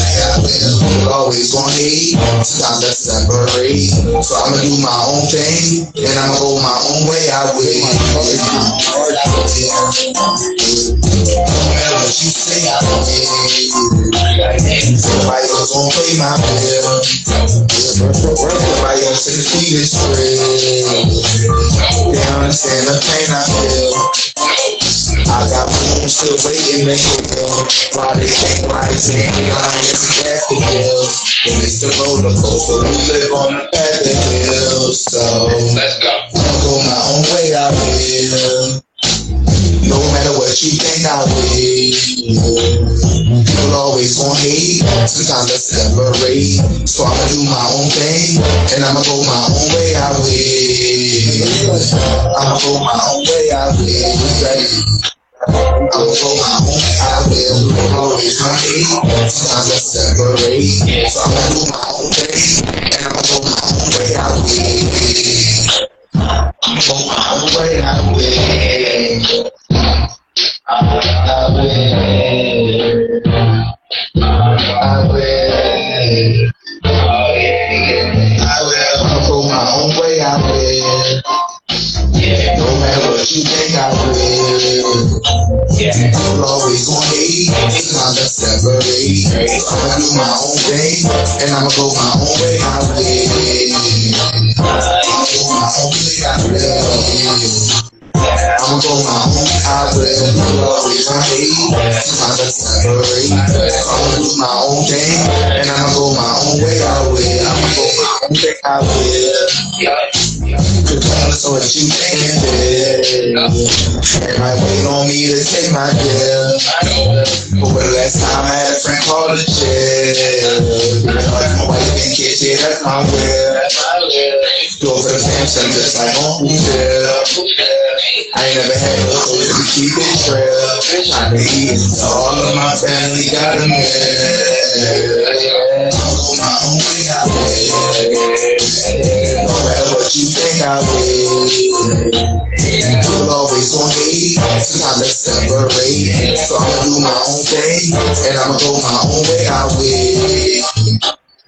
S1: Always gonna hate. I let's separate. So I'ma do my own thing, and I'ma go my own way. I will. No matter what you say, I will. Somebody else gon' pay my bill. Somebody else in the real. They understand the pain I feel. I got people still waiting to heal. Why they think right, saying lying is a death to kill. When it's the roller coaster, we live on the path of hell. So let's go. I'll go my own way, I will. No matter what you think I will. People always gon' hate, sometimes let's separate. So I'ma do my own thing, and I'ma go my own way, I will. I'ma go my own way, I will. Sometimes let's separate. So I'ma do my own thing, and I'ma go my own way, I will. I'ma go my own way, I will. I will. I will. you think I will. People always gon' hate, it's time to separate. I'ma do my own thing, and I'ma go my own way. I live. I'ma go my own way. I live. I'ma go. I live. People separate.
S3: I'ma do my own thing, and I'ma go my own way. I will. I'ma go my own way. Yeah. Regardless of what you think, yeah. And might wait on me to take my deal. But when the last time I had a friend called the jail. If my wife been kids, yeah, that's my will. Go for the Samson just like on Whoville. I ain't never had no so to keep it real. Trying to eat, so all of my family got a meal. I will. People always gon' hate, so time to separate. So I'ma do my own thing, and I'ma go my own way, I will.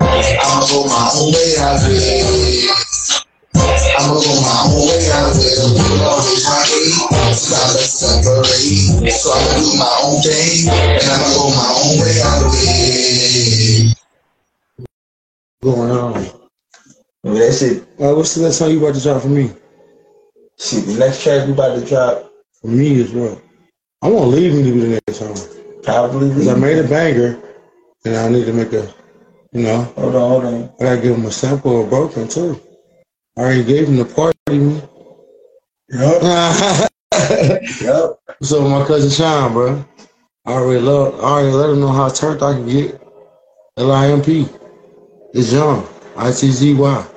S3: I'ma go my own way, I will. I'ma go my own way, I will. People always my hate, so time to separate. So I'ma do my own thing, and I'ma go my own way, I will.
S2: Going on.
S3: I that shit.
S2: Uh, what's the next song you about to drop for me?
S3: Shit, the next track we about to drop.
S2: For me as well. I want Leave Me to be the next song.
S3: Probably.
S2: Because I made a banger, and I need to make a, you know.
S3: Hold on, hold on.
S2: I gotta give him a sample of Broken too. I already gave him the party.
S3: Yup. Yup.
S2: What's up my cousin Sean, bro? I already love, I already let him know how turned I can get. L-I-M-P. It's Young. I-T-Z-Y.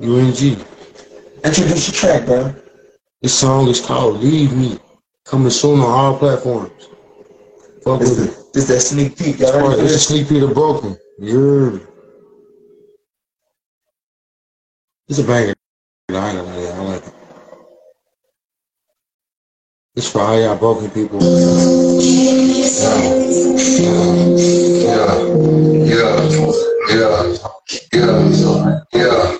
S2: U-N-G.
S3: Introduce your track, bro.
S2: This song is called Leave Me. Coming soon on all platforms. Fuck
S3: This
S2: with
S3: is
S2: it.
S3: this that sneak peek. Y'all
S2: It's
S3: ready
S2: a
S3: this?
S2: sneak peek of Broken. Yeah. It's a banger. I ain't gonna I like it. It's for all y'all broken people.
S3: Shout out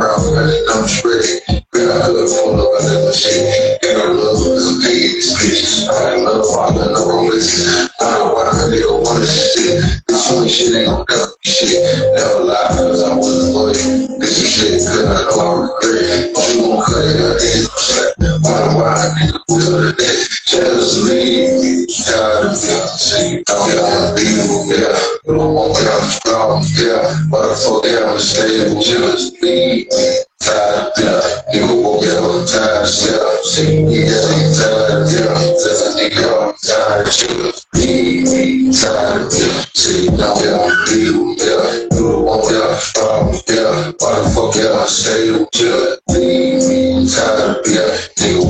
S3: around with that dumb trick. Then I could pull up and the shit. And I love this pain, bitch. I love all the. I don't want a nigga want this shit. This only shit ain't gonna never be shit. Never lie, cause I wasn't funny. This is shit, cause I know I regret. But you won't cut it out, nigga my wife me God see I'm unbelievable, yeah. But I won't have strong, yeah. Motherfucker, I'm stable, just me. Tired, yeah. You won't get on time, yeah. See me every time, yeah. Tired, just me. Yeah. See, I'm unbelievable, yeah. Stable, just me. Tired, yeah.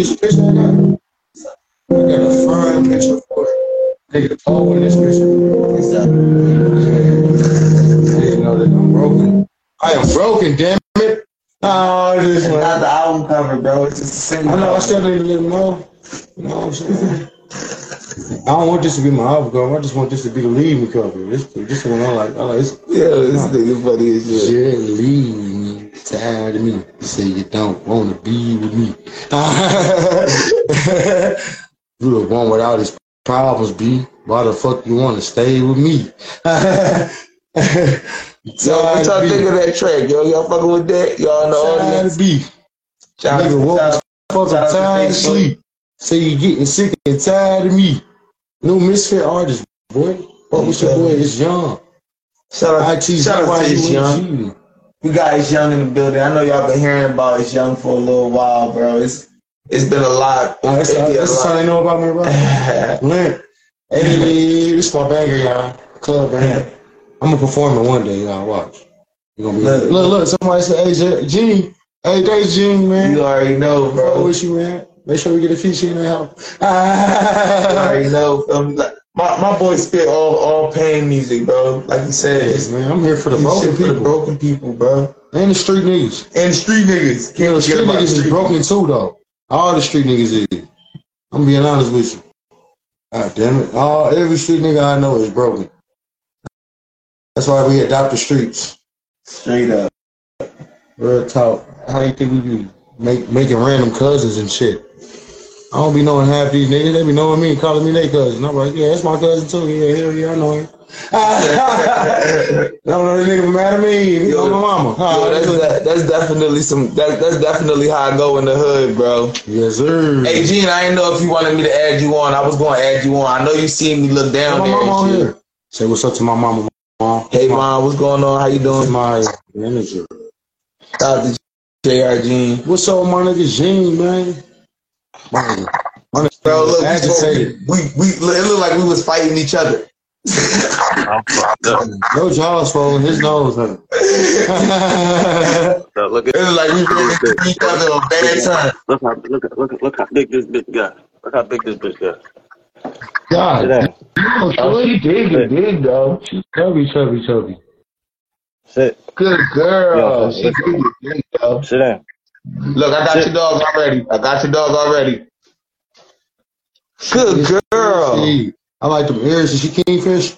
S3: Picture I got. I got a fine picture for it. Nigga, in this picture. I didn't know that I'm broken. I am broken, damn it. Oh, this one. Not the album cover, bro. It's just a single. I know. I still need let them know. You know what I'm saying? I don't want this to be my album cover. I just want this to be the lead me cover. This, this one I like. I like this. Yeah, this nigga funny as shit. Yeah, leave me. Tired of me. You say you don't want to be with me. you the one without his problems, B. Why the fuck you want to stay with me? Yo, what y'all think of that track? Yo, y'all fucking with that? Y'all in the audience?
S2: B.
S3: Shout out
S2: Nigga
S3: to-
S2: woke
S3: shout
S2: fucking
S3: shout out to
S2: tired of sleep. Say you getting sick and tired of me. New Mysfit artist, boy. What was your boy? It's young.
S3: Shout out,
S2: IT,
S3: shout out to Young. We got It's Young in the building. I know y'all been hearing about It's Young for a little while, bro. It's
S1: it's been a lot.
S2: Oh, that's,
S1: be
S2: this is something they know about me, bro. Lint. Hey, this is my banger, y'all. Club banger. I'm gonna perform it one day, y'all. Watch. You gonna be
S1: Look.
S2: look, look. Somebody said, "Hey, Gene, hey, thanks, Gene, man."
S1: You already know, bro.
S2: with you, man. Make sure we get a feature in the house.
S1: You already know. My my boy spit all all pain music, bro. Like you said, it's
S2: man, I'm here for the
S1: you
S2: broken
S1: for the
S2: people.
S1: broken people, bro.
S2: And the street niggas.
S1: And the street niggas. Can't
S2: the street
S1: about the
S2: niggas is
S1: street
S2: broken too, though. All the street niggas is. I'm being honest with you. God damn it. All every street nigga I know is broken. That's why we adopt the streets.
S1: Straight up.
S2: Real talk. How you think we be make, making random cousins and shit? I don't be knowing half these niggas. They be knowing me, calling me their cousin. I'm like, yeah, that's my cousin too. Yeah, hell yeah, I know him. I don't know this nigga mad at me. He know my mama.
S1: Yo, that's, that, that's definitely some. That, that's definitely how I go in the hood, bro.
S2: Yes, sir.
S1: Hey, Gene, I didn't know if you wanted me to add you on. I was going to add you on. I know you seen me look down there.
S2: mama on
S1: and shit.
S2: here. Say what's up to my mama. Mom.
S1: Hey, mom, what's going on? How you doing?
S2: My manager.
S1: To JR Gene.
S2: What's up, my nigga Gene, man? Man, my nigga
S1: Bro, look, we,
S2: agitated.
S1: we, we, it looked like we was fighting each other.
S2: Your jaw's swollen. His nose hurt.
S19: look at
S1: It was like we ran into each other on bad time.
S19: Look how look at look at look how big this bitch got. Look how big this bitch got.
S2: God,
S19: Sit down.
S2: oh, she big and big though. She's chubby, chubby, chubby.
S19: Sit.
S1: Good girl.
S19: Yo,
S1: She big and big, though.
S19: Sit down.
S1: Look, I got
S19: Sit.
S1: your dog already. I got your dog already. Good girl.
S2: See, I like them ears. Is she kingfish?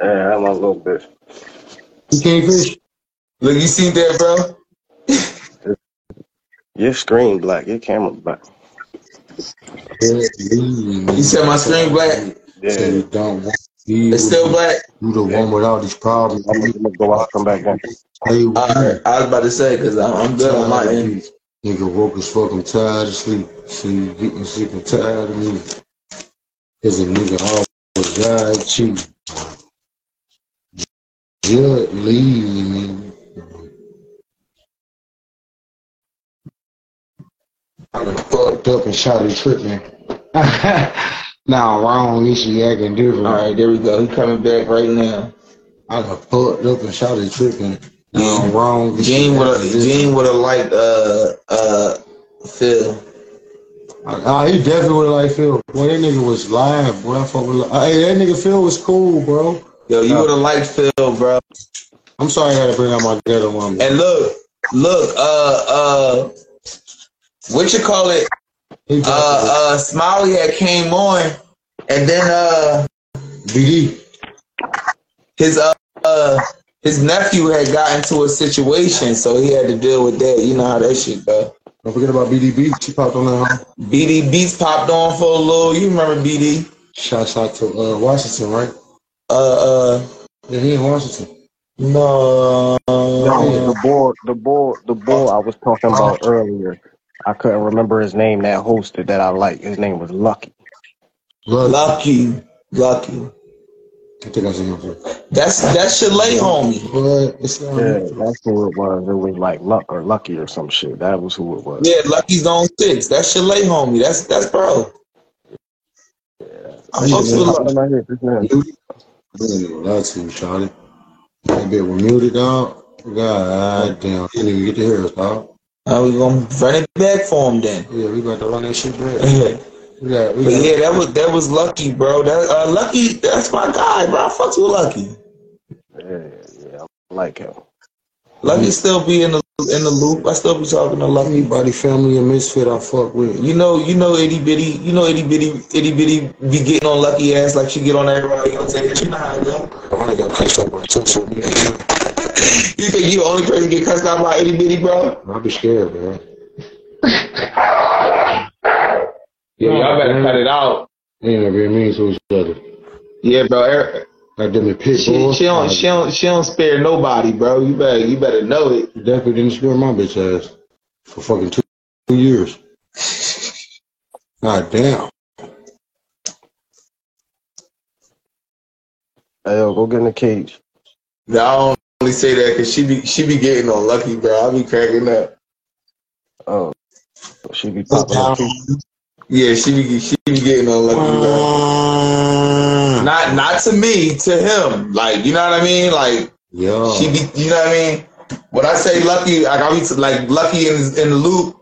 S19: Yeah, I'm a little bitch.
S2: She kingfish?
S1: Look, you seen that, bro?
S19: Your screen black. Your camera black.
S2: You
S1: said my screen black?
S19: Yeah.
S2: Say you don't want you.
S1: It's still black?
S2: You the one with all these problems.
S19: I'm gonna go out. Come back in.
S2: Stay with
S1: I was about to say because I'm, I'm good on my end.
S2: Nigga woke as fuck, I'm tired of sleep. See you getting sick and tired of me. Cause a nigga always died cheap. Just leave me. I done fucked up and shot a trip, man. now wrong, she acting different.
S1: All right, there we go. He coming back right now.
S2: I done fucked up and shot a trip, and now I'm wrong.
S1: Gene would have. Gene would have liked uh uh Phil.
S2: Ah, he definitely would have liked Phil. Boy, that nigga was live. Boy, I fuck with. Hey, that nigga Phil was cool, bro.
S1: Yo, you would have liked Phil, bro.
S2: I'm sorry I had to bring out my ghetto woman.
S1: And look, look, uh uh what you call it? Uh uh Smiley had came on and then uh
S2: BD.
S1: His uh, uh his nephew had got into a situation, so he had to deal with that. You know how that shit go.
S2: Don't forget about BD Beatz. She popped on that. Huh?
S1: BD Beatz popped on for a little. You remember BD?
S2: Shouts out to uh, Washington, right?
S1: Uh uh.
S2: Yeah, he in Washington.
S1: No.
S19: No, the boy, the boy, the boy I was talking about earlier. I couldn't remember his name. That hosted that I like. His name was Lucky.
S1: Lucky, Lucky.
S2: I think I seen him before.
S1: That's that's Chalet homie.
S2: But it's
S19: Yeah, that's who it was. It was like Luck or Lucky or some shit. That was who it was.
S1: Yeah, Lucky's on six. That's Chalet homie. That's that's bro. Yeah. I'm supposed to look.
S2: I didn't even lie to you, Charlie. That bit was muted out. God damn. He didn't even get the hairs, dog.
S1: Now we gonna run it back for him then.
S2: Yeah, we got to run that shit back.
S1: Yeah.
S2: We got, we
S1: But
S2: got,
S1: yeah, that was that was Lucky, bro. That uh, Lucky, that's my guy, bro. I fucks with Lucky.
S19: Yeah, yeah, I like him.
S1: Lucky still be in the in the loop. I still be talking to Lucky.
S2: Anybody, family, and Mysfit I fuck with.
S1: You know, you know, itty bitty, you know, itty bitty, itty bitty be getting on Lucky ass like she get on everybody else. You know how it go.
S2: I only got cussed out by social media.
S1: You think you the only person get cussed out by itty bitty, bro?
S2: I'll be scared, man.
S1: Yeah, y'all better cut it out.
S2: They ain't never been mean to each other.
S1: Yeah, bro. Er-
S2: Like them in pit
S1: She,
S2: bulls.
S1: she don't she don't she don't spare nobody, bro. You better you better know it.
S2: Definitely didn't spare my bitch ass for fucking two, two years. God damn.
S19: Hey, yo, go get in the cage.
S1: No, I only say that because she be she be getting on Lucky, bro. I be cracking up.
S19: Oh, She be popping up.
S1: Yeah, she be she be getting on lucky. Bro. Not not to me, to him. Like you know what I mean? Like
S2: Yo.
S1: she be you know what I mean? When I say lucky, like I be like lucky in in the loop.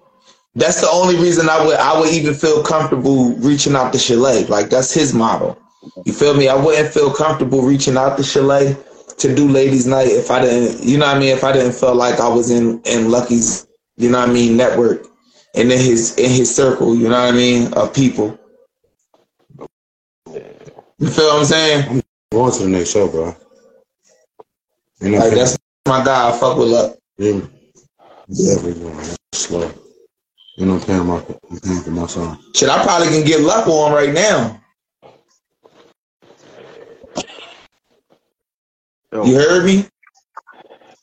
S1: That's the only reason I would I would even feel comfortable reaching out to Chalet. Like that's his model. You feel me? I wouldn't feel comfortable reaching out to Chalet to do ladies' night if I didn't, you know what I mean? If I didn't feel like I was in in Lucky's, you know what I mean, network and in his in his circle, you know what I mean, of people. You feel what I'm saying?
S2: Going to the next show, bro. You know,
S1: Like that's my guy. I fuck with Luck.
S2: Yeah. Going. Slow. You know, I'm paying my, I'm paying for my song.
S1: Shit, I probably can get Luck on right now. You heard me?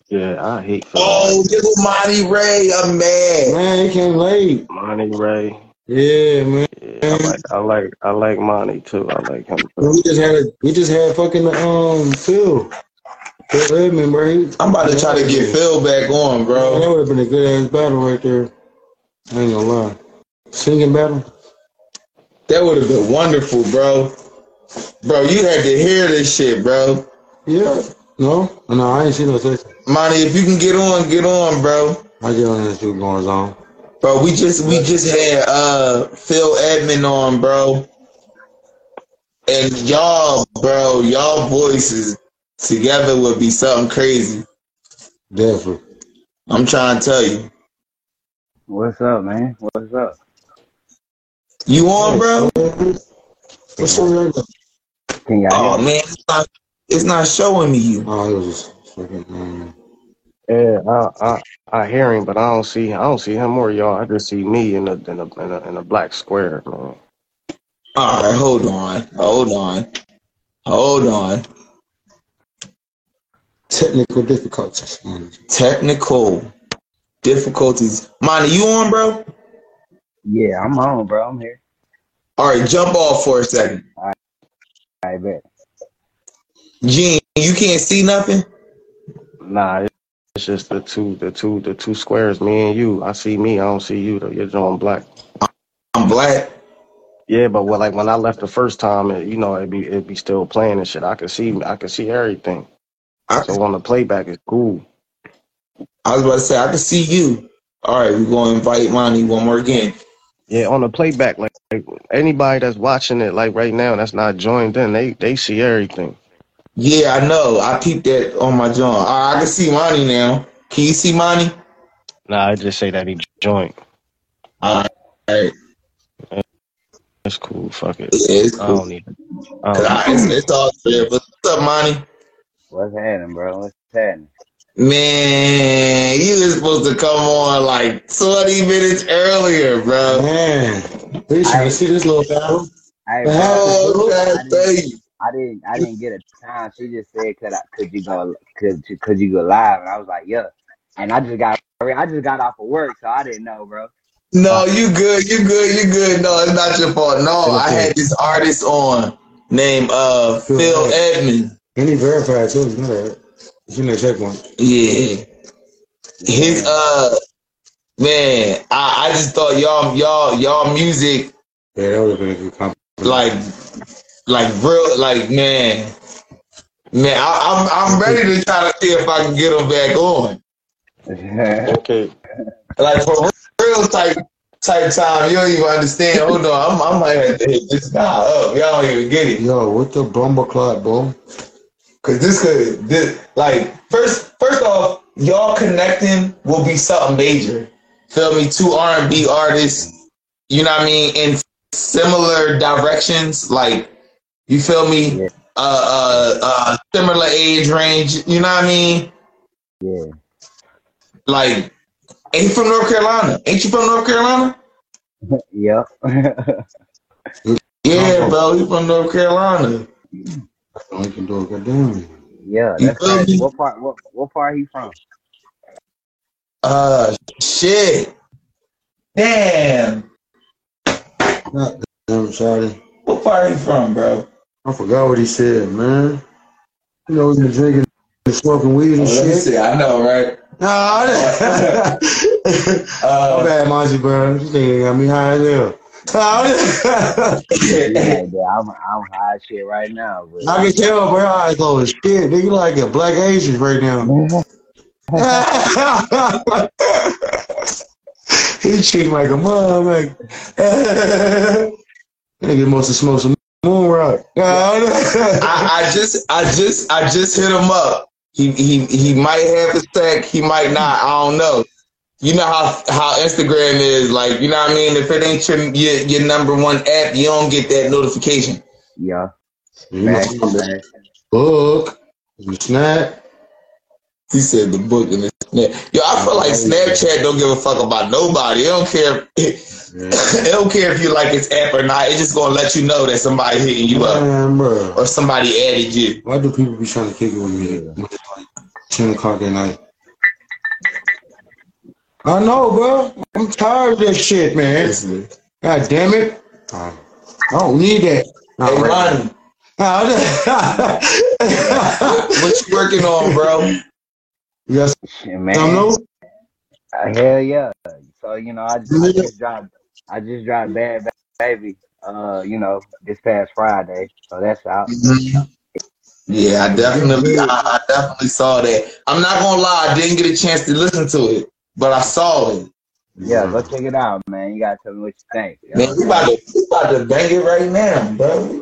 S19: Yeah, I hate.
S1: Oh, little Monty Ray, I'm mad.
S2: Man, he came late.
S19: Monty Ray.
S2: Yeah, man.
S19: I like, I like, I like Monty too. I like him.
S2: Man, We just had a, we just had fucking um Phil. Phil Edmond, bro. He-
S1: I'm about to try to get Phil back on,
S2: Man,
S1: bro.
S2: that would have been a good ass battle right there. I ain't gonna lie. Singing battle.
S1: That would have been wonderful, bro. Bro, you had to hear this shit, bro.
S2: Yeah. No, no, I ain't seen no sex.
S1: Monty, if you can get on, get on, bro.
S2: I get on this dude going on.
S1: Bro, we just we just had uh Phil Edmond on, bro. And y'all, bro, y'all voices together would be something crazy.
S2: Definitely.
S1: I'm trying to tell you.
S20: What's up, man? What's up?
S1: You on, bro?
S2: What's up, right
S20: Can y'all
S1: Oh
S20: hear
S1: man, it's not showing me you.
S2: Oh, it was just fucking. Um,
S19: Yeah, I, I, I hear him, but I don't see, I don't see him or y'all. I just see me in a, in a, in a, in a black square, man.
S1: All right, hold on, hold on, hold on.
S2: technical difficulties.
S1: Technical difficulties. Monty, you on, bro?
S20: Yeah, I'm on, bro. I'm here.
S1: All right, jump off for a second.
S20: I bet.
S1: Gene, you can't see nothing.
S19: Nah, it's just the two, the two, the two squares. Me and you. I see me. I don't see you. Though you're drawing black.
S1: I'm black.
S19: Yeah, but what, like when I left the first time, it, you know, it'd be it'd be still playing and shit. I could see, I could see everything. So on the playback, it's cool.
S1: I was about to say I can see you. All right, we're gonna invite Monty one more again.
S19: Yeah, on the playback, like, like anybody that's watching it, like right now, that's not joined in, they they see everything.
S1: Yeah, I know. I peeped that on my joint. All right, I can see Monty now. Can you see Monty?
S19: Nah, I just say that he joined.
S1: All right.
S19: It's cool. Fuck it.
S1: Yeah, it's
S19: I
S1: cool.
S19: don't need it. I don't
S1: I, it's, it's all good. But what's up, Monty?
S20: What's happening, bro? What's happening?
S1: Man, you was supposed to come on like 20 minutes earlier, bro.
S2: Man, we trying to see this little battle.
S20: Hey,
S2: The
S1: Oh,
S20: I
S1: God,
S20: didn't,
S1: thank you.
S20: I didn't, I didn't get a time. She just said, "Could I, could you go, could, you- could you go live?" And I was like, "Yeah." And I just got, I just got off of work, so I didn't know, bro.
S1: No, you good, you good, you good. No, it's not your fault. No, I had this artist on named uh Phil Edmond.
S2: And he verified too. You know that. You know checkpoint.
S1: Yeah. His uh man, I, I just thought y'all y'all y'all music
S2: Yeah, that would have been a good compliment.
S1: like like real like man. Man, I, I'm I'm ready to try to see if I can get him back on.
S19: Okay.
S1: Like for real type type time. You don't even understand. Oh, Hold on, I'm, I might have to hit this guy up. Y'all don't even get it.
S2: Yo, what the bumble clock, bro?
S1: Cause this could this like first first off, y'all connecting will be something major. Feel me? Two R and B artists, you know what I mean, in similar directions. Like you feel me? Uh uh uh similar age range, you know what I mean?
S20: Yeah.
S1: Like ain't you from North Carolina? Ain't you from North Carolina?
S20: Yep.
S1: Yeah, bro, you from North Carolina.
S2: I can do it. Goddamn.
S20: yeah,
S1: You
S20: that's
S1: feel me?
S20: What part? What, what part he from?
S1: Uh shit. Damn.
S2: God damn, Shotty.
S1: What part are you from, bro?
S2: I forgot what he said, man. You know, we been drinking and smoking weed
S1: Oh,
S2: and
S1: let me
S2: shit.
S1: see. I know, right?
S2: Nah, uh, bad, Monty, bro. This nigga got me high as hell.
S20: yeah, yeah, I'm I'm high as shit right now. But
S2: I can tell, bro. I go shit. Nigga, you like a black Asian right now. he cheating like a mom, like. Nigga must have smoked some moon rock.
S1: I, I just, I just, I just hit him up. He, he, he might have a stack. He might not. I don't know. You know how how Instagram is. Like, you know what I mean. If it ain't your your, your number one app, you don't get that notification.
S20: yeah,
S2: Facts, facts. Book. Snap.
S1: He said the book and the snap. Yo, I feel like Snapchat don't give a fuck about nobody. It don't care. it don't care if you like its app or not. It's just gonna let you know that somebody hitting you up
S2: Man, bro.
S1: or somebody added you.
S2: Why do people be trying to kick it with me when it's like 10 o'clock at night? I know, bro. I'm tired of this shit, man. God damn it. I don't need that.
S1: Hey, Ronnie, what you working on, bro?
S2: Yes.
S20: Man. Uh, hell yeah. So you know, I just, I just dropped I just dropped Bad Ba- Baby. Uh, you know, this past Friday. So that's out.
S1: Yeah, I definitely, I, I definitely saw that. I'm not gonna lie, I didn't get a chance to listen to it, but I saw it.
S20: Yeah, go check it out, man. You gotta tell me what you think.
S1: Man, we about to, we about to bang it right now, bro.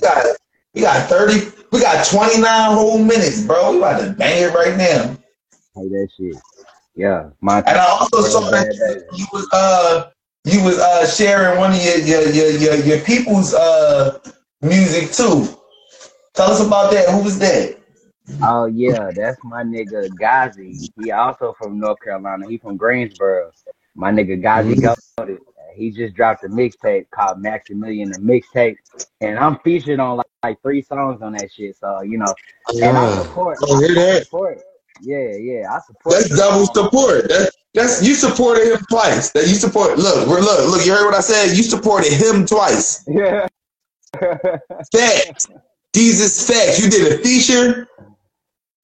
S1: We got, 30, we got 29 whole minutes, bro. We about to bang it right now.
S20: Hey, that shit. Yeah, my.
S1: And I also saw that you was uh you was uh sharing one of your your your your, your people's uh music too. Tell us about that. Who was that?
S20: Oh yeah, that's my nigga Gazi. He also from North Carolina. He from Greensboro. My nigga Gazi
S1: Mm-hmm.
S20: He just dropped a mixtape called Maximilian the Mixtape, and I'm featured on like, like three songs on that shit. So you know, and I
S1: Yeah.
S20: support.
S1: Oh, hear
S20: I
S1: that?
S20: support. Yeah, yeah, I support.
S1: That's double support. That, that's you supported him twice. That you support. Look, look, look. You heard what I said? You supported him twice.
S20: Yeah.
S1: Facts. These is facts. You did a feature.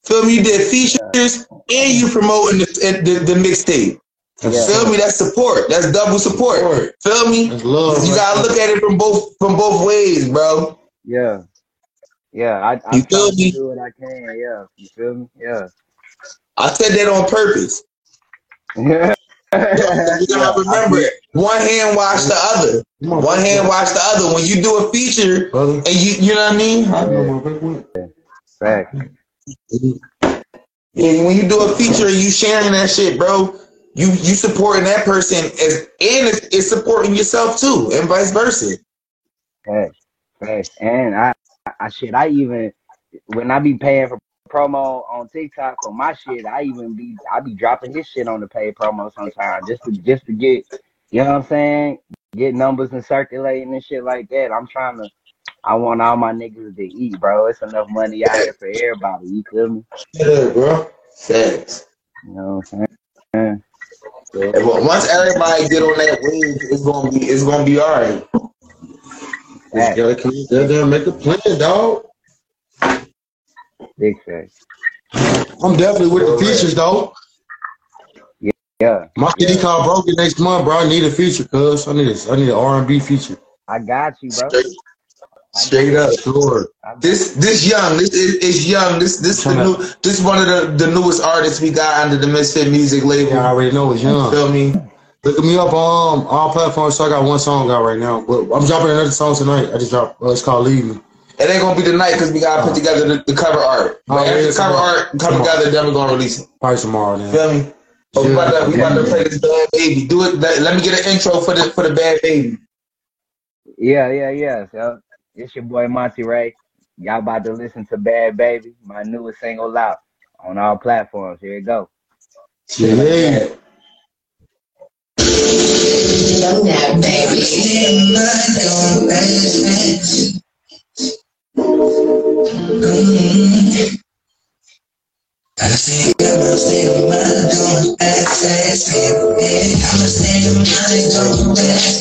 S1: Feel me? You did features, and you promoting the the, the mixtape.
S20: Yeah.
S1: Feel me? That's support. That's double support. Feel me?
S2: love
S1: you gotta look at it from both from both ways, bro.
S20: Yeah. Yeah, I, I
S1: You feel me?
S20: to do what I can. Yeah, you feel me? Yeah.
S1: I said that on purpose.
S20: Yeah.
S1: You gotta remember it. One hand wash the other. One hand wash the other. When you do a feature and you you know what I mean?
S20: Fact.
S1: Yeah, when you do a feature and you sharing that shit, bro, you you supporting that person as and it's, it's supporting yourself too, and vice versa.
S20: Facts. Facts. And I, I shit, I even when I be paying for promo on TikTok for my shit, I even be I be dropping his shit on the paid promo sometimes just to just to get you know what I'm saying? Get numbers and circulating and shit like that. I'm trying to I want all my niggas to eat, bro. It's enough money out here for everybody. You feel me?
S1: Yeah, bro. Facts.
S20: You know what I'm saying?
S1: And once everybody get on that wave, it's gonna be it's gonna be alright.
S2: Just gotta come there, there and make a plan, dog.
S20: Big facts.
S2: I'm definitely with the features, though.
S20: Yeah.
S2: My CD called Broken next month, bro. I need a feature, cuz. I need a, I need an R&B feature.
S20: I got you, bro.
S1: Straight up.
S2: Sure.
S1: This this young, this is, is young. This this the new this one of the, the newest artists we got under the Mysfit Music label.
S2: Yeah, I already know it's young.
S1: Feel me?
S2: Look me up on um, all platforms. So I got one song out right now, but I'm dropping another song tonight. I just dropped. Uh, it's called Leave Me.
S1: It ain't gonna be tonight because we gotta put together the, the cover art.
S2: Oh,
S1: But
S2: yeah,
S1: after the cover
S2: tomorrow.
S1: art come
S2: Tomorrow.
S1: together, then we're gonna release it.
S2: Probably tomorrow, then.
S1: Feel me? But we about to we about to play this bad baby. Do it. Let, let me get an intro for the for the bad baby.
S20: Yeah, yeah, yeah. So it's your boy Monty Ray. Y'all about to listen to Bad Baby, my newest single out on all platforms. Here it go.
S2: Yeah.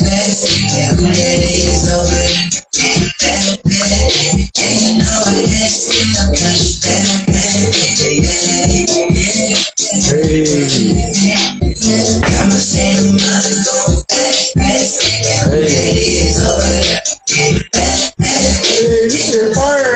S10: I. Yeah, I'm over. Hey, this shit fire,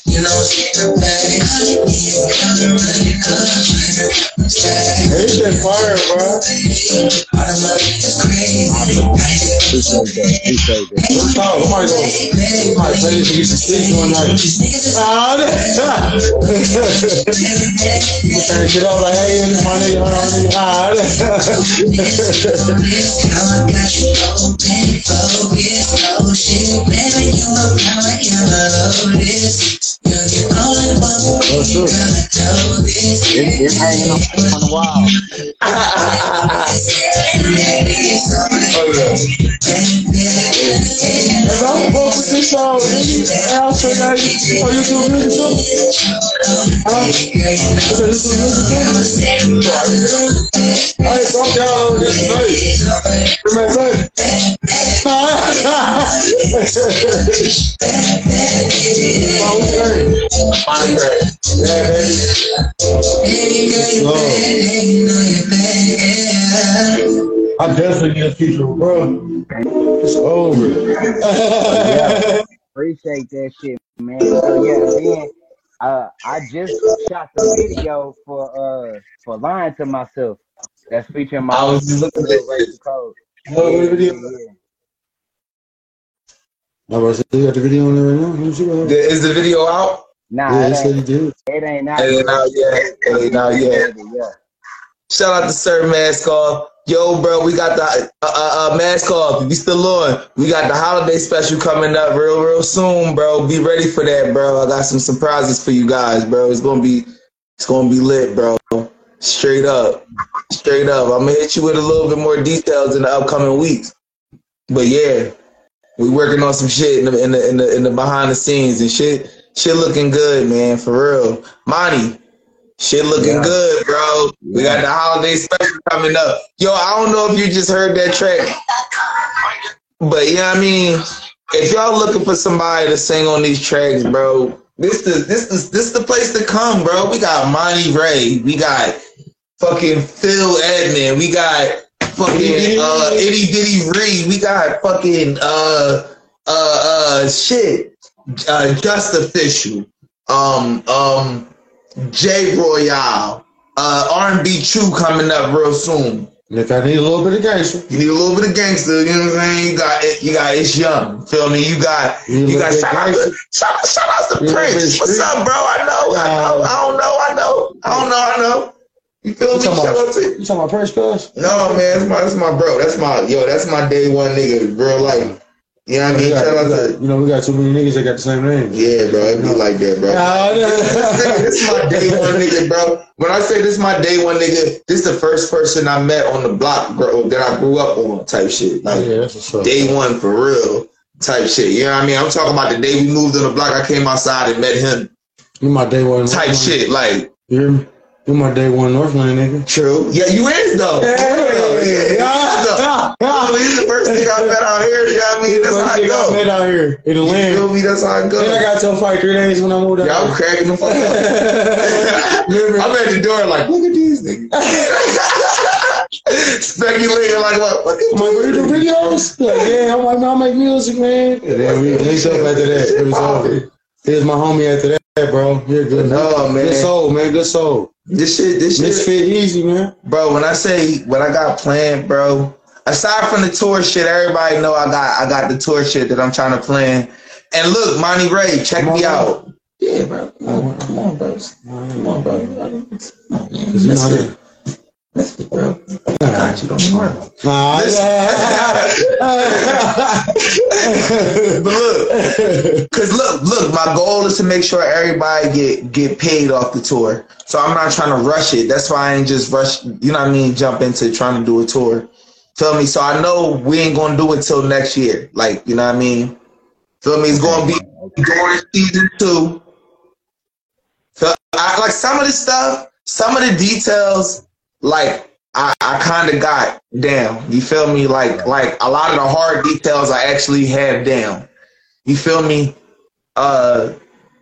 S10: me. Ah, that's What? Oh, it's not good, Hey, shit fire, bro. Oh, somebody go. Somebody play this to get some sleep one night. Ah, that- You turn shit up like, hey, this my nigga, hold on, nigga. Ah,
S20: It, it's hanging on, on the wall.
S10: If I'm I'll show you you, oh, you do music? Huh? You this is music this night. You may say. Okay. Fine, great. Yeah, baby. I'm definitely gonna keep it, bro. It's over.
S20: yeah, appreciate that shit, man. So yeah, then uh, I just shot the video for uh for lying to myself. That's featuring my
S1: I was looking at
S20: Racial Code.
S10: Oh,
S20: Yeah, yeah.
S10: All right, so you got the video on there right now? Let me see what happened.
S1: Is the video out?
S20: Nah,
S10: Yeah,
S20: it
S10: he said
S20: ain't,
S10: did.
S20: it ain't out.
S1: It ain't out yet. It ain't out yet.
S20: Yeah.
S1: Shout out to Sir Mask Off. Yo, bro, we got the uh, uh, uh, Mask Off. If you still on, we got the holiday special coming up real, real soon, bro. Be ready for that, bro. I got some surprises for you guys, bro. It's gonna be, it's gonna be lit, bro. Straight up, straight up. I'm gonna hit you with a little bit more details in the upcoming weeks. But yeah, we working on some shit in the in the in the, in the behind the scenes and shit. Shit looking good, man. For real, Monty. Shit looking
S20: Yeah.
S1: good, bro. We got the holiday special coming up. Yo, I don't know if you just heard that track, but you know what I mean. If y'all looking for somebody to sing on these tracks, bro, this the this is this the place to come, bro. We got Monty Ray, we got fucking Phil Edmond, we got fucking uh Itty Bitty Ree, we got fucking uh uh uh shit, uh Just Official, um um J Royale, uh R&B True coming up real soon.
S10: Look, I need a little bit of gangster.
S1: You need a little bit of gangster, you know what I'm saying? You got it, you got it's young. Feel me? You got
S10: You
S1: you got shout out to shout out, shout out to Prince. What's up, bro? I know, I know, I don't know, I know, I don't know, I know. You feel
S10: You
S1: me?
S10: talking
S1: Shout
S10: about,
S1: out to
S10: you talking about Prince Cuz?
S1: No man, that's my that's my bro. That's my yo, that's my day one nigga, real life. You know what I mean?
S10: got,
S1: Shout out
S10: got,
S1: to
S10: you know, we got too many niggas that got the same name.
S1: Yeah, bro, it be like that, bro.
S10: Nah,
S1: this is my day one nigga, bro. When I say this is my day one nigga, this the first person I met on the block, bro, that I grew up on type shit. Like
S10: yeah, that's up.
S1: day one for real. type shit. You know what I mean? I'm talking about the day we moved on the block. I came outside and met him.
S2: You my day one
S1: type
S2: Northland.
S1: shit. Like
S2: You hear me? You my day one Northland nigga.
S1: True. Yeah, you is though.
S2: Yeah,
S1: yeah, yeah, yeah. yeah. He's the first thing I met out here. You know what I mean? That's how I go.
S2: met out here in the
S1: You
S2: land.
S1: feel me? That's how I go.
S2: Then I got your fight three days when I moved out.
S1: Yeah, I'm cracking the fuck up. I'm at the door like, look at these niggas. Speculating like, what? what
S2: you do videos? Like, yeah, I'm like, man, I make music, man. And then we linked up after that. It was over. Here's my homie after that, bro. You're good.
S1: No, man.
S2: Good soul, man. Good soul.
S1: This shit, this shit.
S2: Mysfit easy, man.
S1: Bro, when I say what I got planned, bro, aside from the tour shit, everybody know I got I got the tour shit that I'm trying to plan. And look, Monty Ray, check me out. Yeah, bro. Come on, come on, bro. Come on, bro.
S2: Cause you know that.
S1: bro. I got you, don't.
S2: Nah,
S1: but look, cause look, look, my goal is to make sure everybody get get paid off the tour. So I'm not trying to rush it. That's why I ain't just rush. You know what I mean? Jump into trying to do a tour. Feel me? So I know we ain't gonna do it till next year. Like you know what I mean? Feel me? It's gonna be going season two. So I, like some of the stuff, some of the details, like I, I kind of got down. You feel me? Like like a lot of the hard details I actually have down. You feel me? Uh,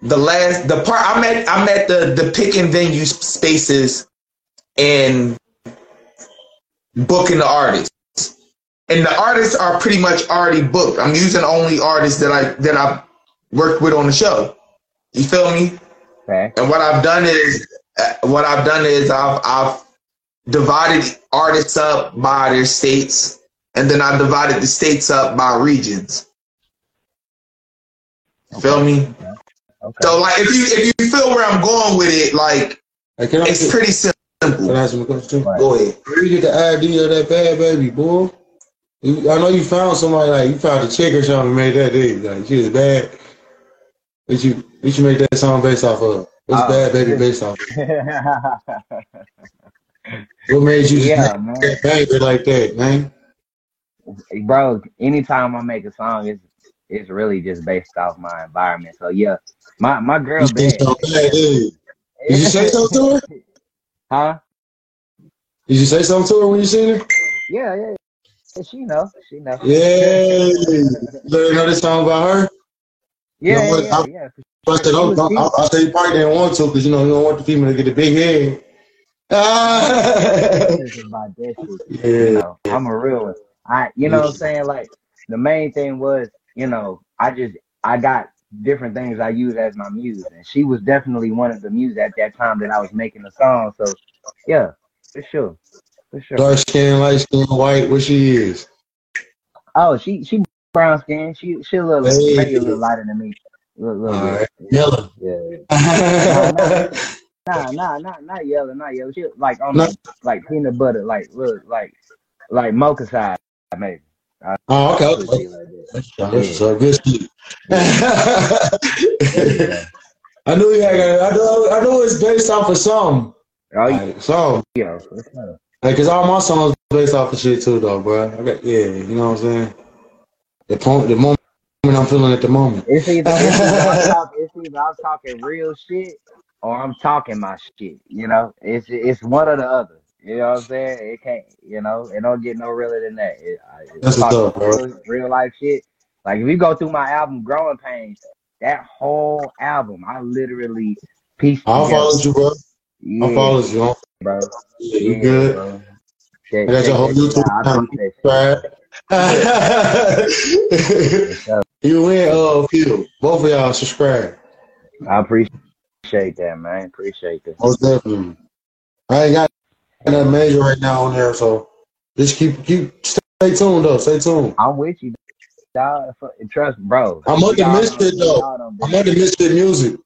S1: the last the part I'm at I'm at the the picking venue spaces and booking the artists. And the artists are pretty much already booked. I'm using only artists that I that I worked with on the show. You feel me?
S20: Okay.
S1: And what I've done is uh, what I've done is I've I've divided artists up by their states, and then I divided the states up by regions. Feel me? So like if you if you feel where I'm going with it, like it's
S2: get-
S1: pretty simple.
S2: Can I ask him a question?
S1: Go ahead.
S2: Where you get the idea of that bad baby, boy? You, I know you found somebody like you found a chick or something and made that day. Like she was bad. Did you did you make that song based off of? What's
S20: Oh,
S2: bad baby based off? What made you
S20: Yeah, man.
S2: that baby like that, man?
S20: bro, anytime I make a song, it's it's really just based off my environment. So yeah, my my girl
S2: You say
S20: bad.
S2: so bad, did you? Did you say something to her?
S20: Huh?
S2: Did you say something to her when you seen her?
S20: Yeah, yeah. yeah, She know. She know.
S2: Yeah. Let her know this song about her.
S20: Yeah,
S2: You know
S20: yeah,
S2: I-
S20: yeah.
S2: I said, oh, I, I said you probably didn't want to because you know you don't want the female to get a big head. Ah.
S20: It's about that shit. You know, I'm a real one. I, you know what I'm saying? Like, the main thing was, you know, I just, I got different things I use as my muse. And she was definitely one of the muse at that time that I was making the song. So, yeah, for sure. For sure.
S2: Dark skin, light skin, white, what she is.
S20: Oh, she, she brown skin. She, she a little,
S2: Hey.
S20: maybe a little lighter than me. A little, little
S2: All right. Yellow.
S20: Yeah. Nah, nah, not not yellow, not yellow. She like on
S2: No.
S20: the, like peanut butter, like look, like like mocha side, maybe. I-
S2: Oh, okay. Okay.
S20: like that.
S2: That's so good shit. I knew you had. I know. I know it's based off of something.
S20: Oh,
S2: Like, song.
S20: yeah.
S2: Like, cause all my songs based off of shit too, though, bro. I got, yeah, you know what I'm saying. The point, the moment I'm feeling at the moment.
S20: It's either, it's, either I'm talk, it's either I'm talking real shit or I'm talking my shit. You know, it's it's one or the other. You know what I'm saying? It can't. You know, it don't get no realer than that. It, I, it's
S2: That's what's up, bro.
S20: real, real life shit. Like if you go through my album, Growing Pains, that whole album, I literally pieced
S2: I'll
S20: together.
S2: follow you, bro.
S20: Yeah,
S2: I'll follow you.
S20: bro.
S2: Yeah, you good?
S20: bro.
S2: I
S20: Check,
S2: got your whole YouTube channel. you win, uh, Phil. Both of y'all subscribe.
S20: I appreciate that, man. Appreciate that.
S2: Most definitely. I ain't got nothing major right now on there, so just keep keep stay tuned though. Stay tuned.
S20: I'm with you, dog. Trust, bro.
S2: I'm under
S20: Y'all Mysfit
S2: though. I'm under Mysfit Music.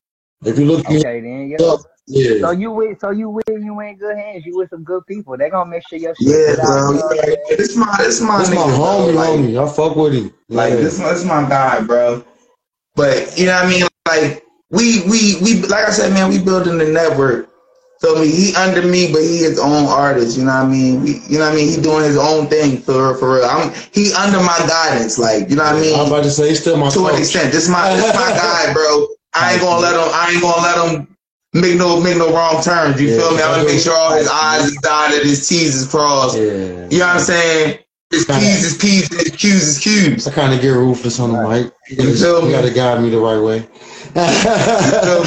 S2: If you look me
S20: Okay, then yeah.
S2: up, yeah.
S20: So you with so you with you in good hands. You with some good people. They gonna make sure your shit
S1: Yeah, bro.
S20: you know what I'm saying?
S1: Yeah, this my this my
S2: This my
S1: nigga, bro.
S2: homie,
S1: Like,
S2: homie. I fuck with him.
S1: Like
S2: Yeah.
S1: this, this my guy, bro. But you know what I mean? Like we we we like I said, man, we building the network. Feel me? He under me, but he his own artist. You know what I mean? We, you know what I mean? He doing his own thing for for real. I'm he under my guidance. Like you know what I mean?
S2: I'm about to say he's still my
S1: to an
S2: coach.
S1: extent. This my this my guy, bro. I ain't gonna let him. I ain't gonna let him make no make no wrong turns. You
S2: Yeah,
S1: feel me? I'm gonna make sure all his
S2: I-
S1: I's is dotted, his T's is crossed.
S2: Yeah.
S1: You know what I'm saying? His
S2: Kinda-
S1: P's is P's, and his Q's is Q's.
S2: I kind of get ruthless on the mic. You
S1: You feel me?
S2: gotta guide me the right way.
S1: That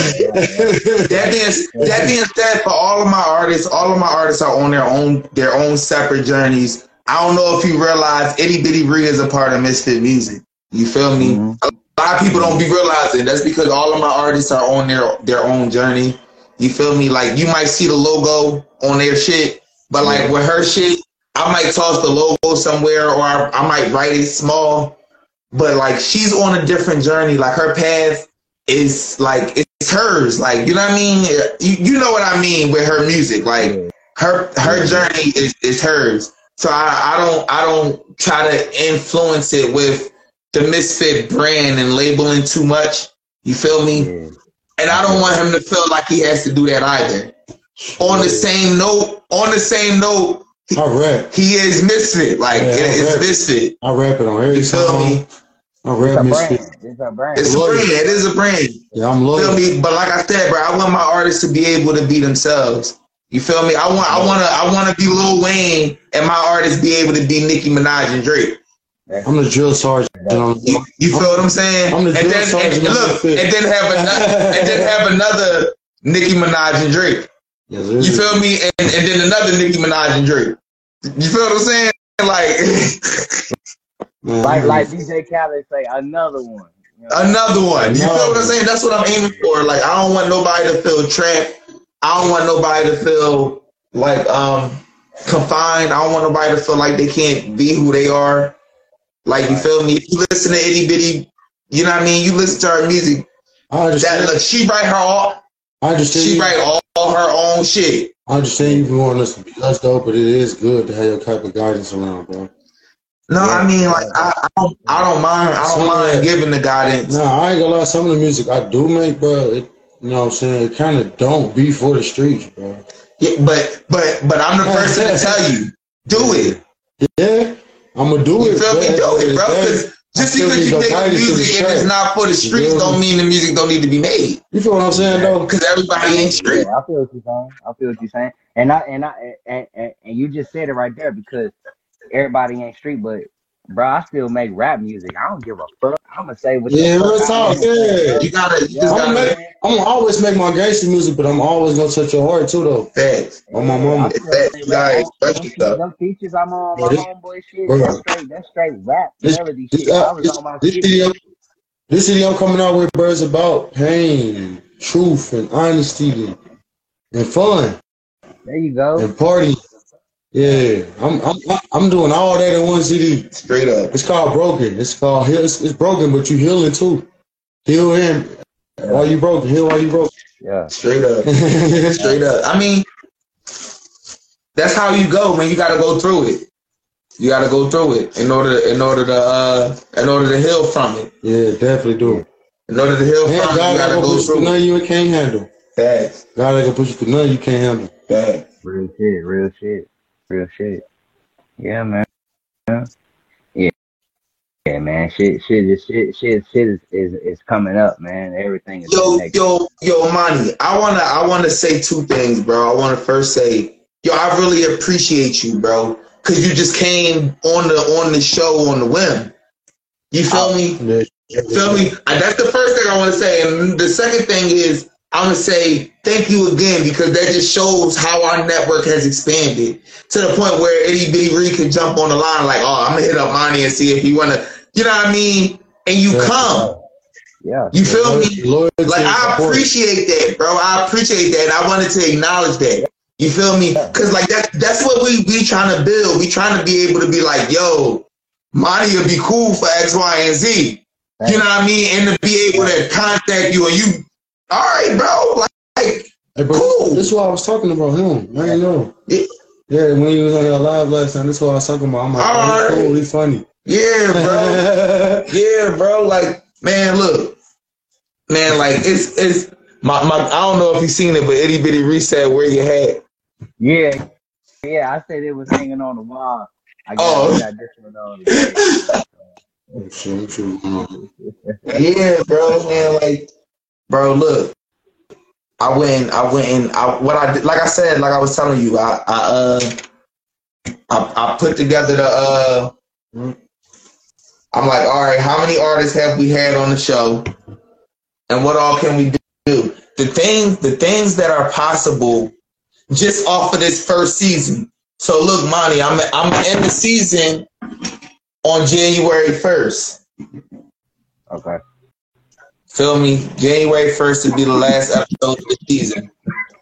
S1: being that being said, for all of my artists, all of my artists are on their own their own separate journeys. I don't know if you realize Itty Bitty Ree is a part of Mysfit Music. You feel me? Mm-hmm. A lot of people don't be realizing that's because all of my artists are on their their own journey. You feel me? Like you might see the logo on their shit, but like with her shit, I might toss the logo somewhere or I, I might write it small. But like she's on a different journey. Like her path is like it's hers. Like you know what I mean? You, you know what I mean with her music. Like her her journey is, is hers. So I, I don't I don't try to influence it with the Mysfit brand and labeling too much. You feel me? And I don't want him to feel like he has to do that either. On the same note, on the same note,
S2: I rap.
S1: he is Mysfit. Like
S2: Yeah,
S1: it- it's Mysfit.
S2: I rap it on every
S1: You feel
S2: song.
S1: me?
S2: I
S20: It's a
S2: Mysfit.
S20: brand. It's a brand.
S1: It's a brand. It is a brand.
S2: Yeah, I'm loyal.
S1: feel me? But like I said, bro, I want my artists to be able to be themselves. You feel me? I want, I want to, I want to be Lil Wayne, and my artists be able to be Nicki Minaj and Drake.
S2: I'm the drill sergeant.
S1: You, you feel what I'm saying?
S2: I'm the
S1: and
S2: drill
S1: then,
S2: sergeant
S1: and, look,
S2: Mysfit.
S1: and then have another, and then have another Nicki Minaj and Drake.
S2: Yes,
S1: You feel me? And, and then another Nicki Minaj and Drake. You feel what I'm saying? Like
S20: Like like DJ Khaled say, another one. You know?
S1: another one. You feel what I'm saying? That's what I'm aiming for. Like I don't want nobody to feel trapped. I don't want nobody to feel like um confined. I don't want nobody to feel like they can't be who they are. Like you feel me? If you listen to itty bitty, you know what I mean. You listen to her music.
S2: I
S1: That
S2: understand.
S1: look, she write her all.
S2: I understand.
S1: She
S2: you-
S1: write all, all her own shit.
S2: I understand you want us to be us though, but it is good to have your type of guidance around, bro.
S1: No, I mean like I, I don't I don't mind I don't
S2: Some
S1: mind
S2: that-
S1: giving the guidance.
S2: Nah, I ain't gonna lie. Some of the music I do make, bro, it, you know what I'm saying? It kind of don't be for the streets, bro.
S1: Yeah, but but but I'm the person to tell you, do it.
S2: Yeah, I'm gonna do
S1: You
S2: it.
S1: feel me?
S2: but
S1: Do it, bro.
S2: at the end of the
S1: Because just
S2: I
S1: because you
S2: your
S1: make
S2: guidance to the
S1: music and it's not for the streets,
S2: feel
S1: don't mean the music don't need to be made.
S2: You feel what I'm saying, though?
S1: Because everybody ain't street.
S20: Yeah, I feel what you're saying. I feel what you're saying. And I and I and, and, and you just said it right there because everybody ain't street, but bro, I still make rap music. I don't give a fuck. I'm gonna say what
S2: Yeah,
S20: fuck
S2: real talk. Yeah.
S1: You gotta, you
S20: Yeah,
S2: I'm
S1: gotta
S2: gonna
S1: make
S2: make. I'm gonna always make my gangster music, but I'm always gonna touch your heart too, though.
S1: facts.
S2: On my mama.
S20: I
S1: It's
S20: feel
S1: facts.
S20: like,
S1: You gotta
S20: bro,
S1: express
S20: them, them features I'm on my
S2: this-
S20: homeboy shit.
S2: bro.
S20: That's straight. That's straight rap
S2: This,
S20: melody
S2: this,
S20: shit. I
S2: uh,
S20: was
S2: this,
S20: on my
S2: this
S20: shit.
S2: video, this video I'm coming out with, bro, is about pain, and truth, and honesty, and, and fun,
S20: There you go.
S2: and party. Yeah, I'm, I'm, I'm doing all that in one CD.
S1: Straight up.
S2: It's called Broken. It's called Heal. It's, it's broken, but you healing too. Heal him while you broken. Heal while you broken.
S20: Yeah.
S1: Straight up. Straight up. I mean, that's how you go, man. You gotta go through it. You gotta go through it in order in order to uh in order to heal from it.
S2: Yeah, definitely do.
S1: In order to heal
S2: And
S1: from it,
S2: God
S1: you gotta
S2: gonna
S1: go
S2: push through
S1: through it.
S2: nothing you can't handle.
S1: Facts.
S2: God ain't gonna push you through nothing you can't handle.
S1: Facts.
S20: Real shit. Real shit. Real shit. Yeah, man. Yeah. Yeah, yeah man. Shit, shit, is- shit, shit, shit is, is, is coming up, man. Everything is
S1: Yo,
S20: connected.
S1: yo, yo, Monty. I wanna, I wanna say two things, bro. I wanna first say, yo, I really appreciate you, bro, cause you just came on the on the show on the whim. You feel me? You feel me? And that's the first thing I want to say. And the second thing is, I'm gonna say thank you again because that just shows how our network has expanded to the point where Itty Bitty Ree can jump on the line like, oh, I'm gonna hit up Monty and see if he wanna, you know what I mean? And you
S2: Yeah.
S1: come.
S20: Yeah.
S1: You feel me?
S2: Loyalty
S1: Like I appreciate that, bro. I appreciate that. And I wanted to acknowledge that. You feel me? Cause like that that's what we we trying to build. We trying to be able to be like, yo, Monty would be cool for X, Y, and Z. You know what I mean? And to be able to contact you and you, all right, bro. Like, like
S2: Hey, bro,
S1: Cool.
S2: This is what I was talking about him. I ain't know.
S1: Yeah.
S2: Yeah, when he was on your live last time, this is what I was talking about. I'm like, oh,
S1: Alright.
S2: he's cool, he's funny.
S1: yeah, bro. yeah, bro. Like, man, look, man, like it's it's My, my, I don't know if you seen it, but itty bitty Ree said where you had.
S20: Yeah, yeah. I said it was hanging on the wall. I oh. got,
S1: Oh.
S20: got this one on. today.
S2: Oh, shit, shit,
S1: Yeah, bro, man, like, bro, look, I went, I went, and I what I did, like I said, like I was telling you, I, I, uh, I, I put together the, uh, I'm like, all right, how many artists have we had on the show, and what all can we do? The things, the things that are possible, just off of this first season. So look, Monty, I'm, I'm in the season on January first.
S20: Okay.
S1: Feel me? January 1st would be the last episode of the season.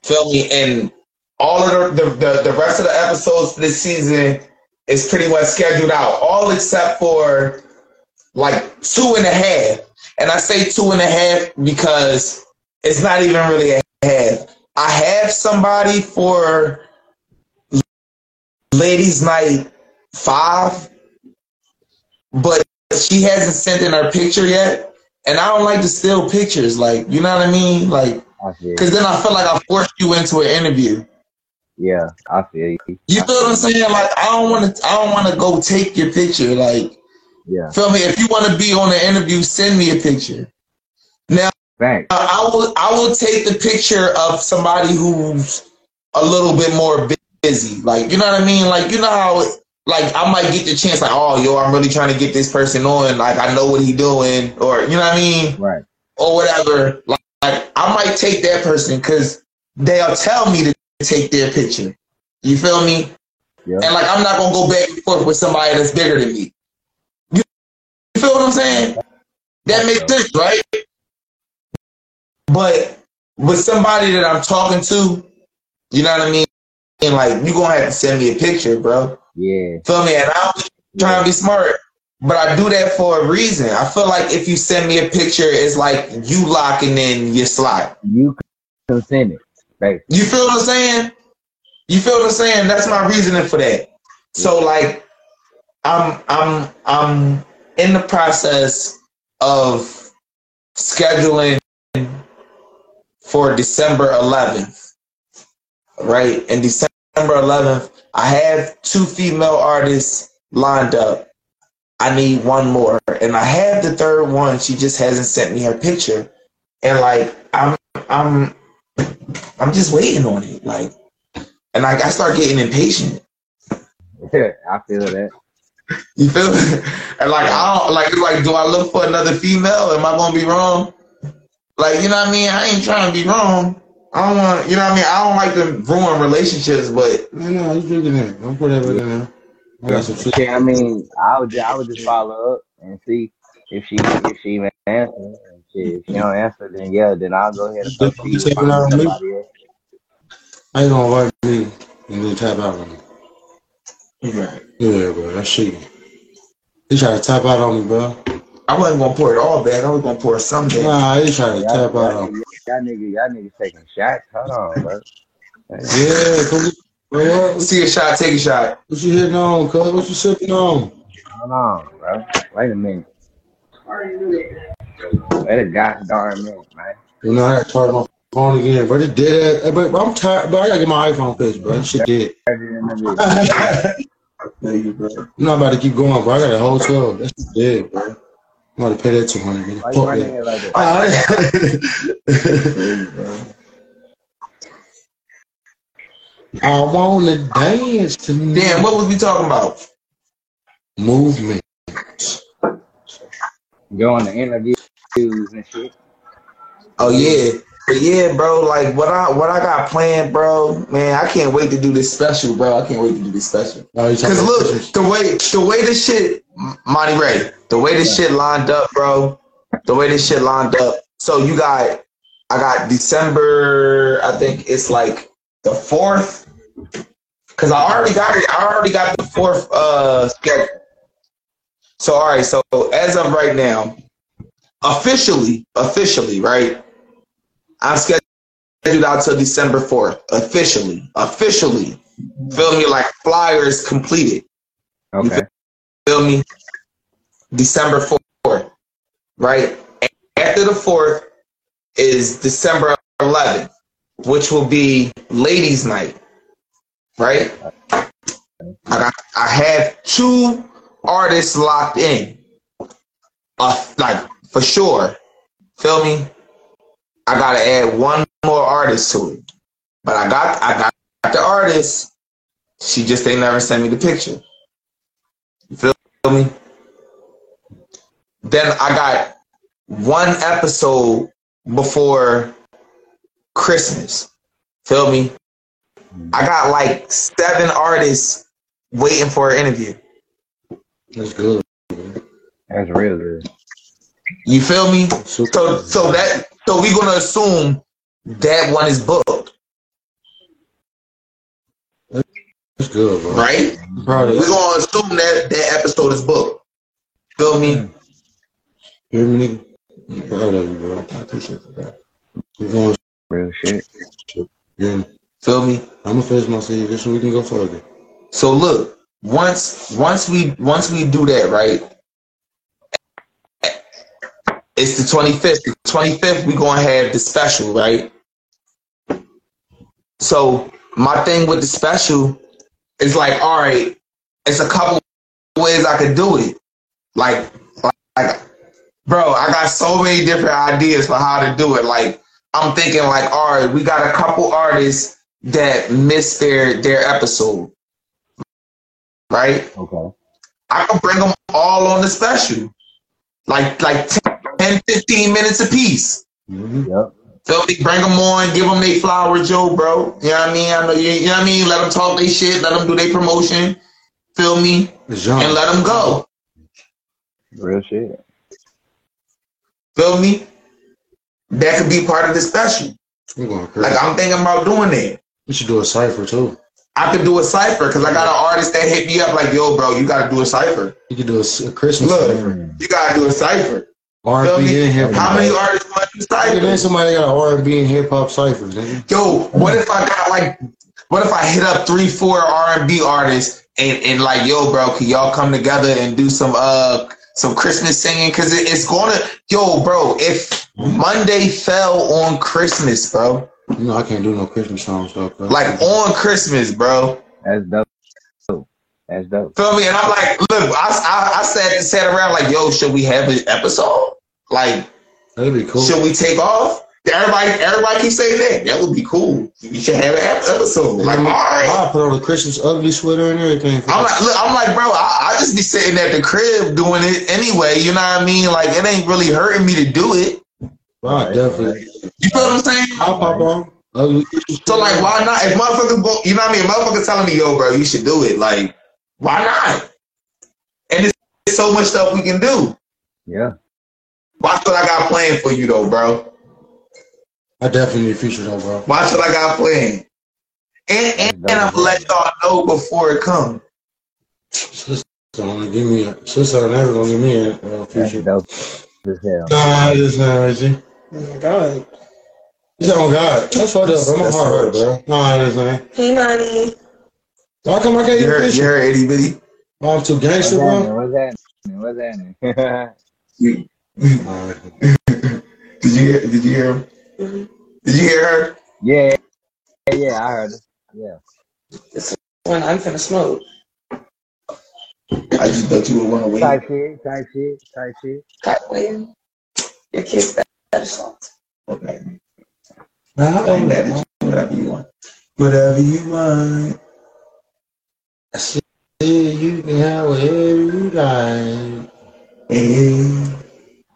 S1: Feel me? And all of the, the, the, rest of the episodes this season is pretty much scheduled out, all except for like two and a half. And I say two and a half because it's not even really a half. I have somebody for Ladies Night 5, but she hasn't sent in her picture yet. And I don't like to steal pictures, like you know what I mean, like because then I feel like I forced you into an interview.
S20: Yeah, I feel you.
S1: You feel what I'm saying? Like I don't want to, I don't want to go take your picture. Like,
S20: Yeah.
S1: feel me? If you want to be on the interview, send me a picture. Now,
S20: Thanks.
S1: I will, I will take the picture of somebody who's a little bit more busy. Like, you know what I mean? Like, you know how, it- like, I might get the chance, like, oh, yo, I'm really trying to get this person on. Like, I know what he doing, or you know what I mean?
S20: Right.
S1: or whatever. Like, like, I might take that person because they'll tell me to take their picture. You feel me?
S20: Yeah.
S1: And like I'm not gonna go back and forth with somebody that's bigger than me. You you feel what I'm saying? That makes sense, right? But with somebody that I'm talking to, you know what I mean? And like you gonna have to send me a picture, bro.
S20: Yeah.
S1: Feel me? And I'm trying to be smart. But I do that for a reason. I feel like if you send me a picture, it's like you locking in your slot.
S20: You consented, baby.
S1: You feel what I'm saying? You feel what I'm saying? That's my reasoning for that. So like I'm I'm I'm in the process of scheduling for December 11th. Right? And December 11th, I have two female artists lined up. I need one more. And I have the third one. She just hasn't sent me her picture. And like I'm I'm I'm just waiting on it. Like and like I start getting impatient.
S20: Yeah, I feel that.
S1: You feel me? And like I don't like it's like do I look for another female? Am I gonna be wrong? Like, you know what I mean? I ain't trying to be wrong. I don't want you know what I mean? I don't like to ruin relationships, but
S2: No, no, you drinking it. Don't put that in there. I got some shit.
S20: Yeah, I mean, I would just, I would just follow up and see if she if she even answer. And shit, if she don't answer, then yeah, then I'll go ahead and
S2: You
S20: proceed
S2: taking
S20: find
S2: out on me? I ain't gonna invite me and then tap out on me.
S1: Right.
S2: Yeah, bro, that's shit. He tried to tap out on me, bro.
S1: I wasn't gonna pour it all back. I was gonna pour some back.
S2: Nah, he tried to
S20: Y'all,
S2: tap out on me.
S20: Y'all niggas, y'all niggas taking shots. Hold on, bro.
S2: Yeah, come bro. What,
S1: See a shot, take a shot.
S2: what you hitting on, cuz? What you sipping on?
S20: Hold on, bro. Wait a minute. Wait a goddamn minute, man.
S2: You know, I got to charge my phone again, but it did. Hey, but I'm tired, bro. I gotta get my iPhone fixed, bro. That shit dead.
S1: Thank you, bro.
S2: I'm not about to keep going, bro. I got a whole 12. That's dead, bro. I'm about to pay that 200
S20: Why you
S2: Fuck
S20: running
S2: that.
S20: it like that?
S2: I wanna dance tonight.
S1: Damn, what was we talking about?
S2: Movement.
S20: Going to interviews and shit.
S1: Oh yeah. But yeah, bro, like what I what I got planned, bro, man, I can't wait to do this special, bro. I can't wait to do this special.
S2: Oh, you talking
S1: Cause
S2: about
S1: look, the way the way this shit, Monty Ray, the way this shit lined up, bro, the way this shit lined up. So you got, I got December, I think it's like the fourth, cause I already got it. I already got the fourth uh schedule. So all right, so as of right now, officially, officially, right? I'm scheduled out till December 4th. Officially. Officially. Feel me? Like flyers completed.
S20: Okay.
S1: Feel me? December 4th. Right? After the 4th is December 11th, which will be ladies' night, right? I got, I have two artists locked in, uh, like for sure. Feel me? I gotta add one more artist to it, but I got I got the artist. She just ain't never sent me the picture. You feel me? Then I got one episode before Christmas. Feel me? I got like seven artists waiting for an interview.
S2: That's good.
S20: That's real good.
S1: You feel me? So so that so we're gonna assume that one is booked,
S2: That's good, bro.
S1: right?
S2: Proud of
S1: We
S2: you.
S1: gonna assume that that episode is booked. Feel me?
S2: Hear me, nigga? I'm proud of you, bro. I appreciate that. We're going
S20: Real shit.
S2: yeah.
S1: Feel me?
S2: I'm gonna finish my CV so we can go further.
S1: So look, once once we once we do that, right? It's the 25th. The 25th, we gonna have the special, right? So my thing with the special is like, all right, it's a couple ways I could do it. Like, like, bro, I got so many different ideas for how to do it. Like, I'm thinking like, all right, we got a couple artists that missed their their episode, right?
S20: Okay.
S1: I can bring them all on the special, like like 10, 15 minutes a piece. Mm-hmm.
S20: Yep.
S1: Feel me? Bring them on, give them their flower, Joe, bro. You know what I mean? I know you. You know what I mean? Let them talk their shit. Let them do their promotion. Feel me?
S2: It's.
S1: And let them go.
S20: Real shit.
S1: Feel me? That could be part of the special.
S2: I'm going crazy.
S1: Like I'm thinking about doing that.
S2: We should do a cipher too.
S1: I could do a cipher because I got an artist that hit me up like, yo, bro, you gotta do a cipher.
S2: You could do a Christmas
S1: Look,
S2: cipher.
S1: you gotta do a cipher. Feel
S2: R&B
S1: me?
S2: and hip hop.
S1: How many artists want to cipher?
S2: then somebody got an R&B and hip hop cipher, nigga.
S1: Yo, what if I got like, what if I hit up three, four R and B artists and and like, yo, bro, can y'all come together and do some uh some Christmas singing? Cause it, it's gonna, yo, bro, if Monday fell on Christmas, bro,
S2: You know I can't do no Christmas songs though, bro.
S1: like on Christmas, bro.
S20: That's dope. That's dope.
S1: Feel me? And I'm like, look, I I, I sat sat around like, yo, should we have an episode? Like,
S2: That'd be cool.
S1: should we take off? Everybody, everybody keep saying that. That would be cool. We should have an episode. Like, all right.
S2: I put on the Christmas ugly sweater and everything.
S1: I'm like, look, I'm like, bro, I, I just be sitting at the crib doing it anyway. You know what I mean? Like, it ain't really hurting me to do it.
S2: Right, definitely.
S1: You feel what I'm saying?
S2: I'll pop on. Ugly
S1: So like, why not? If motherfuckers, go, you know what I mean? If motherfuckers telling me, yo, bro, you should do it. Like, why not? And there's so much stuff we can do.
S20: Yeah.
S1: Watch what I got planned for you, though, bro.
S2: I definitely need a feature though, bro.
S1: Watch what I got planned. And and, and I'm gonna let y'all know before it comes.
S2: Sister gonna give me a sister never gonna give me a uh,
S20: That's
S2: feature.
S20: dope as hell.
S2: Nah, this not Reggie.
S21: Oh my god.
S2: He's on God. That's fucked up, bro. My
S1: That's
S2: heart hurt,
S1: hurt.
S2: bro. Nah, this ain't.
S21: Hey, Money.
S2: Why come I can't
S1: You
S2: get
S1: heard, you
S2: picture?
S1: heard itty bitty?
S2: Oh, I'm too gangster, bro.
S20: What's happening? What's happening?
S1: You, did you hear? Did you hear him? Did you hear her?
S20: yeah. Yeah, yeah, I heard it. Yeah.
S21: When I'm finna smoke.
S1: I just thought you would want to wait.
S20: Type shit, type shit, type shit.
S21: Cut waiting. Your kids better songs.
S1: Okay. Now I'm mad. Whatever you want. Whatever you want.
S2: Yeah, you can have whatever you like.
S1: Hey.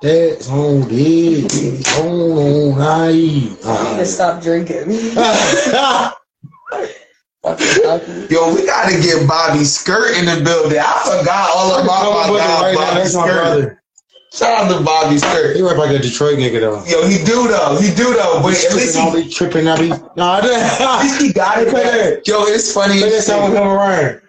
S2: That's on it. On on
S21: I need to stop drinking.
S1: Yo, we gotta get Bobby Skirt in the building. I forgot all about my guy
S2: right now.
S1: Bobby Skirt. Shout out to Bobby Skirt.
S2: He rap like a Detroit nigga though.
S1: Yo, he do though. He do though. But at least
S2: tripping, I'll
S1: he,
S2: be tripping. I'll be. Nah,
S1: at
S2: that.
S1: least he got it.
S2: Play
S1: Yo, it's funny.
S2: Play that
S1: as
S2: come around.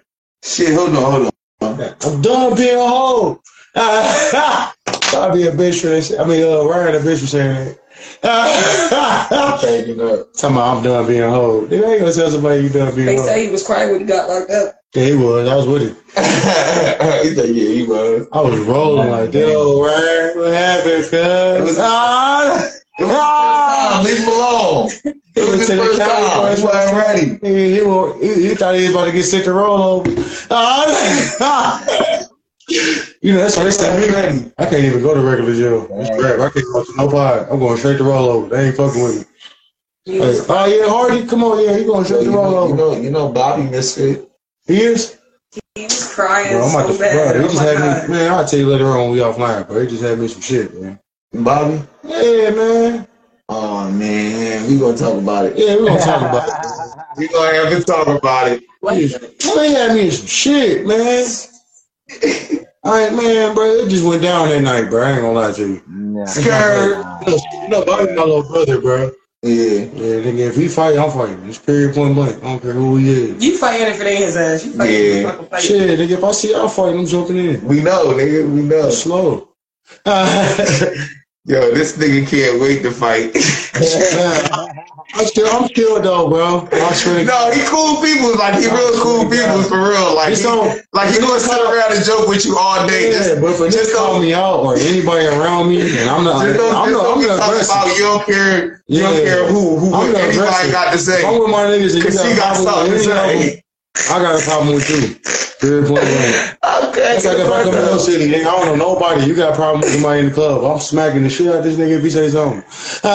S1: Shit, hold on, hold on.
S2: I'm done being a hoe. I'll be a bitch for this. I mean, uh, Ryan a bitch for saying that.
S1: Changing up.
S2: Talking about I'm done being a hoe. Nigga, I ain't gonna tell somebody you done being
S21: They
S2: a hoe.
S21: They say he was crying when he got locked up.
S2: Yeah, he was. I was with him.
S1: he said, yeah, he was.
S2: I was rolling like, yo, Ryan, what happened, cuz?
S1: was-
S2: Ah! Ah!
S1: Leave him alone. It was his first time.
S2: Cowboys.
S1: He wasn't ready.
S2: He, he, he, he thought he was about to get sick to roll over. Ah, you know, that's why they said me. I can't even go to regular jail. It's crap. I can't go to no pod. I'm going straight to roll over. They ain't fucking with me. Hey, oh yeah, Hardy, come on, yeah, he going straight to roll over.
S1: You know, you know, Bobby misfit.
S2: He is.
S9: He was crying
S2: Bro, I'm about
S9: so
S2: to,
S9: bad.
S2: bro, he
S9: Oh
S2: just had
S9: God.
S2: me, man, I'll tell you later on when we offline, bro. He just had me some shit, man.
S1: Bobby?
S2: Yeah, man.
S1: Oh man, we gonna talk about it.
S2: Yeah, we gonna talk about it.
S1: We gonna have to talk about it.
S2: He he had me some shit, man. All right, man, bro, it just went down that night, bro. I ain't gonna lie to you.
S1: Scared.
S2: No, Bobby my little brother, bro.
S1: Yeah.
S2: Yeah, nigga, if he fight, I'm fighting. It's period point blank. I don't care who he is.
S9: You fighting if it ain't his ass. You fighting if
S1: Yeah.
S9: fucking fight.
S2: Shit, nigga, if I see y'all fighting, I'm jumping in.
S1: We know, nigga. We know.
S2: Slow.
S1: Yo, this nigga can't wait to fight.
S2: I'm still, I'm still though, bro. I swear
S1: no, he cool people. Like he real cool people for real. Like he,
S2: don't-
S1: like he gonna sit around and joke with you all day.
S2: Yeah,
S1: Just,
S2: but for just call me out or anybody around me, and I'm not,
S1: just don't,
S2: I'm
S1: just
S2: not, I'm not aggressive.
S1: about you don't care. You don't
S2: Yeah.
S1: care who who
S2: I'm
S1: anybody
S2: aggressive.
S1: got to say.
S2: If I'm with my niggas and you got
S1: got something to say.
S2: I got a problem with you. Period point blank.
S1: Okay,
S2: That's like if I come to your city, nigga, I don't know nobody. You got a problem with somebody in the club. I'm smacking the shit out of this nigga if he say something.
S1: and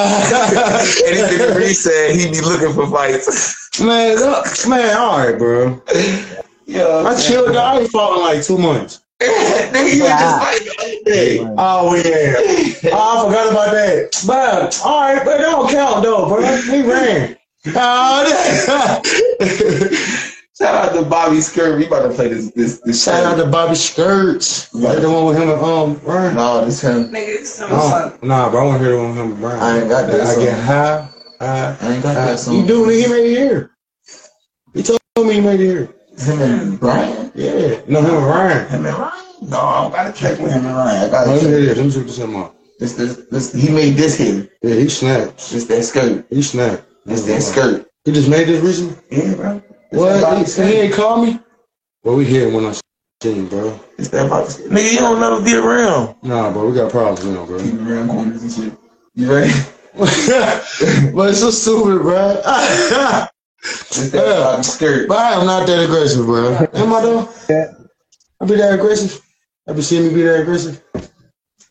S1: this nigga Ree said he'd be looking for fights.
S2: Man, look, man, all right, bro.
S1: Yeah,
S2: I chilled. I ain't fought in like two months.
S1: nigga, you was just fighting the other day.
S2: Oh yeah. Oh, I forgot about that. But all right, but that don't count though, bro. He ran. Oh,
S1: Shout out to Bobby Skirt. We about to play this this this
S2: Shout out to Bobby Skirts. That the one with him and um Brian.
S1: No, this him.
S9: Nigga, it's some
S2: Oh, nah, bro, I want to hear the one with him and Brian.
S1: I ain't got that
S2: I
S1: song.
S2: get high. high
S1: I ain't got
S2: high.
S1: that song.
S2: You do, nigga. He made it here. He told me he made it here.
S1: Him and Brian.
S2: Yeah. No, him and Ryan.
S1: Him and Ryan. No, I don't gotta check with him and Ryan. I
S2: Oh,
S1: gotta
S2: let me
S1: check.
S2: hear this. Let me check this him out.
S1: This, this, this, he made this here.
S2: Yeah, he snapped.
S1: This that skirt.
S2: He snapped.
S1: This that skirt.
S2: He just made this recently?
S1: Yeah, bro. This that
S2: What?
S1: Bobby
S2: He,
S1: Skirt.
S2: he ain't call me? Well, we hear when I see him, bro.
S1: It's that Bobby Skirt. Nigga, you don't never be around.
S2: Nah, bro, we got problems now, bro.
S1: Keep around corners and shit. You ready?
S2: but it's so stupid, bro.
S1: This that Bobby Skirt.
S2: But I am not that aggressive, bro. Am I though? Yeah. I be that aggressive. I be seeing me be that aggressive.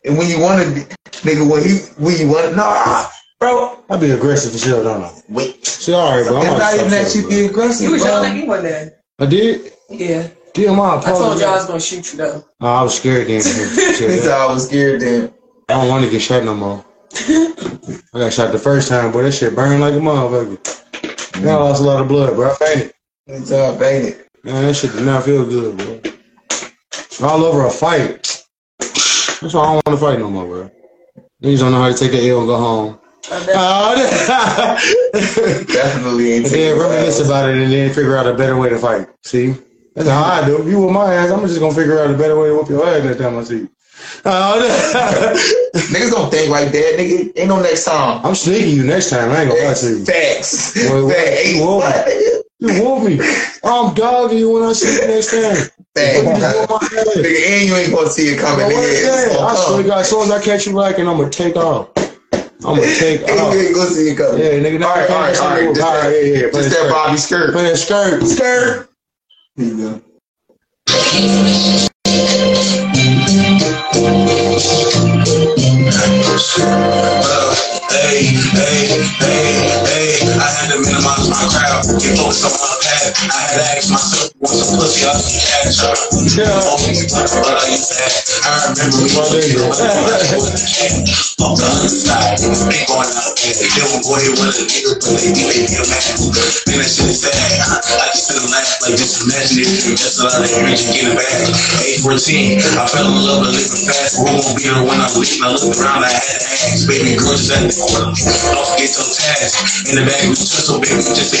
S1: And when you wanna be, nigga, when he, when you wanna, nah, bro.
S2: I be aggressive for sure, don't I?
S1: Wait.
S2: See, all right, bro. I'm
S1: not
S2: about to
S1: even that
S2: stop
S1: you be aggressive,
S9: You was yelling at me one day.
S2: I did.
S9: Yeah.
S2: Damn, I
S9: I told you I was
S2: apologize.
S9: gonna shoot you though.
S2: Oh, I was scared then.
S1: He said I was scared then.
S2: I don't want to get shot no more. I got shot the first time, boy. That shit burned like a motherfucker. Man, I lost a lot of blood, bro. I fainted.
S1: It's all fainted.
S2: Man, that shit did not feel good, bro. All over a fight. That's why I don't want to fight no more, bro. Niggas don't know how to take the L and go home. Oh,
S1: Definitely ain't
S2: and then reminisce about it and then figure out a better way to fight. See? That's how I do. If you with my ass, I'm just gonna figure out a better way to whoop your ass next time I see you. Oh,
S1: Niggas don't think like that, nigga. Ain't no next time.
S2: I'm sneaking you next time. I ain't gonna lie to you.
S1: Facts.
S2: Wait,
S1: Facts.
S2: you
S1: What,
S2: me. You whoop me. I'm dogging you when I see you next time.
S1: Facts.
S2: You whoop my ass.
S1: Nigga, and you ain't gonna see it coming,
S2: Bro,
S1: nigga.
S2: what is
S1: It's
S2: that?
S1: gonna
S2: I swear to. God, as soon as I catch you lacking, I'm gonna take off. I'm gonna take
S1: Nigga,
S2: off.
S1: you ain't gonna see it coming.
S2: Yeah, nigga, now
S1: All right,
S2: I
S1: all right, all right.
S2: can't
S1: Just
S2: all right,
S1: that,
S2: yeah, yeah.
S1: Just that
S2: skirt.
S1: Bobby skirt.
S2: Play that skirt.
S1: Skirt. Here you go.
S8: Uh, hey, hey, hey, hey, I had to minimize my crowd, get focused on my path. I had to myself, what's a pussy I can catch up? Only what I used to have. I remember we were Fuck the other side, ain't going out there. Then one boy with a nigga, but they think they get mad. Man, that shit is sad. I just feel laugh, like just imagine if you just a lot of energy getting back. Age 14, I fell in love with living fast. Room won't be there when I'm leaving. I looked around, I had to ask, baby girl, just at the corner. Don't forget your task. In the bag, we took so baby, just the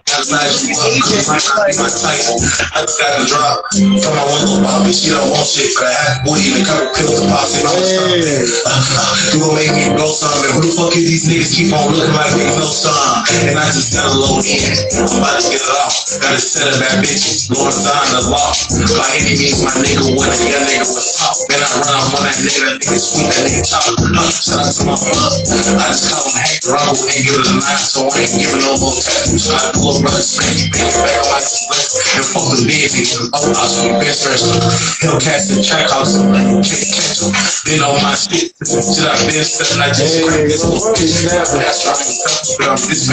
S8: I to size you up. Cause my not be my type. I just got the drop. From my window, Bobby, she don't want shit. But I had booty and a couple pills to pop it. I'm You gon' make me blow some. Who the fuck is these niggas keep on looking like they know some? And I just got a load in. I'm about to get it off. Got a set of bad bitches. Going sign the law. By any means, my nigga when a young nigga was top. Man, I run up on that nigga, that nigga sweet, that nigga top. Shout out to my plug. I just call him Hank Rumble and give it a knife, so I ain't giving no more tattoos. I pull up split, and. Oh, I best wrestler. Track house, and can't catch on my shit, shit I've been I just crack this little bitch. That's right, but I'm this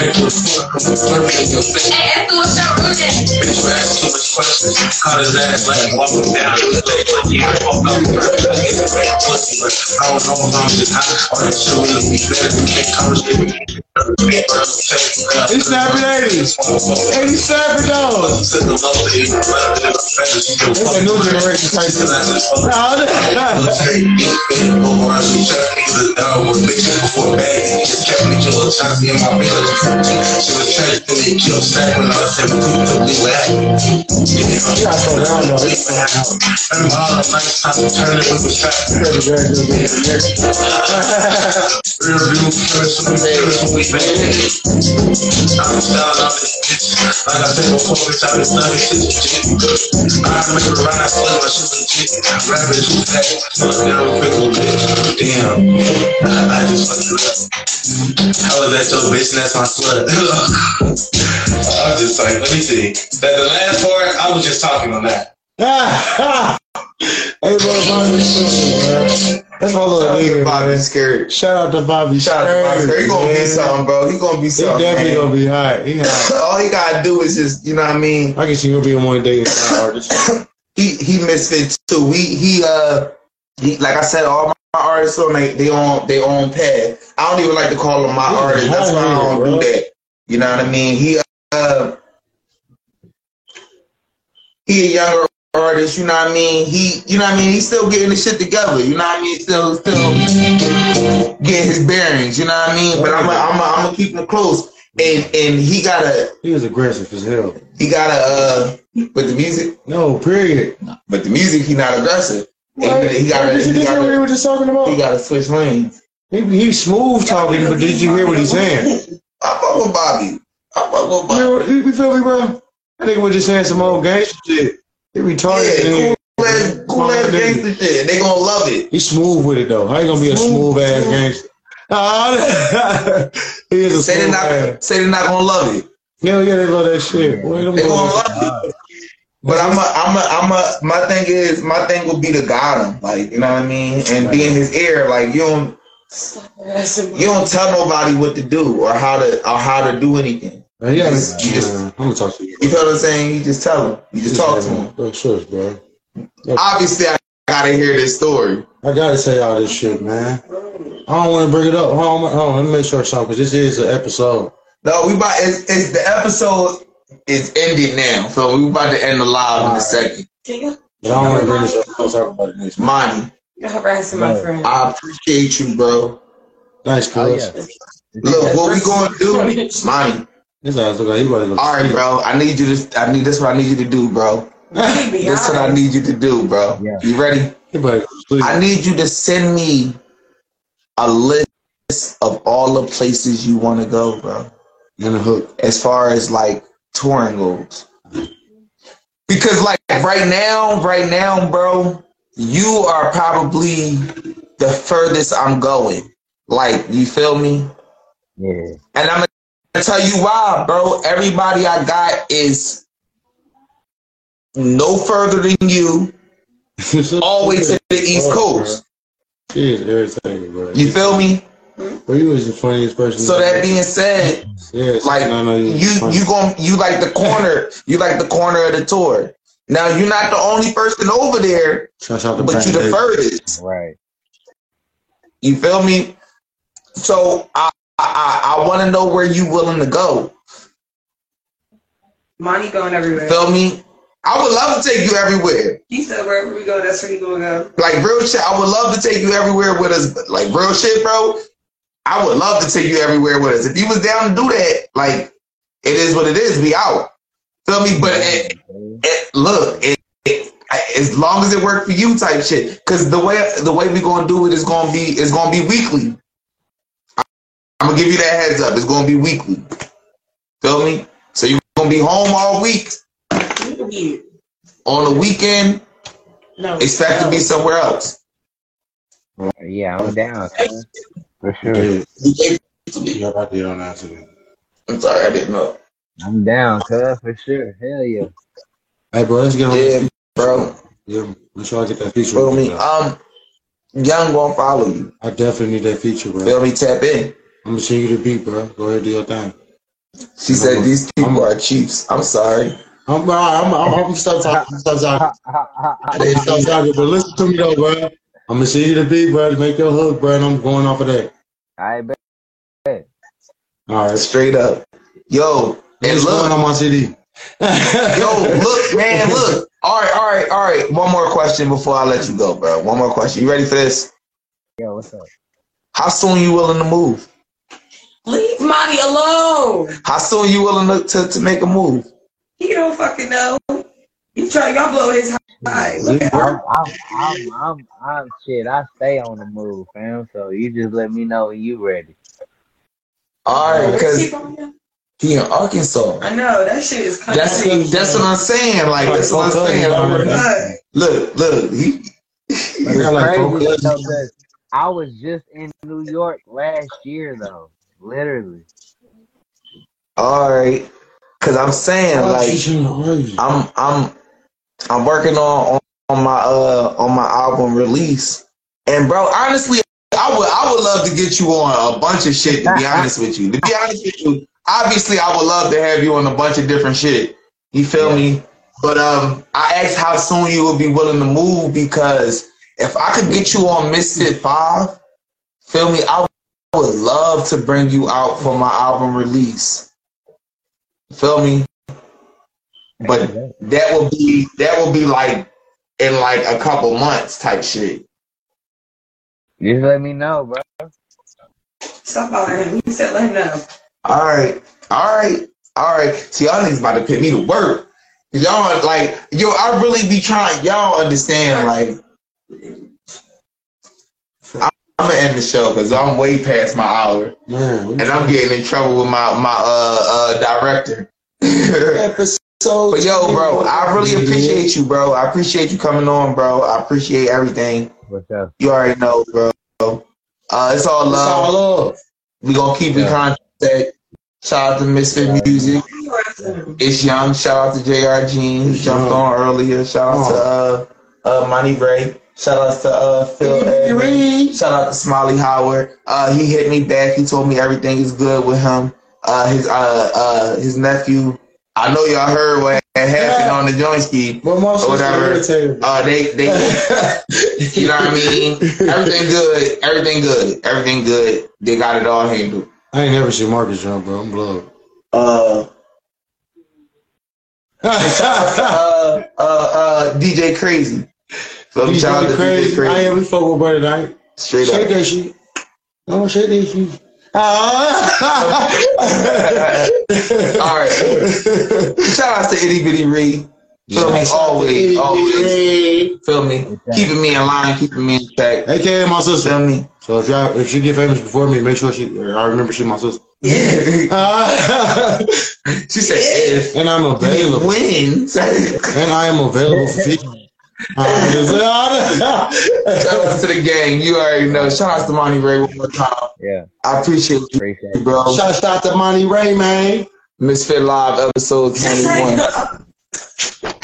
S8: fuck, I'm flirting in your face. Bitch, you ask too much questions. Caught his ass like up. The fake pussy, I don't know if I'm just hot will than that conversation.
S2: It's snapping 80s. 87 dollars. It's a new generation type of
S8: Damn, I, just fucked it up. How is that your bitch? and That's my slut. I was just like, let me see. That the last part, I was just talking on that.
S2: Hey, bro, Bobby Scared, That's my little nigga.
S1: Bobby Scared.
S2: Shout out to Bobby
S1: Shout out to Bobby. He gonna be something, bro. He gonna be
S2: He
S1: something.
S2: definitely
S1: man.
S2: gonna be hot. He hot.
S1: All he gotta do is just, you know what I mean?
S2: I guess he gonna be in one day artist.
S1: he he misfit too. We he uh he like I said, all my artists on they they on they own path. I don't even like to call them my
S2: He's
S1: artists. That's why I don't
S2: bro.
S1: do that. You know what I mean? He uh he a younger artist, you know what I mean? He you know what I mean? He's still getting the shit together, you know what I mean? Still still getting his bearings, you know what I mean? But I'm a, I'm a, I'm gonna keep him close. And and he got a.
S2: He was aggressive as hell.
S1: he got a. uh with the music.
S2: No, period.
S1: But the music he not aggressive.
S2: What?
S1: He gotta
S2: Did you hear what he
S1: gotta
S2: was just talking about?
S1: he gotta switch lanes.
S2: He, he's smooth talking, but did you hear what he's saying?
S1: I fuck with Bobby. I fuck with
S2: You,
S1: Bobby.
S2: know, you, you feel me, bro? I think we're just saying some old gangster shit. He retarded.
S1: Yeah, cool ass, cool ass gangster shit. They gonna love it.
S2: He's smooth with it though. How you gonna be a
S1: Smooth,
S2: smooth ass gangster? Ah, he is a
S1: Say they
S2: smooth
S1: not say they not gonna love it.
S2: Hell yeah, they love that shit. Boy,
S1: They gonna love it. But I'm a, I'm a, I'm a, my thing is, my thing will be to guide him, like, you know what I mean? And be in his ear, like, you don't, you don't tell nobody what to do or how to, or how to do anything.
S2: Man, yeah,
S1: You just, you just,
S2: I'm gonna talk to you.
S1: you feel what I'm saying? You just tell him. You just talk to him.
S2: Bro, shush, bro.
S1: Obviously, I gotta hear this story.
S2: I gotta say all this shit, man. I don't want to bring it up. Hold on, hold on, let me make sure something, because this is an episode.
S1: No, we about, it's, it's the episode is ending now, so we about to end the live in a second.
S2: But I don't want to bring this up. I'll talk about it next month.
S1: Monty,
S9: You're harassing my friend.
S1: I appreciate you, bro.
S2: Thanks,
S20: Oh, yeah.
S1: Look, what we gonna do, Monty?
S2: This ass look like he about to go
S1: All right, bro. I need you to. I need this. What I need you to do, bro. This what I need you to do, bro.
S20: Yeah.
S1: You ready?
S2: He about to go to sleep.
S1: I need you to send me a list of all the places you want to go, bro.
S2: And a hook.
S1: As far as like touring goes, because like right now, right now, bro, you are probably the furthest I'm going. Like, you feel me?
S20: Yeah.
S1: And I'm gonna tell you why, bro. Everybody I got is no further than you, all the way to the East oh, Coast.
S2: She is irritating, bro.
S1: You feel me?
S2: Bro, you was the funniest person.
S1: So that being said,
S2: yes,
S1: like
S2: I know you.
S1: you you gon' you like the corner, you like the corner of the tour. Now you're not the only person over there,
S2: Shout
S1: but you the furthest.
S20: Right.
S1: You feel me? So I I, I want to know where you willing to go.
S9: Money going everywhere.
S1: Feel me? I would love to take you everywhere.
S9: He said wherever we go, that's where he gonna go.
S1: Like real shit, I would love to take you everywhere with us. but, Like real shit, bro. I would love to take you everywhere with us. If you was down to do that, like it is what it is. We out. Feel me? But it, it, look, it, it, as long as it work for you, type shit. Because the way the way we gonna do it is gonna be is gonna be weekly. I'm gonna give you that heads up. It's gonna be weekly. Feel me? So you're gonna be home all week. On the weekend,
S9: No.
S1: expect to be somewhere else.
S20: Yeah, I'm down. For sure.
S2: Yeah, I did on accident.
S1: I'm sorry, I didn't know.
S20: I'm down, cuz for sure. Hell yeah.
S2: Hey, bro, let's get on.
S1: Yeah, bro.
S2: Yeah, let's try to get that feature.
S1: Feel me? Um, Young gonna follow you.
S2: I definitely need that feature, bro.
S1: Feel me? Tap in.
S2: I'm gonna send you the beat, bro. Go ahead, do your thing.
S1: She said these people are chiefs. I'm sorry.
S2: I'm, bro, I'm, I'm, I'm stop talking. Stop talking. Stop talking. But listen to me though, bro. I'm gonna send you the beat, bro. Make your hook, bro. And I'm going off of that.
S20: I bet.
S2: All right,
S1: straight up. Yo, and
S2: What's
S1: look,
S2: going on my CD?
S1: yo, look, man, look. All right, all right, all right. One more question before I let you go, bro. One more question. You ready for this?
S20: Yo, what's up?
S1: How soon you willing to move?
S9: Leave Monty alone.
S1: How soon you willing to, to, to make a move?
S9: He don't fucking know. You try, y'all blow his high. Look at
S20: I'm,
S9: her.
S20: I'm, I'm, I'm, I'm, shit. I stay on the move, fam. So you just let me know when you ready.
S1: All right, because
S9: Keep on
S1: he in Arkansas.
S9: I know that shit is.
S1: That's that's what I'm saying. Like that's what I'm saying. Look, look. He,
S20: But it's crazy though, 'cause I was just in New York last year though. Literally.
S1: All right, because I'm saying like I'm I'm I'm working on on my uh on my album release, and bro, honestly, I would I would love to get you on a bunch of shit. To be honest with you, to be honest with you, obviously I would love to have you on a bunch of different shit. You feel me? But um, I asked how soon you would be willing to move because if I could get you on Mysfit Five, feel me, I would love to bring you out for my album release. Feel me? But that will be that will be like in like a couple months type shit.
S20: Just let me know, bro.
S9: Stop bothering him. You said let him know.
S1: All right, all right, all right. See, y'all niggas about to put me to work. Y'all like, yo, I really be trying. Y'all understand, like, I'm, I'm gonna end the show because I'm way past my hour, and I'm getting in trouble with my my uh uh director. but yo, bro, I really appreciate you, bro. I appreciate you coming on, bro. I appreciate everything.
S20: What's up?
S1: You already know, bro. Uh, it's all love.
S2: It's all love.
S1: We gonna keep in contact. Shout out to Mysfit Music. It's young. Shout out to JR Gene, jumped on earlier. Shout out to uh, uh, Monty Ray. Shout out to uh, Phil Evans. Shout out to Smiley Howard. Uh, he hit me back. He told me everything is good with him. Uh, his uh, uh, his nephew. I know y'all heard what had happened on the joint ski or whatever. Uh, they they, you know what I mean. Everything good. Everything good. Everything good. They got it all handled.
S2: I ain't never seen Marcus jump, bro. I'm blood.
S1: Uh, uh, uh, uh, DJ Crazy. So
S2: DJ
S1: shout
S2: crazy.
S1: Crazy.
S2: I am. We fuck with brother tonight.
S1: Straight
S2: Shake
S1: up.
S2: that shit. No, shake that shit. Ah.
S1: All right. Shout out to Itty Bitty Ree. Feel me? Always, always. Feel me? Keeping me in line, keeping me in check.
S2: AKA my sister.
S1: Feel me?
S2: So if y'all, if she get famous before me, make sure she. I remember she my sister. Ah.
S1: she said if.
S2: And I'm available.
S1: Wins.
S2: and I am available.
S1: Shout out to the gang. You already know. Shout out to Monty Ray one more time.
S20: Yeah.
S1: I appreciate you, bro.
S2: Shout out to Monty Ray, man.
S1: Mysfit Live episode 21.